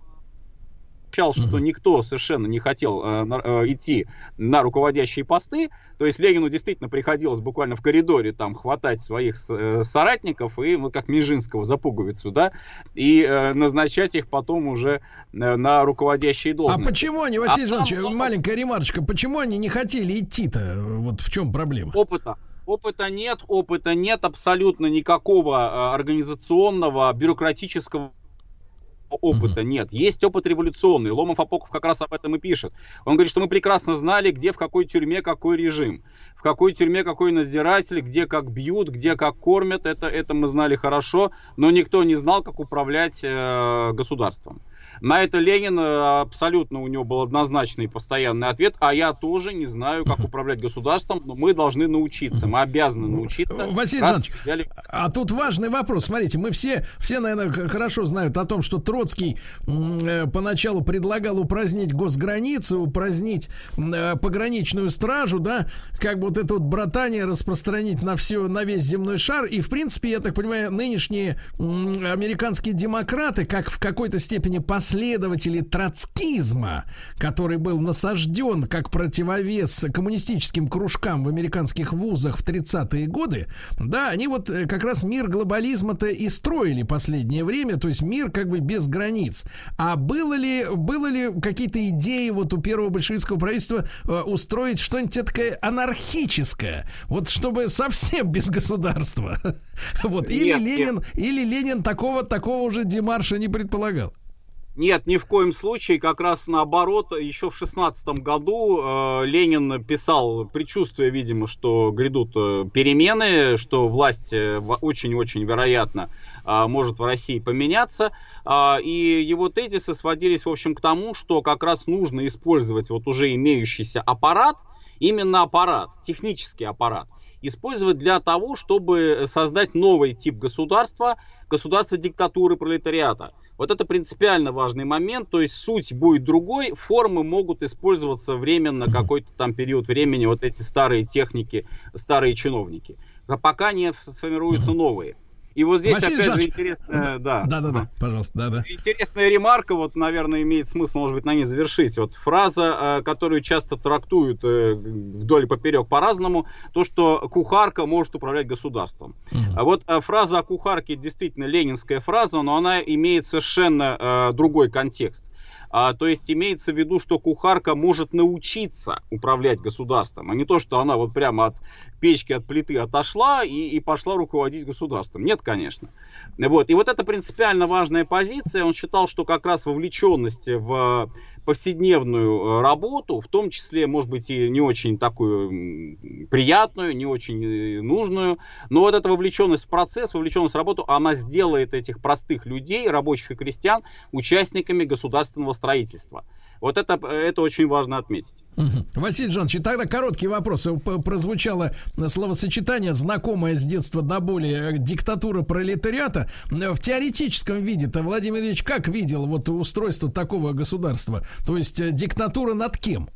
сообщал, что никто совершенно не хотел э, э, идти на руководящие посты. То есть Ленину действительно приходилось буквально в коридоре там хватать своих э, соратников и, ну, как Межинского, за пуговицу, да, и э, назначать их потом уже э, на руководящие а должности. А почему они, Василий а Жанович, там... маленькая ремарочка, почему они не хотели идти-то? Вот в чем проблема? Опыта. Опыта нет, опыта нет абсолютно никакого э, организационного, бюрократического опыта нет. Есть опыт революционный. Ломов Апоков как раз об этом и пишет. Он говорит, что мы прекрасно знали, где, в какой тюрьме, какой режим. В какой тюрьме, какой надзиратель, где как бьют, где как кормят. Это, это мы знали хорошо, но никто не знал, как управлять э, государством. На это Ленин э, абсолютно у него был однозначный постоянный ответ, а я тоже не знаю, как управлять государством, но мы должны научиться, мы обязаны научиться. Василий Жанович, взяли... а тут важный вопрос. Смотрите, мы все, все, наверное, хорошо знают о том, что Троцкий э, поначалу предлагал упразднить госграницы, упразднить э, пограничную стражу, да, как бы вот это вот братание распространить на все, на весь земной шар. И, в принципе, я так понимаю, нынешние американские демократы, как в какой-то степени пос последователи троцкизма, который был насажден как противовес коммунистическим кружкам в американских вузах в 30-е годы, да, они вот э, как раз мир глобализма-то и строили последнее время, то есть мир как бы без границ. А было ли, было ли какие-то идеи вот у первого большевистского правительства э, устроить что-нибудь такое анархическое, вот чтобы совсем без государства? Вот, или Ленин, или Ленин такого, такого уже демарша не предполагал. Нет, ни в коем случае, как раз наоборот, еще в шестнадцатом году э, Ленин писал, предчувствуя, видимо, что грядут э, перемены, что власть э, очень-очень вероятно э, может в России поменяться, э, и его тезисы сводились, в общем, к тому, что как раз нужно использовать вот уже имеющийся аппарат, именно аппарат, технический аппарат, использовать для того, чтобы создать новый тип государства, государство диктатуры пролетариата – вот это принципиально важный момент, то есть суть будет другой, формы могут использоваться временно какой-то там период времени, вот эти старые техники, старые чиновники. А пока не сформируются новые. И вот здесь Василий опять Жанч... же интересная, да. Да, да, да, пожалуйста, да, да. Интересная ремарка, вот, наверное, имеет смысл, может быть, на ней завершить. Вот фраза, э, которую часто трактуют э, вдоль и поперек по-разному, то, что кухарка может управлять государством. Угу. А вот э, фраза о кухарке действительно ленинская фраза, но она имеет совершенно другой контекст. А, то есть имеется в виду, что кухарка может научиться управлять государством, а не то, что она вот прямо от печки, от плиты отошла и, и пошла руководить государством. Нет, конечно. Вот. И вот это принципиально важная позиция. Он считал, что как раз вовлеченность в повседневную э, работу, в том числе, может быть, и не очень такую приятную, не очень э, нужную, но вот эта вовлеченность в процесс, вовлеченность в работу, она сделает этих простых людей, рабочих и крестьян, участниками государственного строительства. Вот это, это очень важно отметить. Угу. Василий Жанович, тогда короткий вопрос. Прозвучало словосочетание, знакомое с детства до боли, э, диктатура пролетариата. В теоретическом виде-то Владимир Ильич как видел вот устройство такого государства? То есть э, диктатура над кем?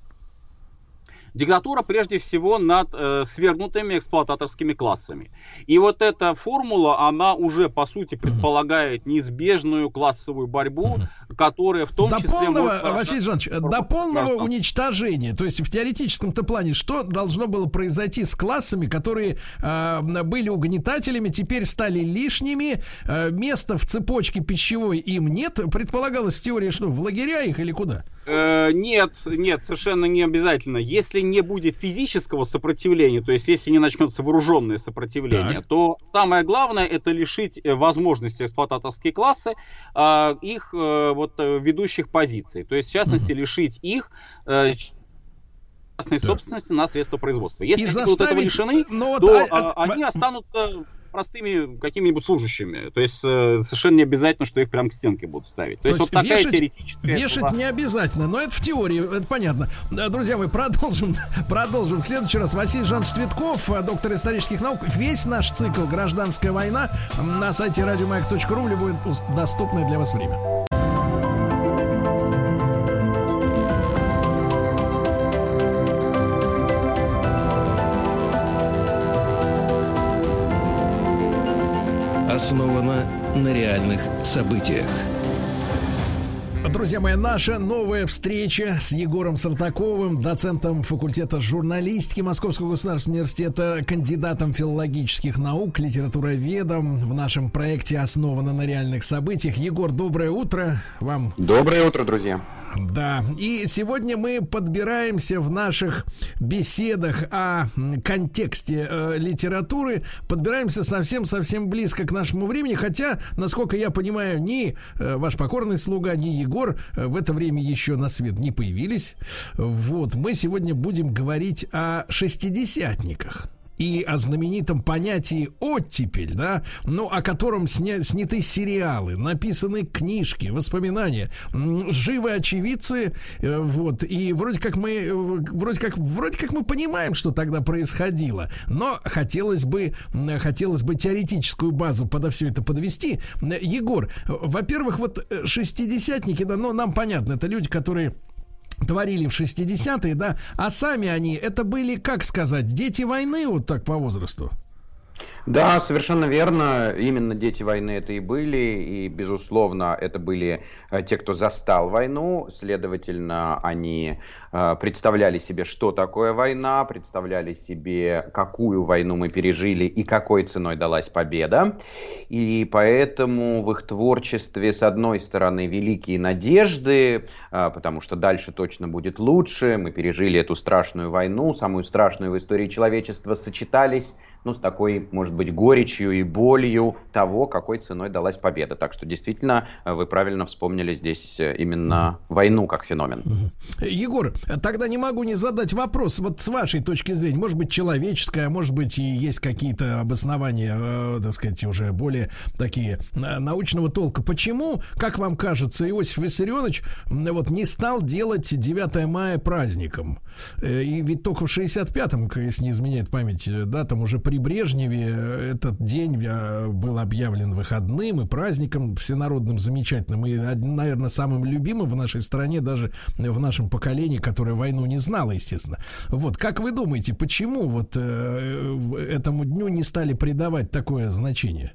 Диктатура прежде всего над э, свергнутыми эксплуататорскими классами. И вот эта формула, она уже по сути предполагает неизбежную классовую борьбу, которая в том до числе... Полного, может... Василий Жанович, до полного уничтожения, то есть в теоретическом-то плане, что должно было произойти с классами, которые э, были угнетателями, теперь стали лишними, э, места в цепочке пищевой им нет, предполагалось в теории, что в лагеря их или куда? Э, нет, нет, совершенно не обязательно. Если не будет физического сопротивления, то есть если не начнется вооруженное сопротивление, так. то самое главное это лишить э, возможности эксплуататорские классы э, их э, вот э, ведущих позиций. То есть в частности лишить их э, частной да. собственности на средства производства. Если они будут этого лишены, но то вот, а, а, они останутся простыми какими-нибудь служащими. То есть э, совершенно не обязательно, что их прям к стенке будут ставить. То, То есть, есть вот такая вешать, теоретическая... Вешать была... не обязательно, но это в теории, это понятно. Друзья, мы продолжим, продолжим. В следующий раз Василий Жанович Цветков, э, доктор исторических наук. Весь наш цикл «Гражданская война» на сайте радиомаяк.ру в любое доступное для вас время. Основана на реальных событиях. Друзья мои, наша новая встреча с Егором Сартаковым, доцентом факультета журналистики Московского государственного университета, кандидатом филологических наук, литературоведом в нашем проекте основана на реальных событиях. Егор, доброе утро вам. Доброе утро, друзья. Да, и сегодня мы подбираемся в наших беседах о контексте э, литературы, подбираемся совсем-совсем близко к нашему времени, хотя, насколько я понимаю, ни э, ваш покорный слуга, ни Егор э, в это время еще на свет не появились. Вот, мы сегодня будем говорить о шестидесятниках и о знаменитом понятии оттепель, да, ну, о котором сня, сняты сериалы, написаны книжки, воспоминания, живые очевидцы, э, вот, и вроде как мы, э, вроде как, вроде как мы понимаем, что тогда происходило, но хотелось бы, хотелось бы теоретическую базу подо все это подвести. Егор, во-первых, вот э, шестидесятники, да, ну, нам понятно, это люди, которые творили в 60-е, да, а сами они, это были, как сказать, дети войны вот так по возрасту? Да, совершенно верно. Именно дети войны это и были. И, безусловно, это были э, те, кто застал войну. Следовательно, они э, представляли себе, что такое война, представляли себе, какую войну мы пережили и какой ценой далась победа. И поэтому в их творчестве, с одной стороны, великие надежды, э, потому что дальше точно будет лучше. Мы пережили эту страшную войну, самую страшную в истории человечества, сочетались ну, с такой, может быть, горечью и болью того, какой ценой далась победа. Так что действительно э, вы правильно вспомнили здесь э, именно войну как феномен. Егор, тогда не могу не задать вопрос, вот с вашей точки зрения, может быть, человеческое, а может быть, и есть какие-то обоснования, э, так сказать, уже более такие научного толка. Почему, как вам кажется, Иосиф Виссарионович вот не стал делать 9 мая праздником? И ведь только в 65-м, если не изменяет память, да, там уже при Брежневе э, этот день э, был объявлен выходным и праздником всенародным замечательным и, наверное, самым любимым в нашей стране, даже в нашем поколении, которое войну не знало, естественно. Вот, как вы думаете, почему вот э, этому дню не стали придавать такое значение?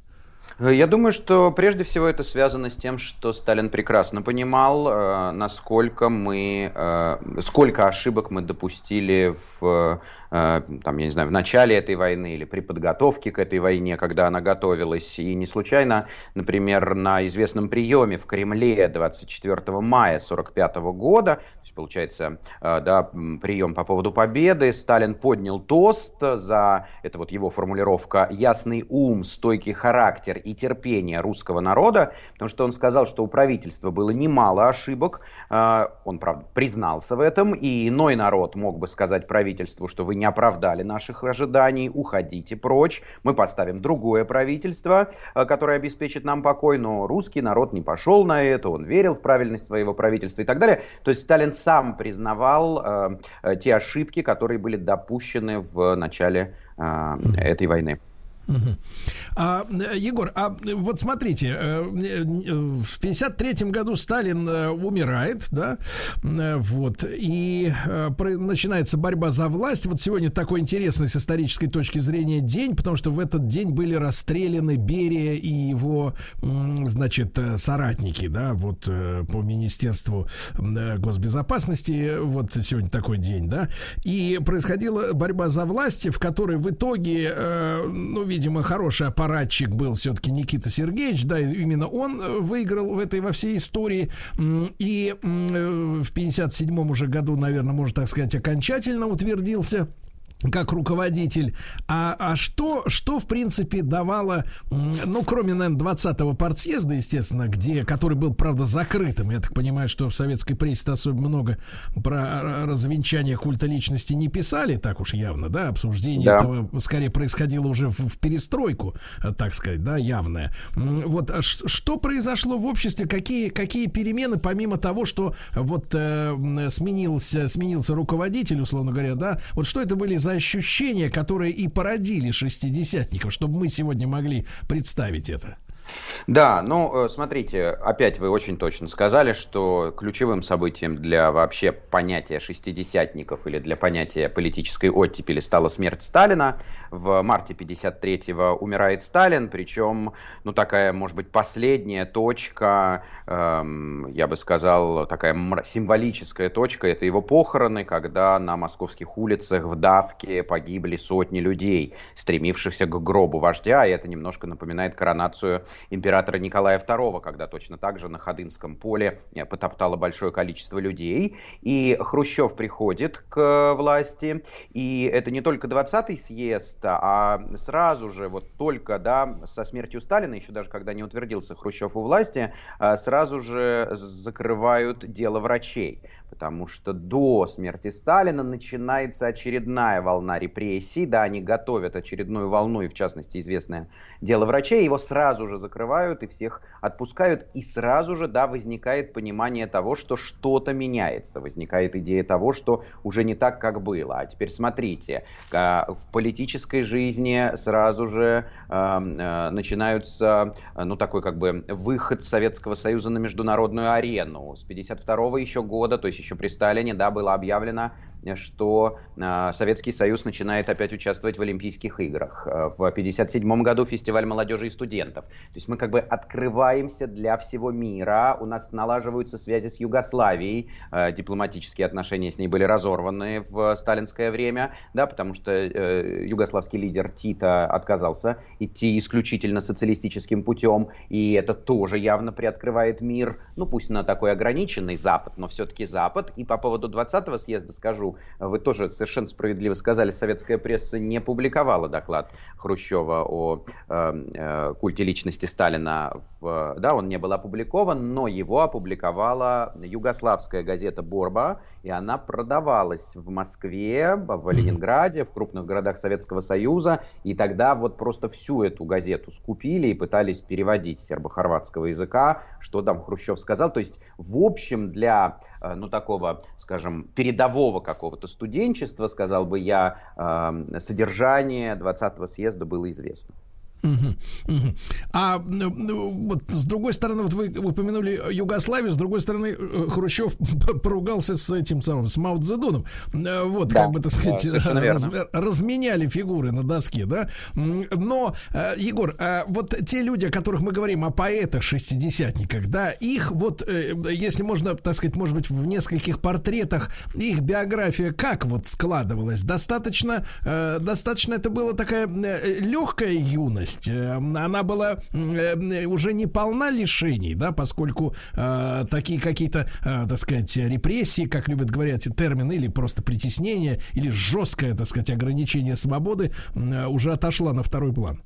Я думаю, что прежде всего это связано с тем, что Сталин прекрасно понимал, э, насколько мы, э, сколько ошибок мы допустили в Э, там, я не знаю, в начале этой войны или при подготовке к этой войне, когда она готовилась. И не случайно, например, на известном приеме в Кремле 24 мая 1945 года, то есть, получается, э, да, прием по поводу победы, Сталин поднял тост за, это вот его формулировка, ясный ум, стойкий характер и терпение русского народа, потому что он сказал, что у правительства было немало ошибок, э, он, правда, признался в этом, и иной народ мог бы сказать правительству, что вы не оправдали наших ожиданий, уходите прочь, мы поставим другое правительство, э, которое обеспечит нам покой, но русский народ не пошел на это, он верил в правильность своего правительства и так далее. То есть Сталин сам признавал э те ошибки, которые были допущены в начале этой войны. А, Егор, а вот смотрите, э, в 53 году Сталин э, умирает, да, э, вот, и начинается борьба за власть. Вот сегодня такой интересный с исторической точки зрения день, потому что в этот день были расстреляны Берия и его, значит, соратники, да, вот по Министерству госбезопасности, вот сегодня такой день, да, и происходила борьба за власть, в которой в итоге, ну, видимо, хороший аппаратчик был все-таки Никита Сергеевич, да, именно он э, выиграл в этой во всей истории. И э, в 57 уже году, наверное, можно так сказать, окончательно утвердился как руководитель. А, а что, что, в принципе, давало, ну, кроме, наверное, 20-го партсъезда, естественно, где, который был, правда, закрытым. Я так понимаю, что в советской прессе особо много про развенчание культа личности не писали, так уж явно, да, обсуждение да. этого скорее происходило уже в, в перестройку, так сказать, да, явное. Вот а что произошло в обществе, какие, какие перемены, помимо того, что вот э, сменился, сменился руководитель, условно говоря, да, вот что это были за ощущения, которые и породили шестидесятников, чтобы мы сегодня могли представить это? Да, ну, э, смотрите, опять вы очень точно сказали, что ключевым событием для вообще понятия шестидесятников или для понятия политической оттепели стала смерть Сталина. В марте 53-го умирает Сталин, причем, ну, такая, может быть, последняя точка, эм, я бы сказал, такая символическая точка, это его похороны, когда на московских улицах в давке погибли сотни людей, стремившихся к гробу вождя, и это немножко напоминает коронацию императора Николая II, когда точно так же на Ходынском поле э, потоптало большое количество людей. И Хрущев приходит к власти, и это не только 20-й съезд, а сразу же, вот только, да, со смертью Сталина, еще даже когда не утвердился Хрущев у власти, э, сразу же закрывают дело врачей потому что до смерти Сталина начинается очередная волна репрессий, да, они готовят очередную волну, и в частности известное дело врачей, его сразу же закрывают и всех отпускают, и сразу же, да, возникает понимание того, что что-то меняется, возникает идея того, что уже не так, как было. А теперь смотрите, в политической жизни сразу же э, э, начинаются, ну, такой как бы выход Советского Союза на международную арену. С 52 еще года, то есть еще при Сталине, да, было объявлено что э, Советский Союз начинает опять участвовать в Олимпийских играх. Э, в 1957 году фестиваль молодежи и студентов. То есть мы как бы открываемся для всего мира, у нас налаживаются связи с Югославией, э, дипломатические отношения с ней были разорваны в сталинское время, да, потому что югославский лидер Тита отказался идти исключительно социалистическим путем, и это тоже явно приоткрывает мир, ну пусть на такой ограниченный Запад, но все-таки Запад. И по поводу 20-го съезда скажу, вы тоже совершенно справедливо сказали, советская пресса не публиковала доклад Хрущева о э, э, культе личности Сталина. Да, он не был опубликован, но его опубликовала югославская газета «Борба», и она продавалась в Москве, в Ленинграде, в крупных городах Советского Союза, и тогда вот просто всю эту газету скупили и пытались переводить с сербо-хорватского языка, что там Хрущев сказал. То есть, в общем, для, э, ну, такого, скажем, передового какого какого-то студенчества, сказал бы я, содержание 20-го съезда было известно. А вот с другой стороны, вот вы упомянули Югославию, с другой стороны, э, Хрущев поругался с этим самым, с Мао Цзэдуном. Э, вот, да, как бы, так сказать, да, раз, разменяли фигуры на доске, да. Но, э, Егор, а вот те люди, о которых мы говорим, о поэтах, шестидесятниках, да, их вот, если можно, так сказать, может быть, в нескольких портретах, их биография как вот складывалась? Достаточно, достаточно это была такая легкая юность, есть э, она была э, уже не полна лишений, да, поскольку э, такие какие-то, э, так сказать, репрессии, как любят говорить термины, или просто притеснение, или жесткое, так сказать, ограничение свободы уже отошла на второй план.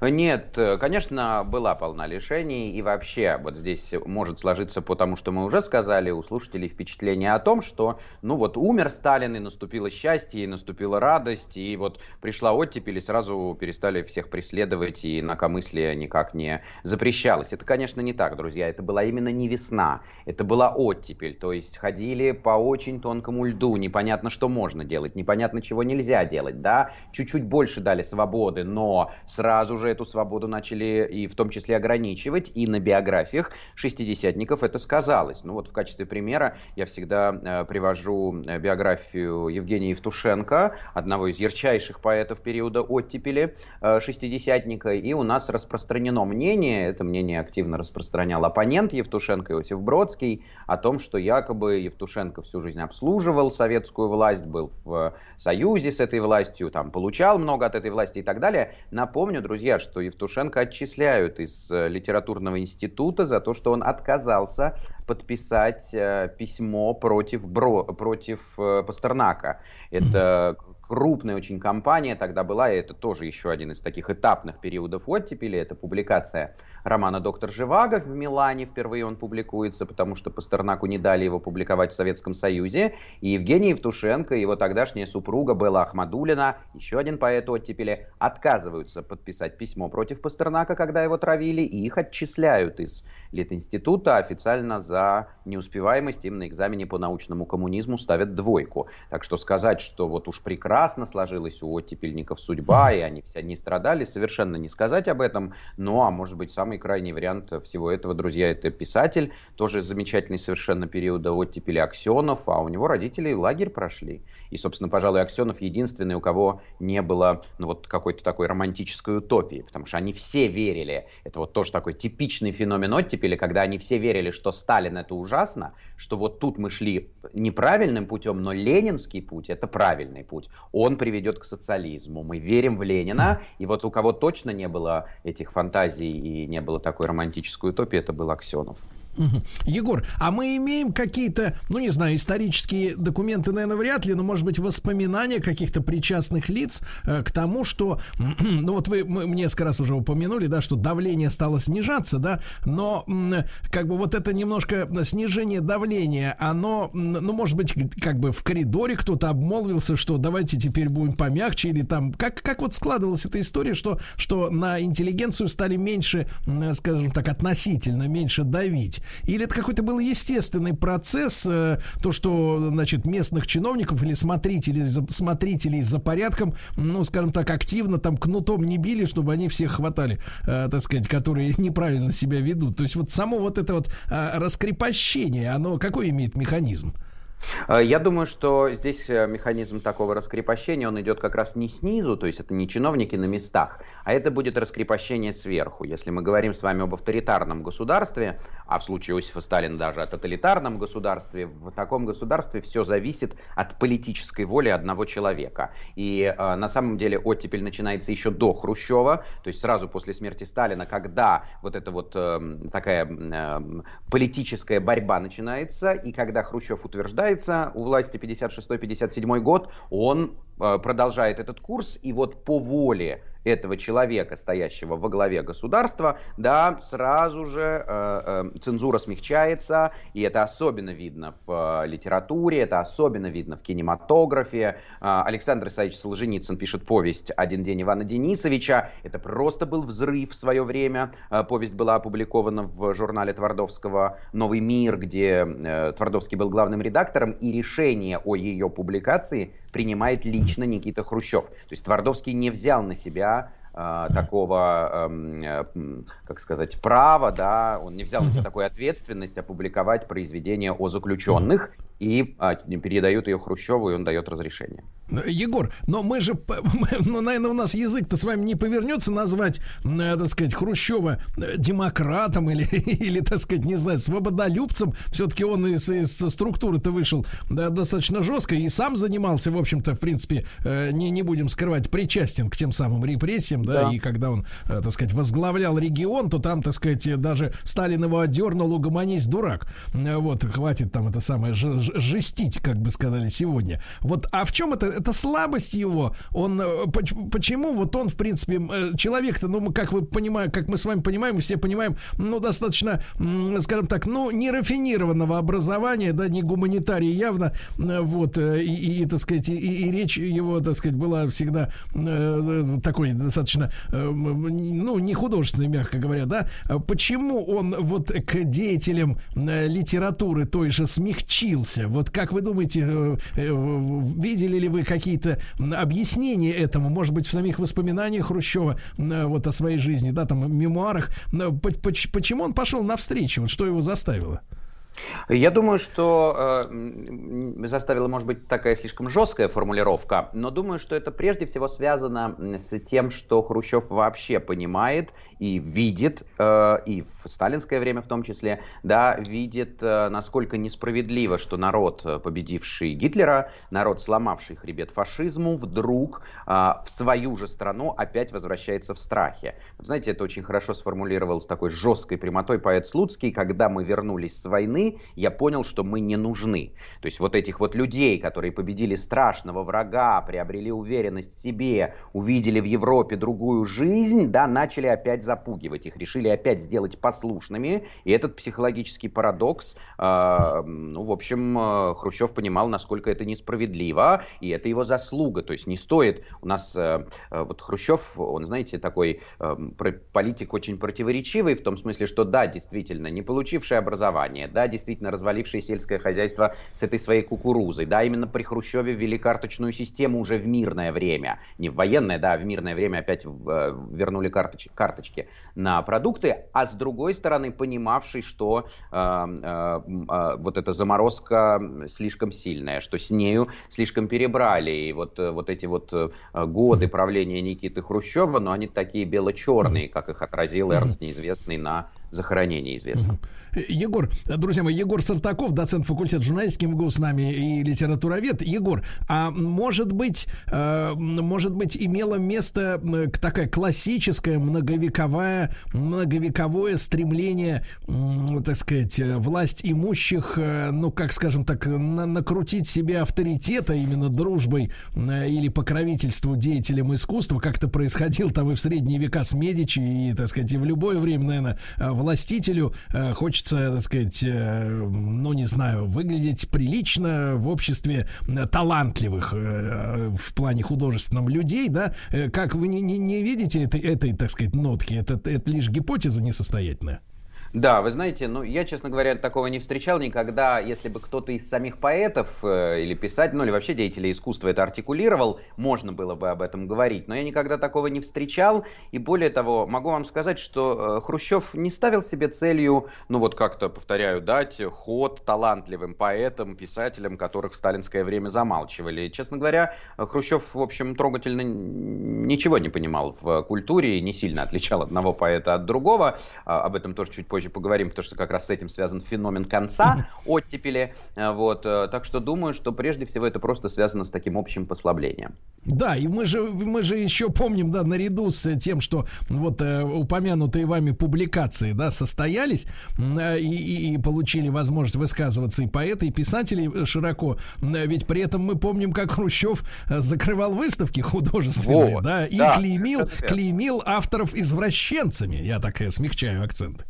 Нет, э, конечно, была полна лишений, и вообще вот здесь может сложиться, потому что мы уже сказали у слушателей впечатление о том, что, ну вот, умер Сталин, и наступило счастье, и наступила радость, и вот пришла оттепель, и сразу перестали всех преследовать, и инакомыслие никак не запрещалось. Это, конечно, не так, друзья, это была именно не весна, это была оттепель, то есть ходили по очень тонкому льду, непонятно, что можно делать, непонятно, чего нельзя делать, да, чуть-чуть больше дали свободы, но сразу сразу же эту свободу начали и в том числе ограничивать, и на биографиях шестидесятников это сказалось. Ну вот в качестве примера я всегда э, привожу э, биографию Евгения Евтушенко, одного из ярчайших поэтов периода оттепели э, шестидесятника, и у нас распространено мнение, это мнение активно распространял оппонент Евтушенко Иосиф Бродский, о том, что якобы Евтушенко всю жизнь обслуживал советскую власть, был в союзе с этой властью, там получал много от этой власти и так далее. Напомню, друзья, что Евтушенко отчисляют из э, литературного института за то, что он отказался подписать э, письмо против, Бро, против э, Пастернака. Это крупная очень компания тогда была, и это тоже еще один из таких этапных периодов оттепели, это публикация романа «Доктор Живаго» в Милане. Впервые он публикуется, потому что Пастернаку не дали его публиковать в Советском Союзе. И Евгений Евтушенко, его тогдашняя супруга Белла Ахмадулина, еще один поэт оттепели, отказываются подписать письмо против Пастернака, когда его травили, и их отчисляют из Литинститута официально за неуспеваемость им на экзамене по научному коммунизму ставят двойку. Так что сказать, что вот уж прекрасно сложилась у оттепельников судьба, и они все не страдали, совершенно не сказать об этом. Ну, а может быть, самый крайний вариант всего этого, друзья, это писатель, тоже замечательный совершенно периода оттепели Аксенов, а у него родители лагерь прошли. И, собственно, пожалуй, Аксенов единственный, у кого не было ну, вот какой-то такой романтической утопии, потому что они все верили. Это вот тоже такой типичный феномен оттепели, когда они все верили, что Сталин это ужасно, что вот тут мы шли неправильным путем, но ленинский путь это правильный путь. Он приведет к социализму. Мы верим в Ленина, и вот у кого точно не было этих фантазий и не было такой романтической утопии, это был Аксенов. Егор, а мы имеем какие-то, ну не знаю, исторические документы, наверное, вряд ли, но может быть воспоминания каких-то причастных лиц э, к тому, что, ну вот вы мы, несколько раз уже упомянули, да, что давление стало снижаться, да, но как бы вот это немножко снижение давления, оно, ну может быть, как бы в коридоре кто-то обмолвился, что давайте теперь будем помягче или там, как как вот складывалась эта история, что что на интеллигенцию стали меньше, скажем так, относительно меньше давить. Или это какой-то был естественный процесс, э, то, что, значит, местных чиновников или смотрителей, смотрителей за порядком, ну, скажем так, активно там кнутом не били, чтобы они всех хватали, э, так сказать, которые неправильно себя ведут. То есть вот само вот это вот э, раскрепощение, оно какой имеет механизм? Э, я думаю, что здесь э, механизм такого раскрепощения, он идет как раз не снизу, то есть это не чиновники на местах, а это будет раскрепощение сверху. Если мы говорим с вами об авторитарном государстве, а в случае Иосифа Сталина даже о тоталитарном государстве, в таком государстве все зависит от политической воли одного человека. И э, на самом деле оттепель начинается еще до Хрущева, то есть сразу после смерти Сталина, когда вот эта вот э, такая э, политическая борьба начинается, и когда Хрущев утверждает, появляется у власти 56-57 год, он э, продолжает этот курс, и вот по воле этого человека, стоящего во главе государства, да, сразу же э, э, цензура смягчается, и это особенно видно в э, литературе, это особенно видно в кинематографе. Э, Александр Исаевич Солженицын пишет повесть «Один день Ивана Денисовича». Это просто был взрыв в свое время. Э, повесть была опубликована в журнале Твардовского «Новый мир», где э, Твардовский был главным редактором, и решение о ее публикации принимает лично Никита Хрущев. То есть Твардовский не взял на себя э, такого, э, как сказать, права, да, он не взял на себя такую ответственность опубликовать произведение о заключенных и а, передают ее Хрущеву, и он дает разрешение. Егор, но мы же, ну, наверное, у нас язык-то с вами не повернется назвать, э, так сказать, Хрущева э, демократом или, или так сказать, не знаю, свободолюбцем. Все-таки он из, из структуры-то вышел да, достаточно жестко и сам занимался, в общем-то, в принципе, э, не, не будем скрывать, причастен к тем самым репрессиям, да, да, и когда он, так сказать, возглавлял регион, то там, так сказать, даже Сталин его одернул, угомонись, дурак. Вот, хватит там это самое жестить, как бы сказали сегодня. Вот, а в чем это это слабость его. Он э, почему вот он в принципе э, человек-то, ну мы как вы понимаете, как мы с вами понимаем, все понимаем, ну достаточно, скажем так, ну не рафинированного образования, да, не гуманитарий явно, э, вот и, и так сказать и, и речь его, так сказать, была всегда такой достаточно, ну не художественной, мягко говоря, да. Почему он вот к деятелям литературы той же смягчился? Вот как вы думаете, видели ли вы какие-то объяснения этому, может быть, в самих воспоминаниях Хрущева вот о своей жизни, да, там, мемуарах. Почему он пошел навстречу? Вот что его заставило? Я думаю, что э, заставила, может быть, такая слишком жесткая формулировка, но думаю, что это прежде всего связано с тем, что Хрущев вообще понимает и видит, э, и в сталинское время в том числе, да, видит, э, насколько несправедливо, что народ, э, победивший Гитлера, народ, сломавший хребет фашизму, вдруг э, в свою же страну опять возвращается в страхе. Знаете, это очень хорошо сформулировал с такой жесткой прямотой поэт Слуцкий, когда мы вернулись с войны, я понял, что мы не нужны. То есть вот этих вот людей, которые победили страшного врага, приобрели уверенность в себе, увидели в Европе другую жизнь, да, начали опять за запугивать их, решили опять сделать послушными. И этот психологический парадокс, э, ну, в общем, э, Хрущев понимал, насколько это несправедливо, и это его заслуга. То есть не стоит у нас, э, вот Хрущев, он, знаете, такой э, политик очень противоречивый, в том смысле, что да, действительно, не получивший образование, да, действительно, разваливший сельское хозяйство с этой своей кукурузой, да, именно при Хрущеве ввели карточную систему уже в мирное время, не в военное, да, в мирное время опять э, вернули карточ карточки на продукты, а с другой стороны понимавший, что э, э, э, вот эта заморозка слишком сильная, что с нею слишком перебрали. И вот, э, вот эти вот э, годы правления Никиты Хрущева, но они такие бело-черные, как их отразил Эрнст Неизвестный на захоронения известно. Егор, друзья мои, Егор Сартаков, доцент факультета журналистики МГУ с нами и литературовед. Егор, а может быть, э, может быть, имело место э, такая классическая многовековая, многовековое стремление, э, так сказать, власть имущих, э, ну, как скажем так, на накрутить себе авторитета именно дружбой э, или покровительству деятелям искусства, как-то происходил там и в средние века с Медичи, и, так сказать, и в любое время, наверное, властителю э, хочется так сказать, э, ну, не знаю, выглядеть прилично в обществе э, талантливых э, в плане художественном людей, да, как вы не, не, не видите этой, этой, так сказать, нотки? Это, это лишь гипотеза несостоятельная. Да, вы знаете, ну я, честно говоря, такого не встречал никогда, если бы кто-то из самих поэтов э, или писателей, ну или вообще деятелей искусства это артикулировал, можно было бы об этом говорить, но я никогда такого не встречал, и более того, могу вам сказать, что э, Хрущев не ставил себе целью, ну вот как-то, повторяю, дать ход талантливым поэтам, писателям, которых в сталинское время замалчивали. Честно говоря, Хрущев, в общем, трогательно ничего не понимал в культуре, не сильно отличал одного поэта от другого, а, об этом тоже чуть позже позже поговорим, потому что как раз с этим связан феномен конца оттепели. Э, вот, э, так что думаю, что прежде всего это просто связано с таким общим послаблением. Да, и мы же, мы же еще помним, да, наряду с тем, что вот э, упомянутые вами публикации, да, состоялись э, и, и получили возможность высказываться и поэты, и писатели широко, ведь при этом мы помним, как Хрущев закрывал выставки художественные, вот, да, и да, клеймил, клеймил авторов извращенцами, я так смягчаю акцент.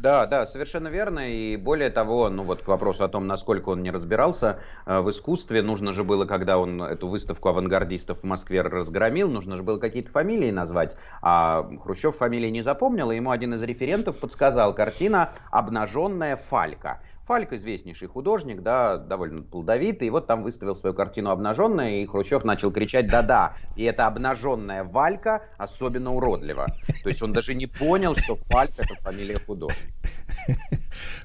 Да, да, совершенно верно. И более того, ну вот к вопросу о том, насколько он не разбирался э, в искусстве, нужно же было, когда он эту выставку авангардистов в Москве разгромил, нужно же было какие-то фамилии назвать. А Хрущев фамилии не запомнил, и ему один из референтов подсказал картина «Обнаженная фалька». Фальк известнейший художник, да, довольно плодовитый, и вот там выставил свою картину обнаженная, и Хрущев начал кричать «да-да», и эта обнаженная Валька особенно уродлива. То есть он даже не понял, что Фальк это фамилия художника.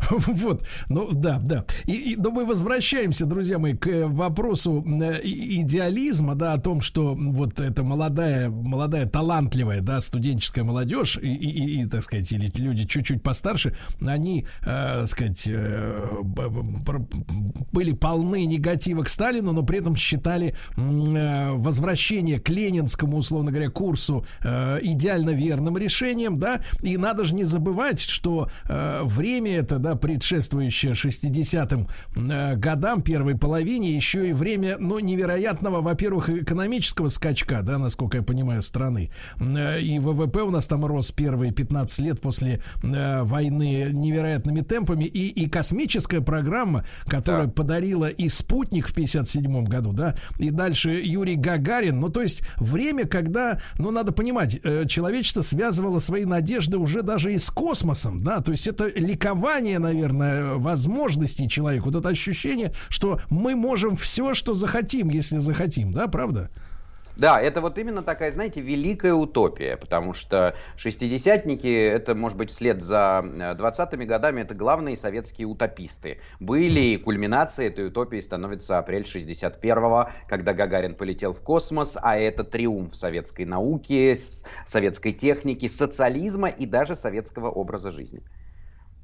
Вот, ну да, да. И, и, но мы возвращаемся, друзья мои, к вопросу э, идеализма, да, о том, что вот эта молодая, молодая, талантливая, да, студенческая молодежь и, и, и так сказать, или люди чуть-чуть постарше, они, э, сказать, э, были полны негатива к Сталину, но при этом считали э, возвращение к ленинскому, условно говоря, курсу э, идеально верным решением, да, и надо же не забывать, что э, время это, да, предшествующее 60-м э, годам, первой половине, еще и время, ну, невероятного, во-первых, экономического скачка, да, насколько я понимаю, страны. И ВВП у нас там рос первые 15 лет после войны невероятными темпами, и, и космическая программа, которая да. подарила и спутник в 57 году, да, и дальше Юрий Гагарин, ну, то есть время, когда, ну, надо понимать, человечество связывало свои надежды уже даже и с космосом, да, то есть это ликование, наверное, возможностей человека, вот это ощущение, что мы можем все, что захотим, если захотим, да, правда? Да, это вот именно такая, знаете, великая утопия, потому что шестидесятники, это, может быть, вслед за 20-ми э, годами, это главные советские утописты. Были, и кульминацией этой утопии становится апрель 61-го, когда Гагарин полетел в космос, а это триумф советской науки, советской техники, социализма и даже советского образа жизни.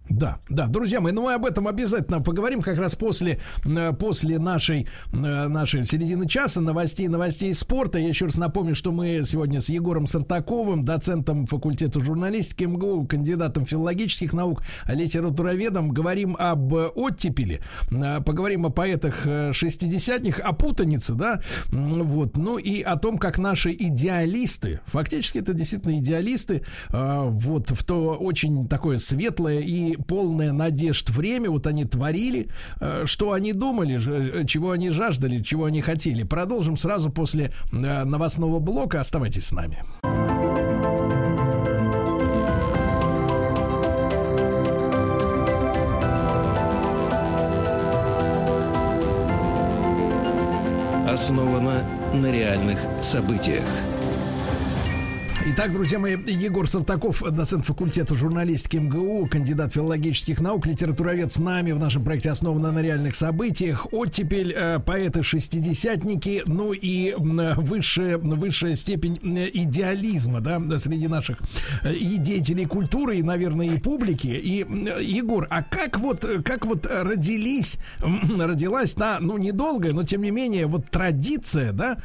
Да, да, друзья мои, ну мы об этом обязательно поговорим как раз после, э, после нашей, э, нашей середины часа новостей, новостей спорта. Я еще раз напомню, что мы сегодня с Егором Сартаковым, доцентом факультета журналистики МГУ, кандидатом филологических наук, литературоведом, говорим об оттепели, э, поговорим о поэтах шестидесятних, о путанице, да, вот, ну и о том, как наши идеалисты, фактически это действительно идеалисты, вот в то очень такое светлое и полное надежд время, вот они творили, э, что они думали, э, чего они жаждали, чего они хотели. Продолжим сразу после э, новостного блока. Оставайтесь с нами. Основано на реальных событиях. Итак, друзья мои, Егор Сартаков, доцент факультета журналистики МГУ, кандидат филологических наук, литературовед с нами в нашем проекте «Основано на реальных событиях». Оттепель, э, поэты-шестидесятники, ну и высшая, высшая степень э, идеализма, да, среди наших э, и деятелей культуры, и, наверное, и публики. И, Егор, а как вот, как вот родились, родилась та, ну, недолгая, но тем не менее, вот традиция, да,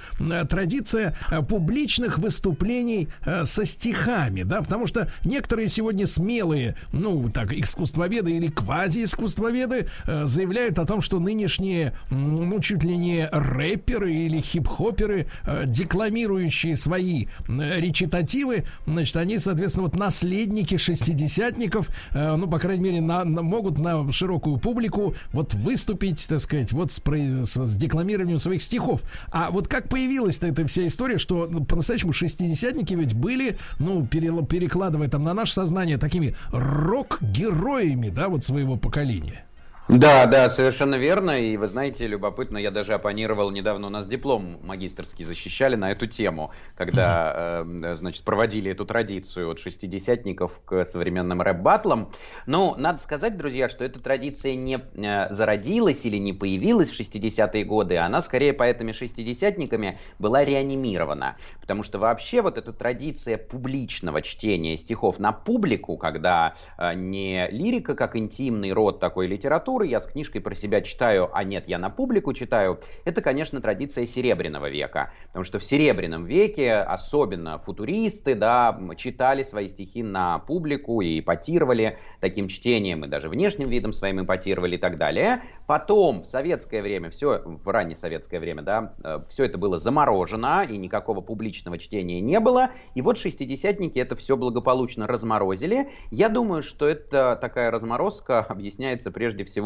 традиция публичных выступлений со стихами, да, потому что некоторые сегодня смелые, ну, так, искусствоведы или квази-искусствоведы э, заявляют о том, что нынешние, ну, чуть ли не рэперы или хип-хоперы, э, декламирующие свои э, речитативы, значит, они, соответственно, вот наследники шестидесятников, э, ну, по крайней мере, на, на- могут на широкую публику вот выступить, так сказать, вот с, с- с декламированием своих стихов. А вот как появилась-то эта вся история, что ну, по-настоящему шестидесятники ведь были, ну, перекладывая там на наше сознание, такими рок-героями, да, вот своего поколения. Да, да, совершенно верно. И вы знаете, любопытно, я даже оппонировал недавно, у нас диплом магистрский защищали на эту тему, когда, э, значит, проводили эту традицию от шестидесятников к современным рэп-баттлам. Ну, надо сказать, друзья, что эта традиция не э, зародилась или не появилась в 60-е годы, она скорее поэтами-шестидесятниками была реанимирована. Потому что вообще вот эта традиция публичного чтения стихов на публику, когда э, не лирика как интимный род такой литературы, я с книжкой про себя читаю, а нет, я на публику читаю, это, конечно, традиция Серебряного века. Потому что в Серебряном веке особенно футуристы, да, читали свои стихи на публику и ипотировали таким чтением, и даже внешним видом своим ипотировали и так далее. Потом, в советское время, все, в раннее советское время, да, все это было заморожено, и никакого публичного чтения не было. И вот шестидесятники это все благополучно разморозили. Я думаю, что это такая разморозка объясняется прежде всего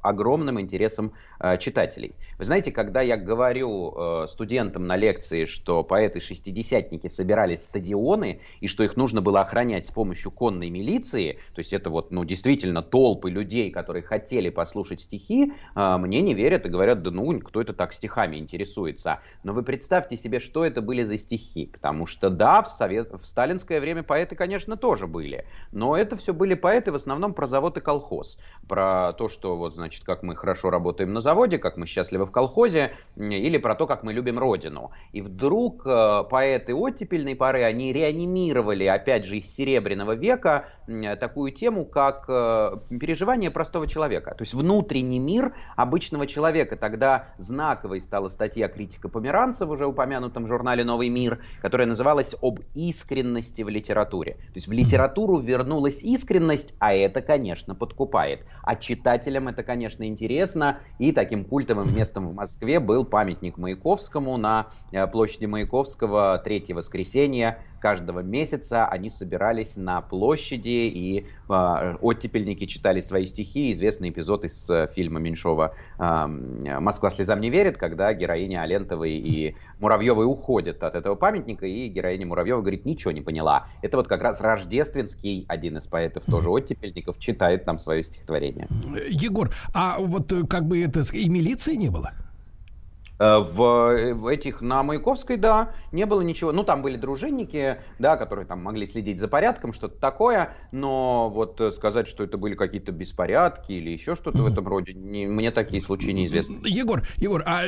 огромным интересом э, читателей. Вы знаете, когда я говорю э, студентам на лекции, что поэты-шестидесятники собирали стадионы, и что их нужно было охранять с помощью конной милиции, то есть это вот, ну, действительно толпы людей, которые хотели послушать стихи, э, мне не верят и говорят, да ну, кто это так стихами интересуется. Но вы представьте себе, что это были за стихи, потому что да, в, совет... в сталинское время поэты, конечно, тоже были, но это все были поэты в основном про завод и колхоз, про то, что вот, значит, как мы хорошо работаем на заводе, как мы счастливы в колхозе, или про то, как мы любим родину. И вдруг э, поэты оттепельной поры, они реанимировали, опять же, из Серебряного века такую тему, как э, переживание простого человека. То есть внутренний мир обычного человека. Тогда знаковой стала статья критика Померанца в уже упомянутом журнале «Новый мир», которая называлась «Об искренности в литературе». То есть в литературу вернулась искренность, а это, конечно, подкупает. А читателям это, конечно, интересно. И таким культовым местом в Москве был памятник Маяковскому на э, площади Маяковского третье воскресенье каждого месяца. Они собирались на площади, и э, оттепельники читали свои стихи. Известный эпизод из э, фильма Меньшова э, «Москва слезам не верит», когда героиня Алентовой и Муравьевой уходят от этого памятника, и героиня Муравьева говорит, ничего не поняла. Это вот как раз Рождественский, один из поэтов, тоже оттепельников, читает там свое стихотворение. Егор, а вот э, как бы это и милиции не было? Э, В, в этих на Маяковской, да, не было ничего. Ну, там были дружинники, да, которые там могли следить за порядком, что-то такое, но вот э, сказать, что это были какие-то беспорядки или еще что-то в этом роде, не, мне такие случаи неизвестны. Егор, Егор, а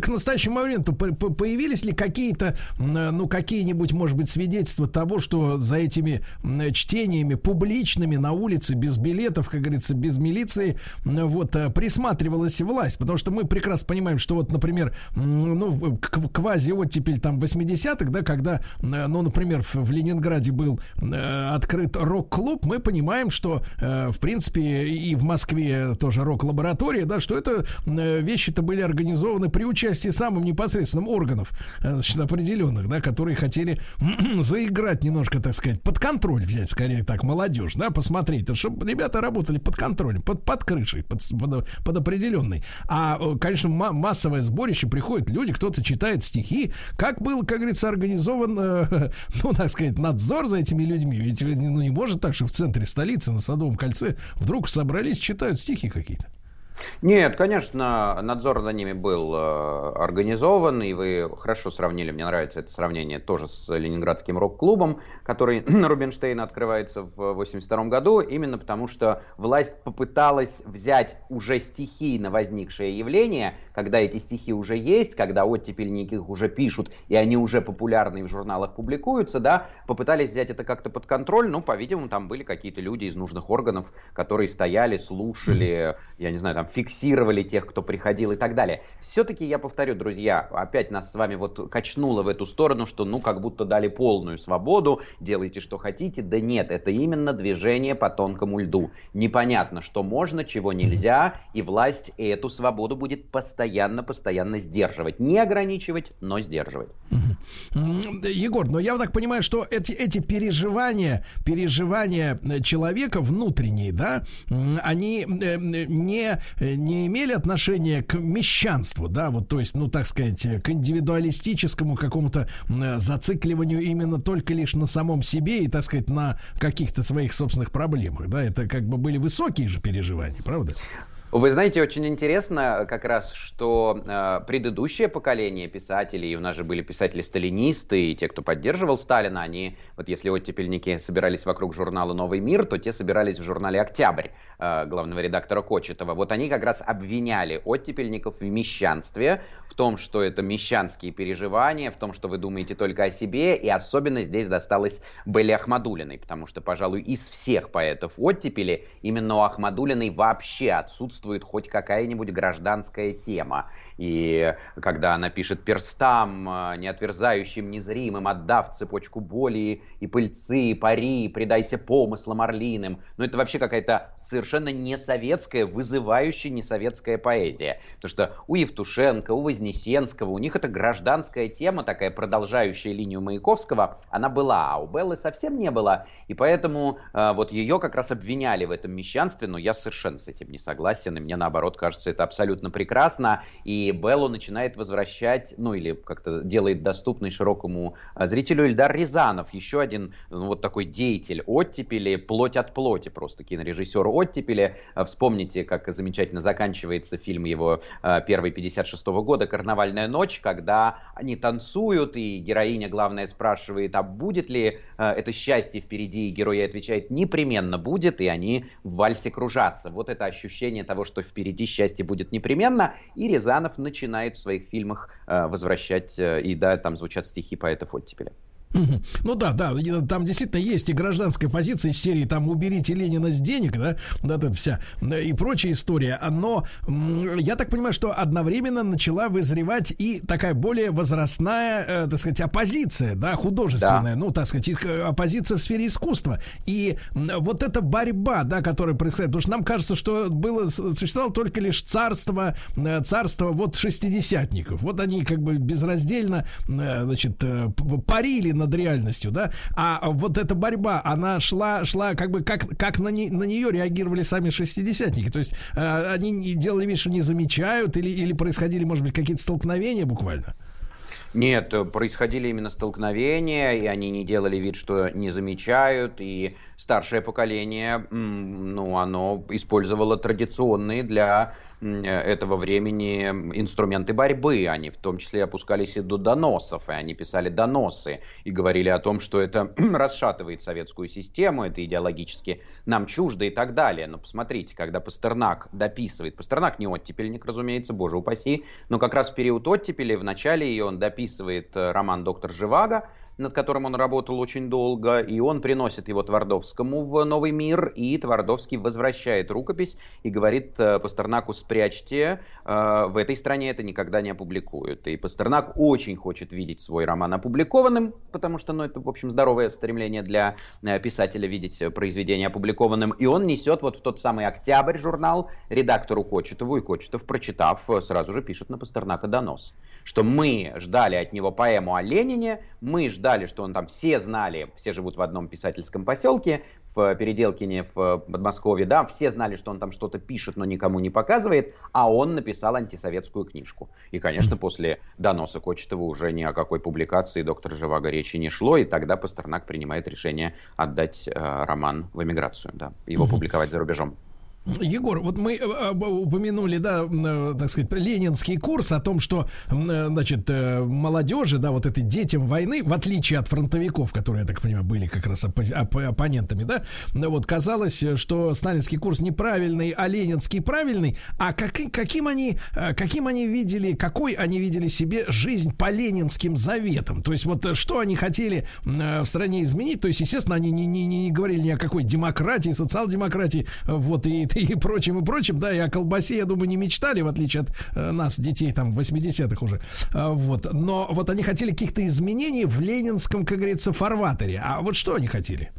к настоящему моменту по- по- появились ли какие-то, ну, какие-нибудь, может быть, свидетельства того, что за этими чтениями публичными на улице, без билетов, как говорится, без милиции, вот, э, присматривалась власть? Потому что мы прекрасно понимаем, что вот, например, м, ну, квази-оттепель там 80-х, да, когда, э, ну, например, в, Ленинграде был э, открыт рок-клуб, мы понимаем, что, э, в принципе, и в Москве тоже рок-лаборатория, да, что это вещи-то были организованы при участии самым непосредственным органов, значит, определенных, да, которые хотели заиграть немножко, так сказать, под контроль взять, скорее так, молодежь, да, посмотреть, чтобы ребята работали под контролем, под, под крышей, под, под, под определенной. А, конечно, ма- массовое сборище, приходят люди, кто-то читает стихи. Как был, как говорится, организован, э, ну, так сказать, надзор за этими людьми? Ведь ну, не может так, что в центре столицы, на Садовом кольце, вдруг собрались, читают стихи какие-то. Нет, конечно, надзор за ними был э, организован, и вы хорошо сравнили, мне нравится это сравнение тоже с Ленинградским рок-клубом, который на Рубинштейна открывается в 82 году, именно потому что власть попыталась взять уже стихийно возникшее явление, когда эти стихи уже есть, когда оттепельники их уже пишут, и они уже популярны и в журналах публикуются, да, попытались взять это как-то под контроль, ну, по-видимому, там были какие-то люди из нужных органов, которые стояли, слушали, я не знаю, там, фиксировали тех, кто приходил и так далее. Все-таки я повторю, друзья, опять нас с вами вот качнуло в эту сторону, что ну как будто дали полную свободу, делайте что хотите. Да нет, это именно движение по тонкому льду. Непонятно, что можно, чего нельзя, и власть эту свободу будет постоянно-постоянно сдерживать. Не ограничивать, но сдерживать. Егор, но я так понимаю, что эти, эти переживания, переживания человека внутренние, да, они э, не не имели отношения к мещанству, да, вот, то есть, ну, так сказать, к индивидуалистическому какому-то э, зацикливанию именно только лишь на самом себе и, так сказать, на каких-то своих собственных проблемах, да, это как бы были высокие же переживания, правда? Вы знаете, очень интересно как раз, что э, предыдущее поколение писателей, у нас же были писатели-сталинисты и те, кто поддерживал Сталина, они, вот если оттепельники собирались вокруг журнала «Новый мир», то те собирались в журнале «Октябрь» э, главного редактора Кочетова. Вот они как раз обвиняли оттепельников в мещанстве, в том, что это мещанские переживания, в том, что вы думаете только о себе, и особенно здесь досталось Белле Ахмадулиной, потому что, пожалуй, из всех поэтов оттепели именно у Ахмадулиной вообще отсутствует хоть какая-нибудь гражданская тема. И когда она пишет «перстам, э, неотверзающим, незримым, отдав цепочку боли и пыльцы, и пари, предайся помыслам орлиным». Ну, это вообще какая-то совершенно несоветская, вызывающая несоветская поэзия. Потому что у Евтушенко, у Вознесенского, у них это гражданская тема, такая продолжающая линию Маяковского, она была, а у Беллы совсем не было. И поэтому э, вот ее как раз обвиняли в этом мещанстве, но я совершенно с этим не согласен, и мне наоборот кажется это абсолютно прекрасно. И Беллу начинает возвращать, ну или как-то делает доступный широкому а, зрителю Ильдар Рязанов, еще один ну, вот такой деятель оттепели, плоть от плоти просто, кинорежиссер оттепели. А, вспомните, как замечательно заканчивается фильм его а, первый 56 -го года «Карнавальная ночь», когда они танцуют, и героиня, главное, спрашивает, а будет ли это счастье впереди, и герой отвечает, непременно будет, и они в вальсе кружатся. Вот это ощущение того, что впереди счастье будет непременно, и Рязанов Рязанов начинает в своих фильмах э, возвращать, э, и да, там звучат стихи поэтов оттепеля. Ну да, да, там действительно есть и гражданская позиция из серии там «Уберите Ленина с денег», да, вот эта вся и прочая история. Но я так понимаю, что одновременно начала вызревать и такая более возрастная, э, так сказать, оппозиция, да, художественная, да. ну, так сказать, э, оппозиция в сфере искусства. И вот эта борьба, да, которая происходит, потому что нам кажется, что было, существовало только лишь царство, э, царство вот шестидесятников. Вот они как бы безраздельно, значит, парили над реальностью, да, а вот эта борьба, она шла, шла как бы, как, как на, не, на нее реагировали сами шестидесятники, то есть э, они делали вид, что не замечают или, или происходили, может быть, какие-то столкновения буквально? Нет, происходили именно столкновения, и они не делали вид, что не замечают, и старшее поколение, ну, оно использовало традиционные для этого времени инструменты борьбы. Они в том числе опускались и до доносов, и они писали доносы и говорили о том, что это расшатывает советскую систему, это идеологически нам чуждо и так далее. Но посмотрите, когда Пастернак дописывает, Пастернак не оттепельник, разумеется, боже упаси, но как раз в период оттепели, в начале ее он дописывает э, роман «Доктор Живаго», над которым он работал очень долго, и он приносит его Твардовскому в Новый мир, и Твардовский возвращает рукопись и говорит э, Пастернаку «спрячьте, э, в этой стране это никогда не опубликуют». И Пастернак очень хочет видеть свой роман опубликованным, потому что, ну, это, в общем, здоровое стремление для э, писателя видеть произведение опубликованным, и он несет вот в тот самый «Октябрь» журнал редактору Кочетову, и Кочетов, прочитав, сразу же пишет на Пастернака донос что мы ждали от него поэму о Ленине, мы ждали, что он там все знали, все живут в одном писательском поселке, в Переделкине, в Подмосковье, да, все знали, что он там что-то пишет, но никому не показывает, а он написал антисоветскую книжку. И, конечно, после доноса Кочетова уже ни о какой публикации доктора Живаго речи не шло, и тогда Пастернак принимает решение отдать э, роман в эмиграцию, да, его публиковать за рубежом. Егор, вот мы э, упомянули, да, э, так сказать, ленинский курс о том, что, э, значит, молодежи, да, вот этой детям войны, в отличие от фронтовиков, которые, я так понимаю, были как раз оппози- оппонентами, да, вот казалось, что сталинский курс неправильный, а ленинский правильный, а как, каким они, каким они видели, какой они видели себе жизнь по ленинским заветам, то есть вот что они хотели в стране изменить, то есть, естественно, они не, не, не говорили ни о какой демократии, социал-демократии, вот, и и прочим, и прочим, да, и о колбасе, я думаю, не мечтали, в отличие от э, нас, детей там 80-х уже. А, вот. Но вот они хотели каких-то изменений в ленинском, как говорится, фарватере. А вот что они хотели?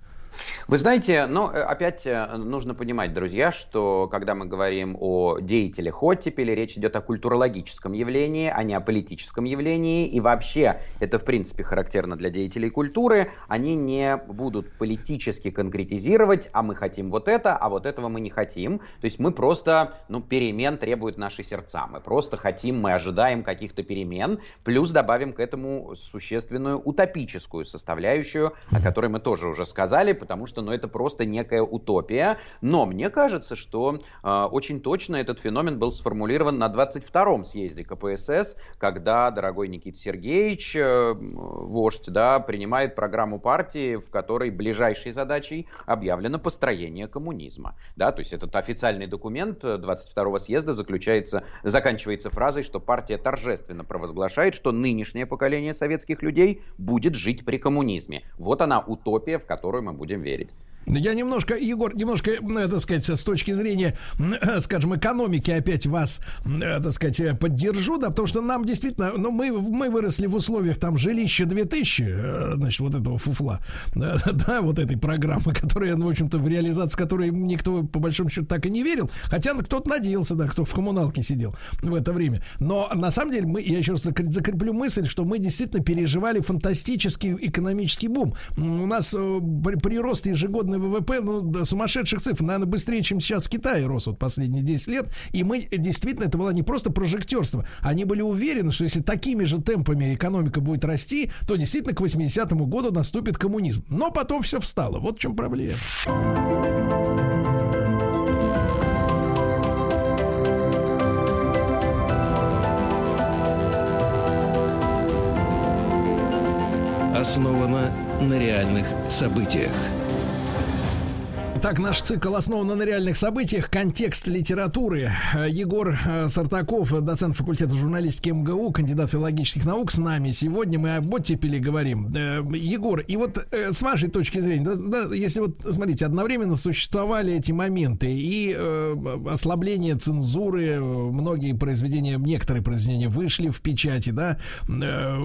Вы знаете, ну, э, опять э, нужно понимать, друзья, что когда мы говорим о деятелях оттепели, речь идет о культурологическом явлении, а не о политическом явлении. И вообще, это, в принципе, характерно для деятелей культуры. Они не будут политически конкретизировать, а мы хотим вот это, а вот этого мы не хотим. То есть мы просто, ну, перемен требуют наши сердца. Мы просто хотим, мы ожидаем каких-то перемен, плюс добавим к этому существенную утопическую составляющую, о которой мы тоже уже сказали, потому что ну, это просто некая утопия. Но мне кажется, что э, очень точно этот феномен был сформулирован на 22-м съезде КПСС, когда дорогой Никита Сергеевич, э, вождь, да, принимает программу партии, в которой ближайшей задачей объявлено построение коммунизма. Да, то есть этот официальный документ 22-го съезда заключается, заканчивается фразой, что партия торжественно провозглашает, что нынешнее поколение советских людей будет жить при коммунизме. Вот она утопия, в которую мы будем будем верить. Я немножко, Егор, немножко, так сказать, с точки зрения, скажем, экономики опять вас, так сказать, поддержу, да, потому что нам действительно, ну, мы, мы выросли в условиях там жилища 2000, э, значит, вот этого фуфла, да, вот этой программы, которая, ну, в общем-то, в реализации которой никто, по большому счету, так и не верил, хотя кто-то надеялся, да, кто в коммуналке сидел в это время. Но, на самом деле, мы, я еще раз закреплю мысль, что мы действительно переживали фантастический экономический бум. У нас э, прирост ежегодно ежегодный ВВП, ну, до сумасшедших цифр, наверное, быстрее, чем сейчас в Китае рос вот последние 10 лет. И мы, действительно, это было не просто прожектерство. Они были уверены, что если такими же темпами экономика будет расти, то действительно к 80-му году наступит коммунизм. Но потом все встало. Вот в чем проблема. основана на реальных событиях. Так, наш цикл основан на реальных событиях. Контекст литературы. Егор э, Сартаков, доцент факультета журналистики МГУ, кандидат филологических наук с нами. Сегодня мы об оттепели говорим. Э, Егор, и вот э, с вашей точки зрения, да, да, если вот, смотрите, одновременно существовали эти моменты и э, ослабление цензуры, многие произведения, некоторые произведения вышли в печати, да, э,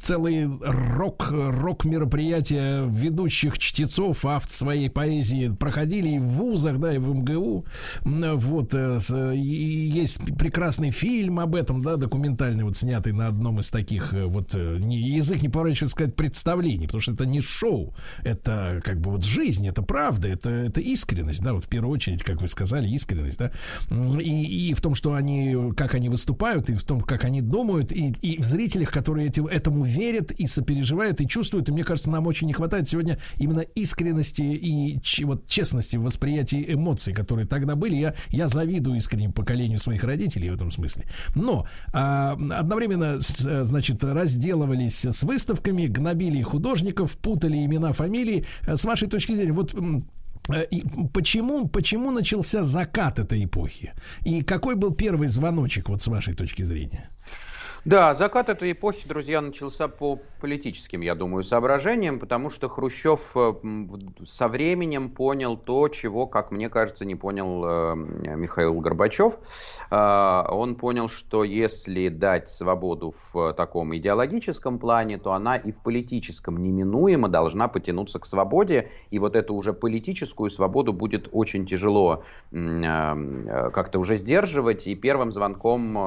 целые рок, рок-мероприятия ведущих чтецов, авт своей поэзии проходили и в вузах, да, и в МГУ. Вот, э, и есть прекрасный фильм об этом, да, документальный, вот снятый на одном из таких, э, вот, э, язык не поворачивается сказать, представлений, потому что это не шоу, это как бы вот жизнь, это правда, это, это искренность, да, вот в первую очередь, как вы сказали, искренность, да, и, и в том, что они, как они выступают, и в том, как они думают, и, и в зрителях, которые этим, этому верят и сопереживают, и чувствуют, и мне кажется, нам очень не хватает сегодня именно искренности и вот честности в восприятии эмоций, которые тогда были. Я, я завидую искренним поколению своих родителей в этом смысле. Но а, одновременно, значит, разделывались с выставками, гнобили художников, путали имена, фамилии. С вашей точки зрения, вот и почему, почему начался закат этой эпохи? И какой был первый звоночек, вот с вашей точки зрения? Да, закат этой эпохи, друзья, начался по политическим, я думаю, соображениям, потому что Хрущев э, со временем понял то, чего, как мне кажется, не понял э, Михаил Горбачев. Э, он понял, что если дать свободу в таком идеологическом плане, то она и в политическом неминуемо должна потянуться к свободе, и вот эту уже политическую свободу будет очень тяжело как-то уже сдерживать, и первым звонком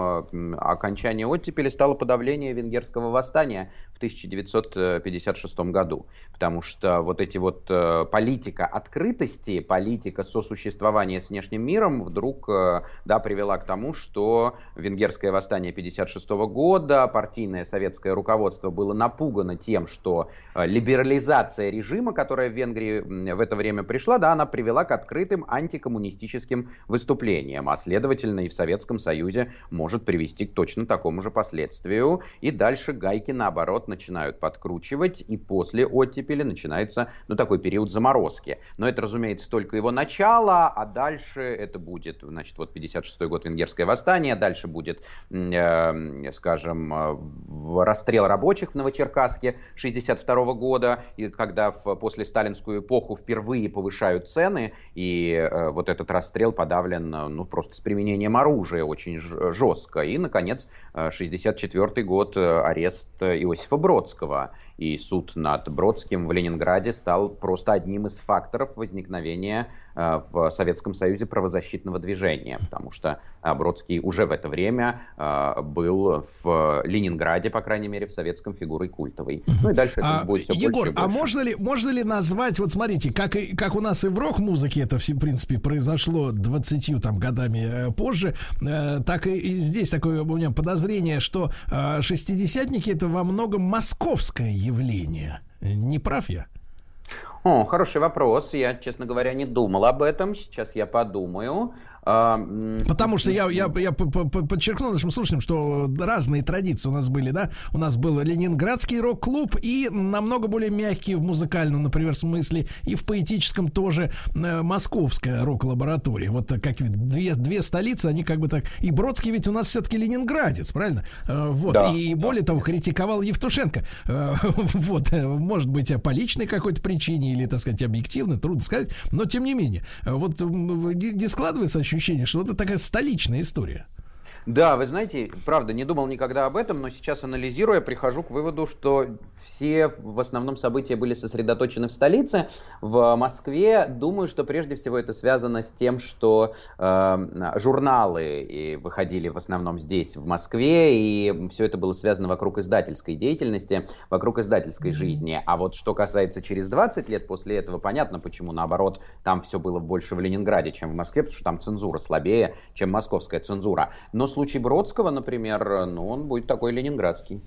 окончания оттепели деле стало подавление венгерского восстания в 1956 году. Потому что вот эти вот э, политика открытости, политика сосуществования с внешним миром вдруг э, да, привела к тому, что венгерское восстание 1956 года, партийное советское руководство было напугано тем, что э, либерализация режима, которая в Венгрии в это время пришла, да, она привела к открытым антикоммунистическим выступлениям, а следовательно и в Советском Союзе может привести к точно такому же последствию. И дальше гайки, наоборот, начинают подкручивать, и после оттепели начинается, ну, такой период заморозки. Но это, разумеется, только его начало, а дальше это будет, значит, вот 56-й год Венгерское восстание, дальше будет, э, скажем, э, расстрел рабочих в Новочеркасске 62 года, и когда в после сталинскую эпоху впервые повышают цены, и э, вот этот расстрел подавлен, ну, просто с применением оружия очень жестко. И, наконец, 64 год, арест Иосифа Бродского. И суд над Бродским в Ленинграде стал просто одним из факторов возникновения Э, в Советском Союзе правозащитного движения, потому что э, Бродский уже в это время э, был в Ленинграде, по крайней мере, в советском фигурой культовой. Ну и дальше это а, будет все Егор, больше и а больше. можно ли, можно ли назвать, вот смотрите, как, и, как у нас и в рок-музыке это, в принципе, произошло 20 там, годами позже, так и, и здесь такое у меня подозрение, что шестидесятники это во многом московское явление. Не прав я? О, хороший вопрос. Я, честно говоря, не думал об этом. Сейчас я подумаю. А, Потому что я, я, я подчеркнул нашим слушателям, что разные традиции у нас были, да. У нас был Ленинградский рок-клуб и намного более мягкий в музыкальном, например, смысле, и в поэтическом тоже э, московская рок-лаборатория. Вот как две, две столицы, они как бы так... И Бродский ведь у нас все-таки ленинградец, правильно? Э, вот. Да, и более того, критиковал Евтушенко. Э, вот. Может быть, по личной какой-то причине или, так сказать, объективно, трудно сказать. Но, тем не менее, вот не складывается ощущение ощущение, что это такая столичная история. Да, вы знаете, правда, не думал никогда об этом, но сейчас анализируя, прихожу к выводу, что все в основном события были сосредоточены в столице. В Москве, думаю, что прежде всего это связано с тем, что э, журналы и выходили в основном здесь, в Москве, и все это было связано вокруг издательской деятельности, вокруг издательской жизни. А вот что касается через 20 лет после этого, понятно, почему, наоборот, там все было больше в Ленинграде, чем в Москве, потому что там цензура слабее, чем московская цензура. Но случай Бродского, например, ну, он будет такой ленинградский.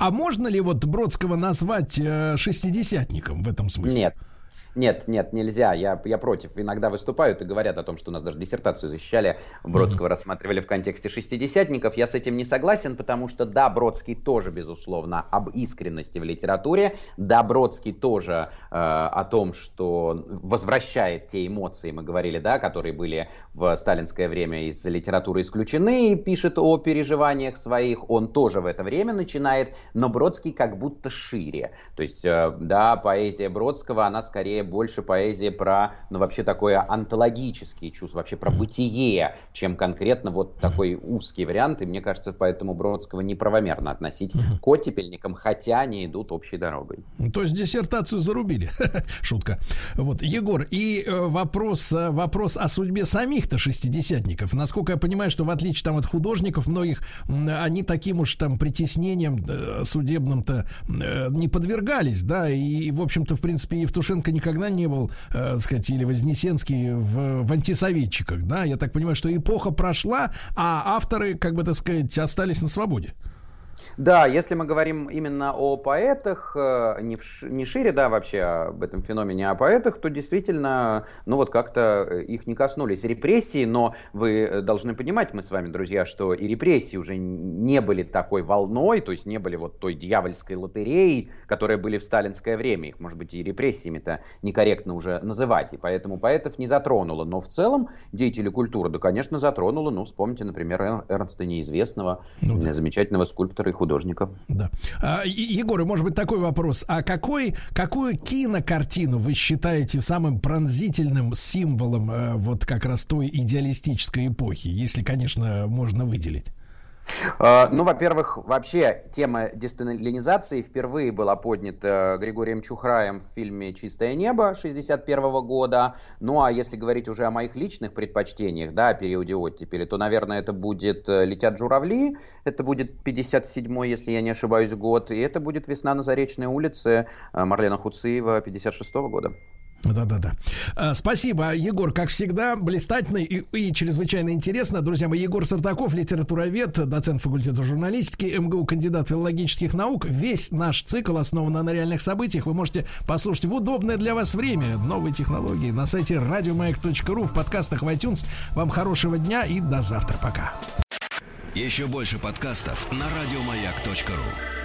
А можно ли вот Бродского назвать э, шестидесятником в этом смысле? Нет. Нет, нет, нельзя. Я, я против. Иногда выступают и говорят о том, что у нас даже диссертацию защищали. Бродского mm-hmm. рассматривали в контексте шестидесятников. Я с этим не согласен, потому что да, Бродский тоже, безусловно, об искренности в литературе. Да, Бродский тоже э, о том, что возвращает те эмоции, мы говорили, да, которые были в сталинское время из литературы исключены, и пишет о переживаниях своих. Он тоже в это время начинает, но Бродский как будто шире. То есть, э, да, поэзия Бродского, она скорее больше поэзия про, ну, вообще такое антологические чувства, вообще про бытие, чем конкретно вот такой узкий вариант. И мне кажется, поэтому Бродского неправомерно относить к оттепельникам, хотя они идут общей дорогой. То есть диссертацию зарубили. Шутка. Вот, Егор, и э, вопрос, э, вопрос о судьбе самих-то шестидесятников. Насколько я понимаю, что в отличие там от художников многих, они таким уж там притеснением э, судебным-то не подвергались, да, и, в общем-то, в принципе, Евтушенко никогда никогда не был, э, так сказать, или Вознесенский в, в антисоветчиках, да, я так понимаю, что эпоха прошла, а авторы, как бы так сказать, остались на свободе. Да, если мы говорим именно о поэтах, э, не, в, не шире, да, вообще об этом феномене, а о поэтах, то действительно, ну вот как-то э, их не коснулись репрессии, но вы э, должны понимать, мы с вами, друзья, что и репрессии уже не были такой волной, то есть не были вот той дьявольской лотереей, которые были в сталинское время. Их, может быть, и репрессиями-то некорректно уже называть, и поэтому поэтов не затронуло. Но в целом деятели культуры, да, конечно, затронуло. Ну, вспомните, например, Эрнста Неизвестного, ну, да. замечательного скульптора и художников. Да. А, Егор, может быть, такой вопрос. А какой, какую кинокартину вы считаете самым пронзительным символом э, вот как раз той идеалистической эпохи, если, конечно, можно выделить? Э, Ну, во-первых, вообще тема десталинизации впервые была поднята Григорием Чухраем в фильме «Чистое небо» 61 года. Ну, а если говорить уже о моих личных предпочтениях, да, о периоде оттепели, то, наверное, это будет э, «Летят журавли», это будет 57-й, если я не ошибаюсь, год, и это будет «Весна на Заречной улице» э, Марлена Хуциева 56 года. Да-да-да. А, Спасибо, Егор, как всегда, блистательно и, и чрезвычайно интересно. Друзья мои, Егор Сартаков, литературовед, доцент факультета журналистики, МГУ, кандидат филологических наук. Весь наш цикл основан на реальных событиях. Вы можете послушать в удобное для вас время новые технологии на сайте радиомаяк.ру, в подкастах в iTunes. Вам хорошего дня и до завтра. Пока. Еще больше подкастов на радиомаяк.ру.